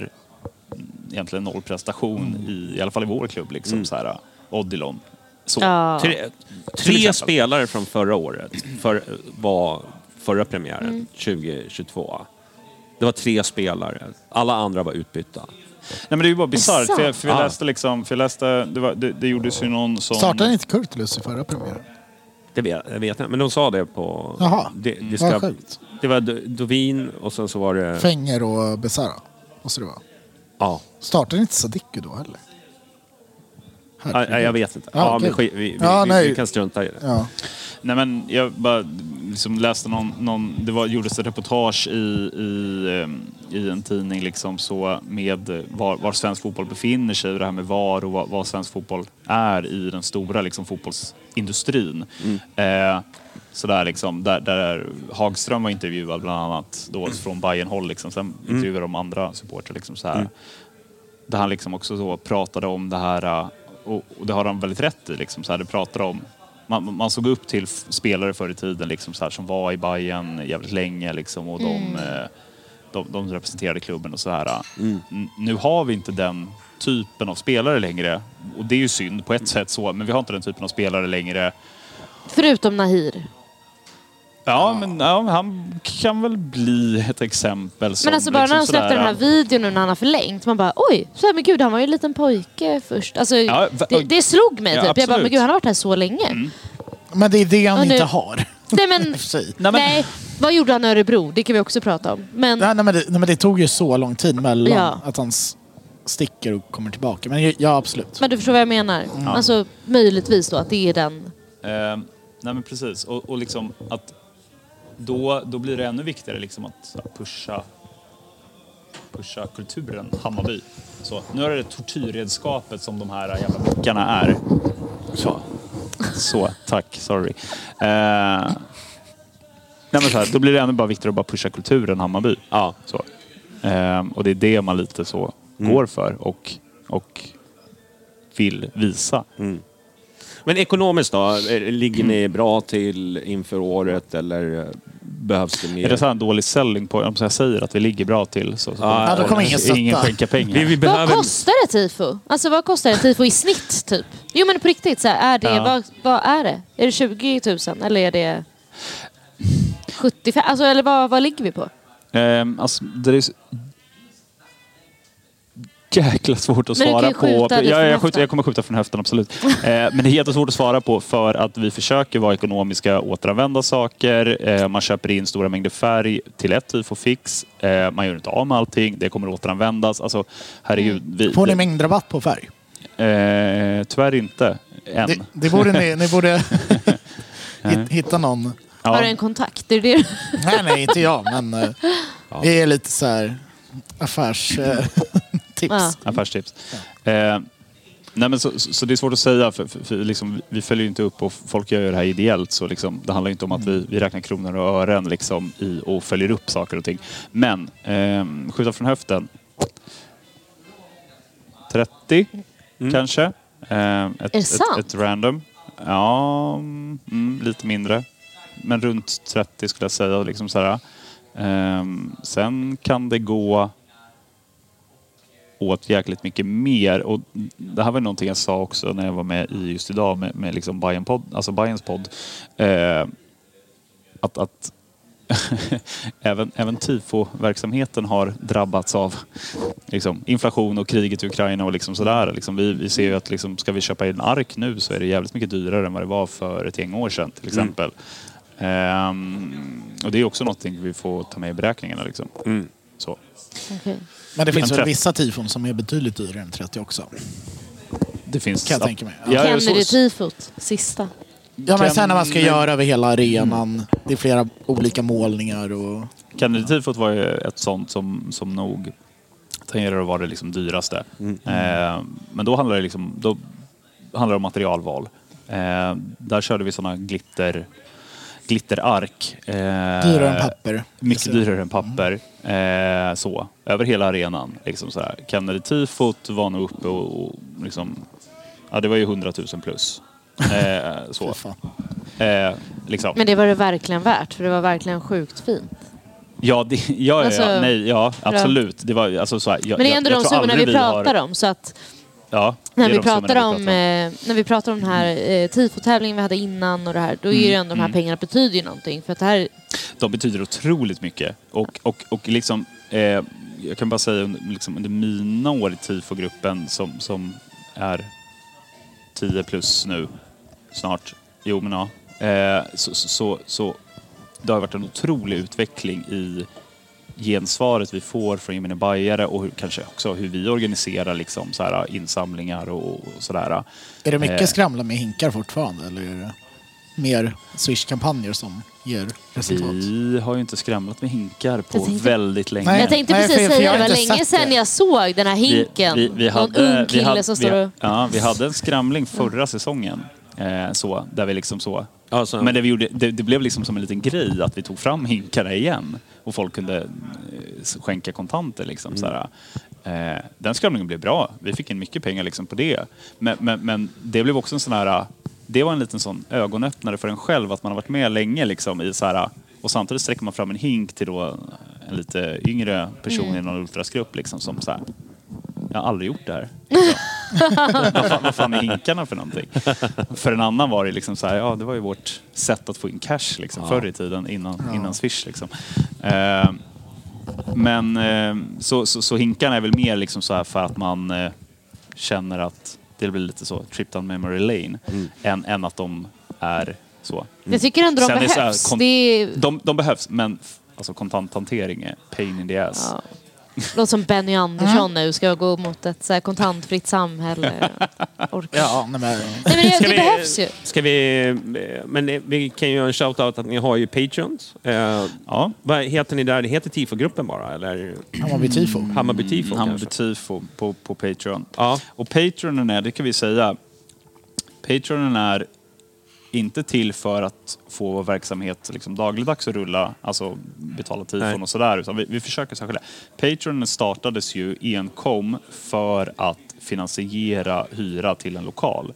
mm, egentligen noll prestation i, i alla fall i vår klubb. Liksom, så här, Odilon. Så. Ja. Tre, tre spelare från förra året för, var förra premiären, Mm. 2022. Det var tre spelare. Alla andra var utbytta. Nej men det är ju bara bisarrt. För, jag- för jag Ja. läste liksom, för jag läste, det, var, det, det gjordes ju någon som... Startade inte Kurtulus i förra premiären? Det vet, jag vet jag, men de sa det på... Jaha, Det, det vad ska, sjukt. Det var Dovin och sen så var det... Fenger och Besara. Måste det vara. Ja, Startade inte Sadiku då heller? Ja, ja, jag vet inte. Ja, Ja, okej. men skit, vi, vi, Ja, vi, vi kan strunta i det. Ja. Nej men jag bara liksom läste någon, någon det var, gjordes ett reportage i, i, ehm, i en tidning liksom så med var, var svensk fotboll befinner sig och det här med VAR och vad, vad svensk fotboll är i den stora liksom fotbollsindustrin. Eh, sådär liksom, där, där Hagström var intervjuad bland annat då från Bayern-håll liksom. Sen intervjuade de andra supportrar liksom så här. Där han liksom också så pratade om det här, och, och det har han väldigt rätt i, liksom, så här, det pratar om man, man såg upp till spelare förr i tiden liksom, så här, som var i Bayern jävligt länge liksom, och de, eh, de, de representerade klubben och så här. N- Nu har vi inte den typen av spelare längre. Och det är ju synd på ett sätt så, men vi har inte den typen av spelare längre. Förutom Nahir. Ja, men ja, han kan väl bli ett exempel som Men alltså bara när han liksom släppte sådär, den här videon nu när han har förlängt. Man bara oj, så här, men gud han var ju en liten pojke först. Alltså, Ja, det, det slog mig Ja, typ. Jag bara, men gud han har varit här så länge. Men det är det han nu- inte har. [laughs] Nej men. [laughs] Nej, men- nej. Vad gjorde han i Örebro? Det kan vi också prata om. Men Nej, nej, men det, nej, men det tog ju så lång tid mellan Ja. att han sticker och kommer tillbaka. Men ja, absolut. Men du förstår vad jag menar? Alltså möjligtvis då att det är den... Eh, nej men precis. Och, och liksom att då, då blir det ännu viktigare liksom att pusha, pusha kulturen Hammarby. Så, nu är det tortyrredskapet som de här jävla mickarna är. Så. Så, tack. Sorry. Eh, nej men så här, då blir det ännu bara viktigare att bara pusha kulturen Hammarby. Ja. Så. Eh, och det är det man lite så går för och, och vill visa. Men ekonomiskt då? Ligger ni bra till inför året eller eh, behövs det mer? Är det så här en dålig selling på, om jag säger att vi ligger bra till så, så Ja, då kommer ingen stötta. ingen skänka pengar. vi, vi Vad behöver... kostar ett tifo? Alltså vad kostar ett tifo i snitt typ? Jo men på riktigt, så här, är det, Ja. vad, vad är det? Är det 20 000 eller är det 75? Alltså eller vad, vad ligger vi på? Ehm, alltså, det är jäkla svårt att Men svara på. Ja, jag, skjuter, jag kommer skjuta från höften, absolut. Eh, men det är jättesvårt att svara på för att vi försöker vara ekonomiska, återanvända saker. Eh, man köper in stora mängder färg till ett tifo fix. Eh, man gör inte av med allting. Det kommer återanvändas. Alltså, herregud. Vi, Får ni mängdrabatt på färg? Eh, tyvärr inte. Än. Det, det borde ni, ni borde [laughs] hit- hitta någon. Ja. Har du en kontakt? Det är det. Nej, nej, inte jag. Men eh, vi är lite så här affärstips. Ja. Affärstips. Eh, nej men så, så, så det är svårt att säga för, för, för liksom, vi följer ju inte upp och folk gör ju det här ideellt så liksom, det handlar ju inte om att vi, vi räknar kronor och ören liksom, i, och följer upp saker och ting. Men eh, skjuta från höften. 30 kanske. Eh, ett, det sant? Ett, ett random. Ja, mm, lite mindre. Men runt 30 skulle jag säga. Liksom så här. Ehm, sen kan det gå åt jäkligt mycket mer. Och det här var någonting jag sa också när jag var med i just idag med, med liksom Bayern podd, alltså Bayerns podd. Eh, att, att [laughs] även, även tifo-verksamheten har drabbats av liksom, inflation och kriget i Ukraina och liksom sådär. Liksom, vi, vi ser ju att liksom, ska vi köpa en ark nu så är det jävligt mycket dyrare än vad det var för ett gäng år sedan till exempel. Ehm, och det är också någonting vi får ta med i beräkningarna. Liksom. Så. Okej. Men det finns väl 30. vissa tifon som är betydligt dyrare än 30 också. Det finns... Kan jag tänka mig. Ja, Kennedy-tifot, sista. Ja, men sen när man ska göra över hela arenan. Det är flera olika målningar och... Kennedy-tifot var ju ett sånt som, som nog tangerar att vara det liksom dyraste. Eh, men då handlar det, liksom, då handlar det om materialval. Eh, där körde vi såna glitter, glitterark. Eh, Dyrare än papper. Mycket dyrare än papper. Eh, så, över hela arenan. Liksom så här. Kennedy-tifot var nog uppe och, och liksom, ja det var ju 100 000 plus. Eh, [laughs] så. Eh, liksom. Men det var det verkligen värt för det var verkligen sjukt fint. Ja, det, ja, ja, Alltså, ja, nej, ja absolut. Det var, alltså, så här, jag, Men det är jag- ändå jag de tror summorna vi pratar har, om. Så att Ja, när är vi, pratar om, pratar eh, när vi pratar om den här eh, tifotävlingen vi hade innan och det här, då är ju Mm, ändå de här pengarna betyder ju någonting. För att det här, De betyder otroligt mycket. Och, och, och liksom, eh, jag kan bara säga under, liksom, under mina år i TIFO-gruppen som, som är 10 plus nu snart. Jo men ja. Eh, så, så, så, så det har varit en otrolig utveckling i gensvaret vi får från gemene bajare och hur, kanske också hur vi organiserar liksom så här insamlingar och, och sådär. Är det mycket Eh. skramla med hinkar fortfarande eller är det mer Swish-kampanjer som ger resultat? Vi har ju inte skramlat med hinkar på tänkte- väldigt länge. Nej. Jag tänkte Nej, precis för- för jag säga har det, var inte länge sedan det. jag såg den här hinken. Vi, vi, vi hade, Någon ung vi kille hade, som vi, står och... Ja, vi hade en skramling förra säsongen. Eh, så, där vi liksom så. Alltså, Men det, vi gjorde, det, det blev liksom som en liten grej att vi tog fram hinkarna igen. Och folk kunde eh, skänka kontanter liksom. Mm. Eh, den skramlingen blev bra. Vi fick in mycket pengar liksom på det. Men, men, men det blev också en sån här... Det var en liten sån ögonöppnare för en själv att man har varit med länge liksom i så här, och samtidigt sträcker man fram en hink till då en lite yngre person i någon ultrasgrupp liksom som så här, jag har aldrig gjort det här. vad, fan, vad fan är hinkarna för någonting? För en annan var det liksom så här, ja det var ju vårt sätt att få in cash liksom, förr i tiden innan, innan Swish. Liksom. Eh, men eh, så, så, så hinkarna är väl mer liksom så här för att man eh, känner att det blir lite så trip down memory lane än, än att de är så. Jag tycker ändå de Sen är det så här, behövs. Det är, De, de behövs men f- alltså, kontanthantering är pain in the ass. ja. Låter som Benny Andersson nu ska gå mot ett så här kontantfritt samhälle. Orkar. [laughs] Ja, nej, men, Nej, men det, Ska det vi- behövs ju. Ska vi... Men vi kan ju göra en shout-out att ni har ju Patreons. Eh, Ja. vad heter ni där? Det heter Tifo-gruppen bara, eller? Hammarby tifo. Hammarby Tifo Hammarby kanske? Tifo på, på Patreon. Ja. Och Patreonen är, det kan vi säga, Patreonen är inte till för att få vår verksamhet liksom dagligdags att rulla, alltså betala tifon och sådär, utan vi, vi försöker särskilja. Patreonen startades ju enkom för att finansiera hyra till en lokal.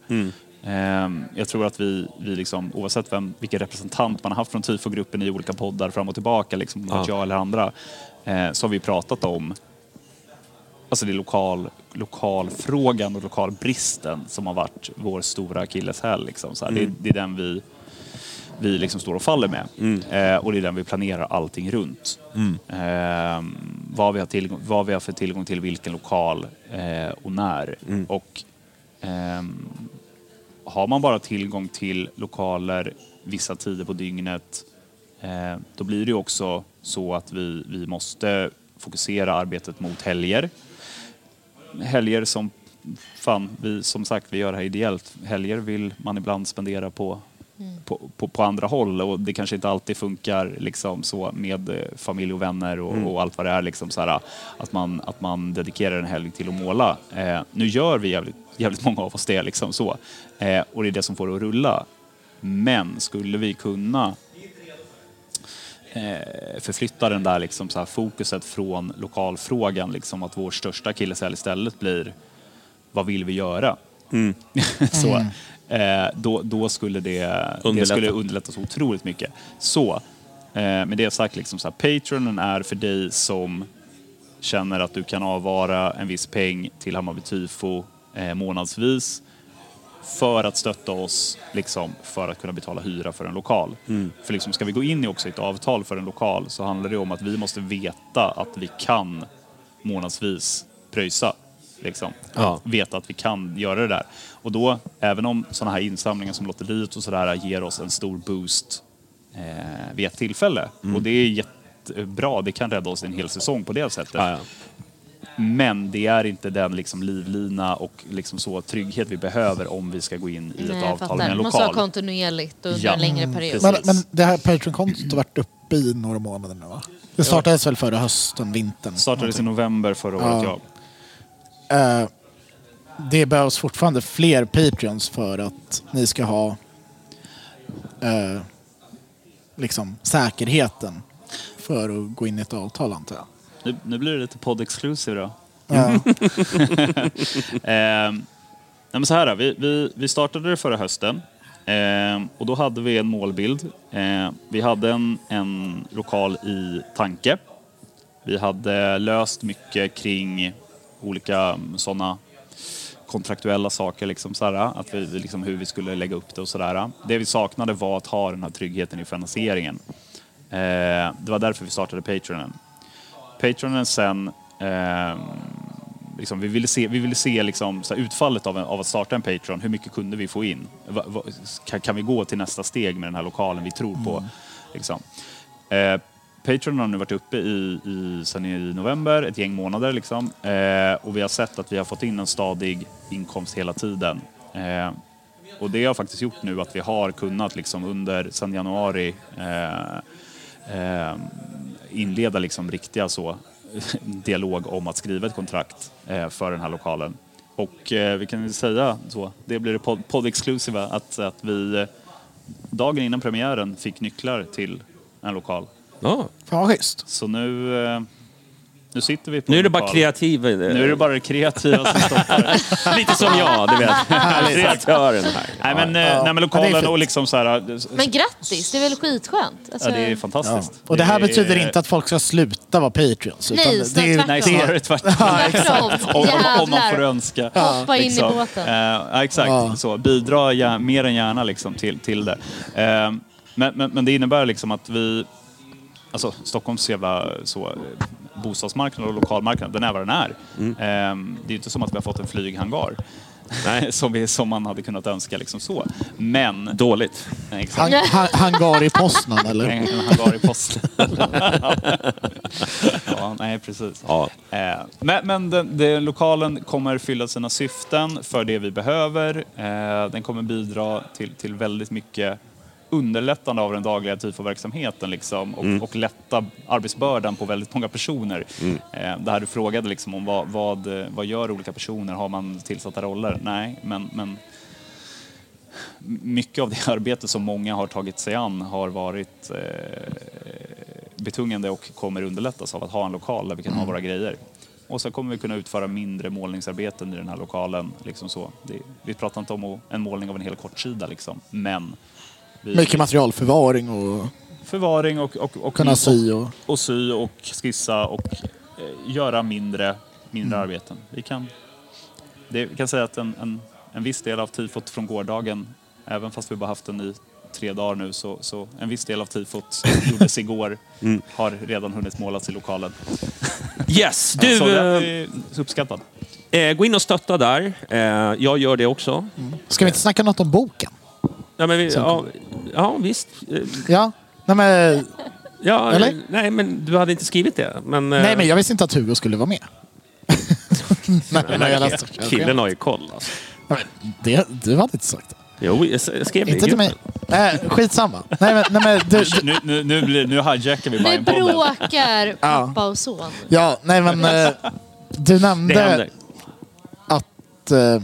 Ehm, jag tror att vi, vi liksom, oavsett vem, vilken representant man har haft från tifogruppen i olika poddar fram och tillbaka, liksom, Ja. jag eller andra, eh, så har vi pratat om Alltså det är lokal, lokalfrågan och lokalbristen som har varit vår stora akilleshäl. Liksom. Så här, det, det är den vi, vi liksom står och faller med. Eh, och det är den vi planerar allting runt. Eh, vad, vi har tillgång, vad vi har för tillgång till vilken lokal eh, och när. Och ehm, har man bara tillgång till lokaler vissa tider på dygnet eh, då blir det också så att vi, vi måste fokusera arbetet mot helger. Helger som, fan, vi, som sagt, vi gör det här ideellt. Helger vill man ibland spendera på, på, på, på andra håll och det kanske inte alltid funkar liksom så med eh, familj och vänner och, och allt vad det är. Liksom så här, att, man, att man dedikerar en helg till att måla. Eh, nu gör vi jävligt, jävligt många av oss det liksom så. Eh, och det är det som får det att rulla. Men skulle vi kunna förflytta den där liksom så här fokuset från lokalfrågan, liksom att vår största akilleshäl istället blir vad vill vi göra? [laughs] så, eh, då, då skulle det, det Underlätta. skulle underlätta så otroligt mycket. Så, eh, med det sagt, liksom så här, Patreonen är för dig som känner att du kan avvara en viss peng till Hammarby Tifo eh, månadsvis för att stötta oss liksom, för att kunna betala hyra för en lokal. För liksom, ska vi gå in i också ett avtal för en lokal så handlar det om att vi måste veta att vi kan månadsvis pröjsa. Liksom. Ja. Veta att vi kan göra det där. Och då, även om sådana här insamlingar som lotteriet och sådär ger oss en stor boost eh, vid ett tillfälle. Och det är jättebra, det kan rädda oss en hel säsong på det sättet. Ja, ja. Men det är inte den liksom livlina och liksom så trygghet vi behöver om vi ska gå in i Nej, ett avtal med en Det måste vara lokal. kontinuerligt under Ja. en längre period. precis. Men, men det här Patreon-kontot har varit uppe i några månader nu va? Det startades väl förra hösten, vintern? Startades i någonting. november förra Ja. året, ja. Eh, det behövs fortfarande fler Patreons för att ni ska ha eh, liksom säkerheten för att gå in i ett avtal antar jag. Nu, nu blir det lite podd-exclusive då. Ja. [laughs] Eh, men så här, vi, vi, vi startade det förra hösten eh, och då hade vi en målbild. Eh, vi hade en, en lokal i tanke. Vi hade löst mycket kring olika sådana kontraktuella saker, liksom sådär, att vi, vi liksom hur vi skulle lägga upp det och sådär. Det vi saknade var att ha den här tryggheten i finansieringen. Eh, det var därför vi startade Patreonen. Patreonen sen ehm, liksom, vi ville se, vi ville se liksom, här, utfallet av, en, av att starta en Patreon. Hur mycket kunde vi få in? Va, va, kan, kan vi gå till nästa steg med den här lokalen vi tror på? Liksom. Eh, Patreon har nu varit uppe i, i, sen i november, ett gäng månader. Liksom. Eh, och vi har sett att vi har fått in en stadig inkomst hela tiden. Eh, och det har faktiskt gjort nu att vi har kunnat liksom under sen januari eh, eh, inleda liksom riktiga så, [laughs] dialog om att skriva ett kontrakt eh, för den här lokalen. Och eh, vi kan ju säga så, det blir det podd- podd-exclusiva, att, att vi eh, dagen innan premiären fick nycklar till en lokal. Ja. Schysst. Så nu, eh, nu sitter vi på Nu är det bara lokal. kreativ... eh, Nu är det bara det kreativa som [laughs] stoppar. Lite som jag, du vet. [laughs] Kreatören här. nej, men, eh, Ja. nej, men Ja, det lokalen fint. och liksom så här... eh, Men grattis, det är väl skitskönt? Alltså, Ja, det är fantastiskt. Och det här är- betyder inte att folk ska sluta vara Patreons. utan Nej, det, snarare är, tvärtom. Nej, snarare tvärtom. Tvärtom. om, om, om man får Jävlar. önska. Hoppa in i Liksom. båten. Eh, ja, exakt, Ja. så. Bidra gär, mer än gärna liksom, till, till det. Eh, men, men, men det innebär liksom att vi... Alltså Stockholms jävla så, eh, bostadsmarknad och lokalmarknad, den är vad den är. Mm. Eh, det är inte som att vi har fått en flyghangar. Nej. [laughs] som, vi, som man hade kunnat önska liksom så. Men... Dåligt. Nej, exakt. han, [laughs] han, hangar i Poznan eller? En, en hangar i posten. [laughs] ja, nej precis. Ja. Eh, men men den, den lokalen kommer fylla sina syften för det vi behöver. Eh, den kommer bidra till, till väldigt mycket underlättande av den dagliga tifo-verksamheten liksom, och, och lätta arbetsbördan på väldigt många personer. Eh, det här du frågade liksom om vad, vad, eh, vad gör olika personer? Har man tillsatta roller? Nej, men, men mycket av det [laughs] arbete som många har tagit sig an har varit eh, betungande och kommer underlättas av att ha en lokal där vi kan ha våra grejer. Och så kommer vi kunna utföra mindre målningsarbeten i den här lokalen. Liksom så. Det, vi pratar inte om en målning av en hel kortsida liksom, men Mycket materialförvaring och förvaring och, och, och, kunna sy och... och sy och skissa och eh, göra mindre, mindre arbeten. Vi kan, det, vi kan säga att en, en, en viss del av tifot från gårdagen, även fast vi bara haft den i tre dagar nu, så, så en viss del av tifot som [laughs] gjordes igår har redan hunnit målas i lokalen. [laughs] Yes, så du, den eh, är uppskattad. eh, gå in och stötta där. Eh, jag gör det också. Ska vi inte snacka något om boken? Ja, men vi, ja, ja, visst. Ja. Nej men, Ja, Eller? Nej, men du hade inte skrivit det. Men, eh, nej, men jag visste inte att Hugo skulle vara med. [laughs] nej, men jag läste. Killen har ju koll. Alltså. Nej, men Det, du hade inte sagt det. Jo, jag skrev det Inte till mig. Nej, skitsamma. Nej, men, nej, men du, du, Nu, nu, nu, blir, nu hijackar vi bara Nu bråkar pappa och son. ja, nej men eh, du nämnde att eh,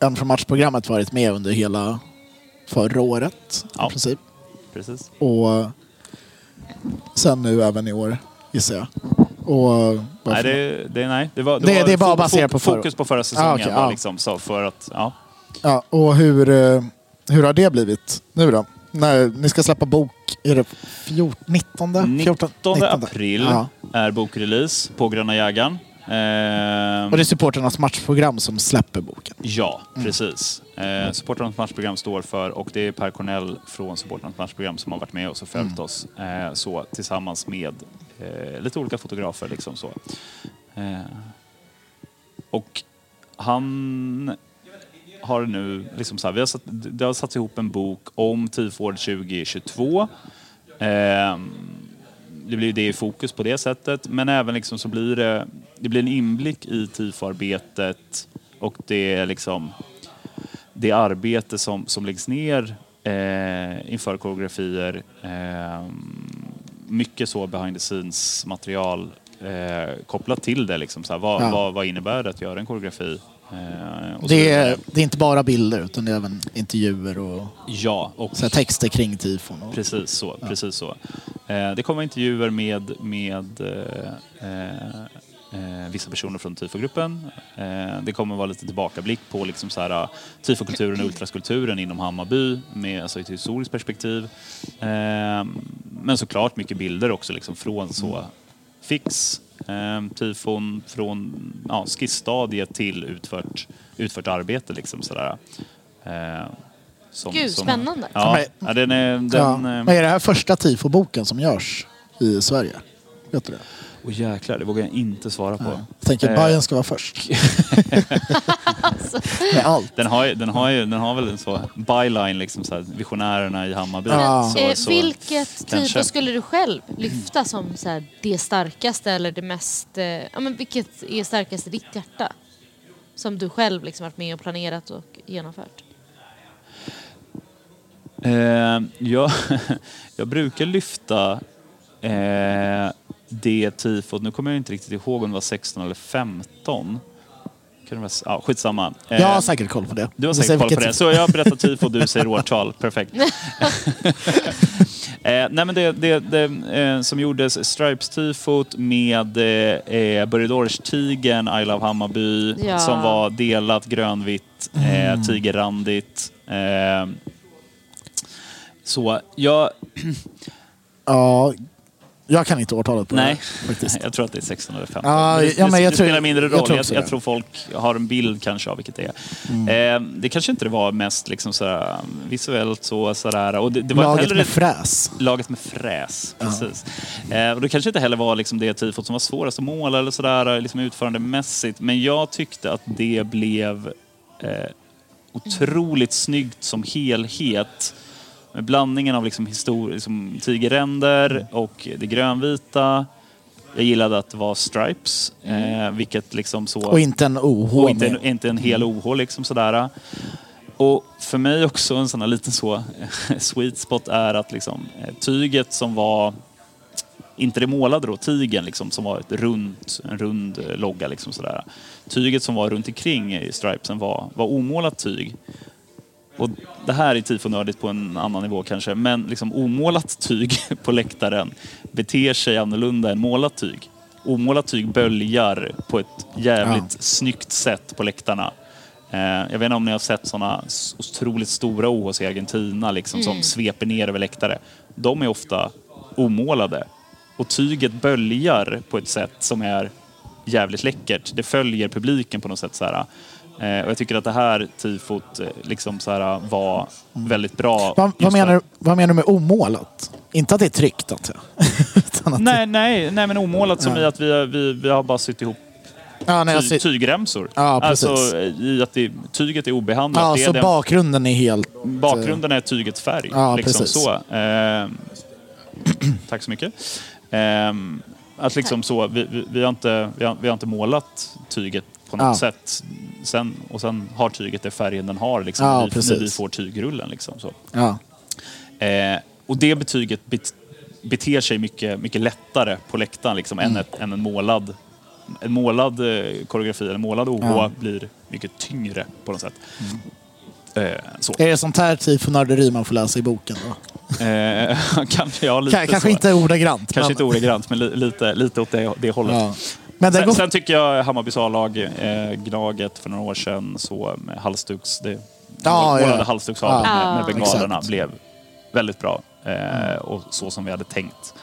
en från matchprogrammet varit med under hela förra året Ja. i princip. Precis. Och sen nu även i år gissar jag. Och, Nej, det, det, nej, det, var, Det- var det är bara fo- baserat på förra- fokus på förra säsongen. Ah, var ja. liksom, så för att, ja. Ja, och hur, eh, hur har det blivit nu då? När ni ska släppa bok, är det 14, 19? 19 14, april Ja. är bokrelease på Gröna Jägaren. Ehm, Och det är supporternas matchprogram som släpper boken. Ja, precis. Eh, supportrarnas matchprogram står för, och det är Per Cornell från supportrarnas matchprogram som har varit med oss och följt oss eh, så, tillsammans med eh, lite olika fotografer. Liksom så. Eh, och han har nu, liksom så här, vi har satt, det har satts ihop en bok om Tiford 2022. Det blir det i fokus på det sättet. Men även liksom så blir det, det blir en inblick i TIFO-arbetet och det är liksom det arbete som, som läggs ner eh, inför koreografier. Eh, mycket så behind the scenes material eh, kopplat till det. Liksom, så här, vad, Ja. vad, vad innebär det att göra en koreografi? Eh, Det är, det är inte bara bilder utan det är även intervjuer och Ja, och så texter kring tifon. Och, Precis så. Precis så. Eh, det kommer intervjuer med, med eh, eh, vissa personer från TIFO-gruppen. Eh, det kommer vara lite tillbakablick på liksom så här, TIFO-kulturen och ultraskulturen inom Hammarby med alltså, ett historiskt perspektiv. Eh, men såklart mycket bilder också liksom, från så fix, eh, tifon, från ja, skissstadiet till utfört, utfört arbete. Liksom, sådär. Eh, som, Gud, spännande. Ja, Men- ja, den är... Den, ja. eh, Men är det här första tifoboken som görs i Sverige? Vet du det? Åh jäklar, det vågar jag inte svara på. Jag tänker att Eh, Bayern ska vara först. [laughs] Med allt. Den har, ju, den, har ju, den har väl en så byline, liksom så här, visionärerna i Hammarby. Ja. Så, Eh, så, vilket tifo skulle du själv lyfta som så här, det starkaste eller det mest... Eh, ja, men vilket är starkast i ditt hjärta? Som du själv liksom varit med och planerat och genomfört. Eh, jag, [laughs] jag brukar lyfta eh, det tifot, nu kommer jag inte riktigt ihåg om det var 16 eller 15. Kan det vara, ja, skitsamma. Eh, Jag har säkert koll på det. Du har säkert koll på det. Så jag berättar tifo och du säger årtal. [laughs] Perfekt. eh, nej men det, det, det eh, som gjordes, Stripes-tifot med eh, eh, Börje Dorsch-tigern, I Love Hammarby, Ja. som var delat grönvitt, Mm. eh, tigerrandigt. Eh, så jag... [clears throat] Ja, jag kan inte årtalet på Nej, det faktiskt. [laughs] jag tror att det är 16 eller 15. Ja, Men det, ja, jag det tror- spelar mindre jag roll. tror Jag, också jag, det. tror folk har en bild kanske av vilket det är. Mm. Eh, det kanske inte det var mest liksom sådär, visuellt så, sådär. Och det, det var Laget med fräs. Laget med fräs, precis. Eh, och det kanske inte heller var liksom det tifot som var svårast att måla eller sådär, liksom utförandemässigt. Men jag tyckte att det blev eh, otroligt snyggt som helhet. Med blandningen av liksom histor- liksom tigerränder och det grönvita. Jag gillade att det var stripes, eh, vilket liksom så... Och inte en OH. Och inte en, inte en hel OH liksom sådär. Och för mig också en sån här liten så [laughs] sweet spot är att liksom eh, tyget som var inte det målade då, tigen liksom, som var ett runt, en rund logga liksom sådär. Tyget som var runt omkring i stripesen var, var omålat tyg. Och det här är tifonördigt på en annan nivå kanske, men liksom omålat tyg [laughs] på läktaren beter sig annorlunda än målat tyg. Omålat tyg böljar på ett jävligt snyggt sätt på läktarna. Eh, jag vet inte om ni har sett sådana otroligt stora OHC i Argentina liksom, som sveper ner över läktare. De är ofta omålade. Och tyget böljar på ett sätt som är jävligt läckert. Det följer publiken på något sätt. Så här. Eh, och jag tycker att det här tifot eh, liksom så här, var väldigt bra. Vad, vad, menar, du- vad menar du med omålat? Inte att det är tryckt antar jag? [laughs] Nej, nej, nej, men omålat som Ja. i att vi, har- vi, vi har bara sytt ihop ja, nej, ty, tygremsor. Ja, alltså i att det, tyget är obehandlat. ja, det är så den, bakgrunden är helt... bakgrunden är tygets färg. Ja, liksom precis. så. Ehm, [clears throat] tack så mycket. Ehm, att liksom så, vi, vi, vi, har inte, vi, har, vi har inte målat tyget på något Ja. sätt. Sen, och sen har tyget det färgen den har liksom, Ja, när, vi, när precis. vi får tygrullen. Liksom, så. Ja. Eh, och det betyget bet, beter sig mycket, mycket lättare på läktaren liksom, Mm. än, ett, än en målad en målad eh, koreografi eller målad OH Ja. Mm. blir mycket tyngre på något sätt. Eh, så. Är det sånt här tifonörderi man får läsa i boken då? Eh, [laughs] kanske, ja, lite K- kanske så. inte ordagrant. Kanske men, inte ordagrant, men li, lite, lite åt det, det hållet. Ja. Men Sen, går... sen tycker jag Hammarbys A-lag, eh, Gnaget för några år sedan, så med halsduks, det Ja, målade ja. halsdukshavet Ja. med, med bengalerna Exakt. blev väldigt bra. Eh, och så som vi hade tänkt.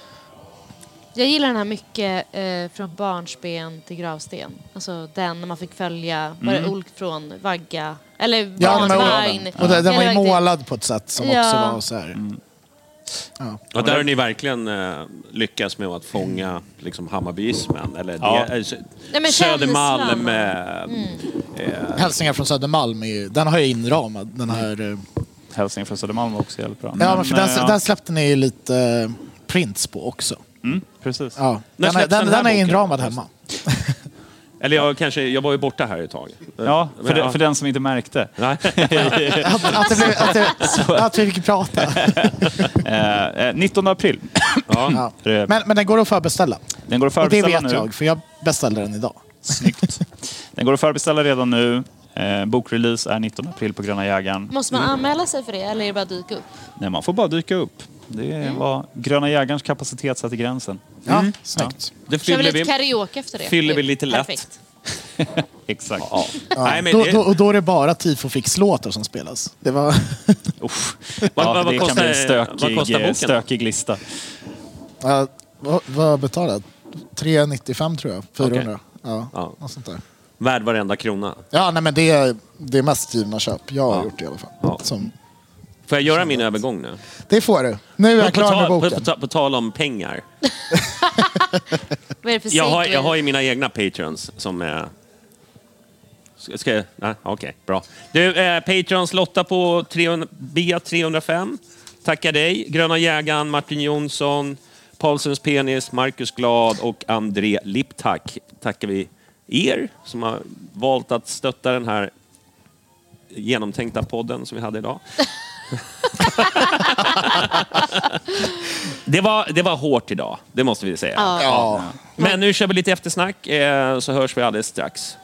Jag gillar den här mycket eh, från barnsben till gravsten. Alltså den när man fick följa, var det Ulk från vagga? Eller Ja, barnvagn. och den, den var ju målad på ett sätt som Ja. också var så här. Ja. Och där har ni verkligen eh, lyckats med att fånga liksom, Hammarbyismen. Eller Ja. det, eh, Nej, men Södermalm. känslan. Eh, Hälsningar från Södermalm, är ju, den har jag inramad. Den här, eh, Hälsningen från Södermalm var också jävligt bra. ja, men för den, eh, ja. den släppte ni ju lite eh, prints på också. Mm, precis. Ja. Den, är- släpps den, den här den är boken? inramad hemma. Eller jag, kanske, jag var ju borta här ett tag. Ja, för, Men, det, för den som inte märkte. [laughs] Nej. Att, att, det blev, att, det, [laughs] att vi fick prata. [laughs] Eh, eh, 19 april. Ja. Men, men den går att förbeställa. Den går att Och det förbeställa vet nu. jag, för jag beställde den idag. Snyggt. Den går att förbeställa redan nu. Eh, bokrelease är 19 april på Gröna Jägaren. Måste man anmäla sig för det eller är det bara att dyka upp? Nej, man får bara dyka upp. Det var Gröna Jägarens kapacitet satte gränsen. Ja, snyggt. Det Kör vi fyller lite vi. karaoke efter det? fyller vi lite lätt. Perfekt. [laughs] Exakt. Ja. Ja. Nej, men då, det, då, och då är det bara Tifo Fix-låtar som spelas. Det var... [laughs] Vad- Ja, vad- vad det kan bli en kostar- vad stökig, kostar boken? stökig lista. Ja, vad, vad betalade jag? 395 tror jag. 400. Ja, Ja. något sånt där. värd varenda krona. Ja, nej, men det är, det är mest givna köp. Jag har Ja. gjort det i alla fall. Ja. Som, Får jag göra min övergång nu? det får du. Nu är jag på, klar med tal, på, boken. på, ta- på tal om pengar. Vad är det för Jag har, jag har ju mina egna patrons som är... Ska, ska jag? Nej, okej, bra. Du, eh, patrons Lotta på 300, B305. Tackar dig. Gröna jägaren, Martin Jonsson, Paulsens penis, Marcus Glad och André Liptak. Tackar vi er som har valt att stötta den här genomtänkta podden som vi hade idag. Det, var, det var hårt idag, det måste vi säga. Ja. Men nu kör vi lite eftersnack, eh, så hörs vi alldeles strax.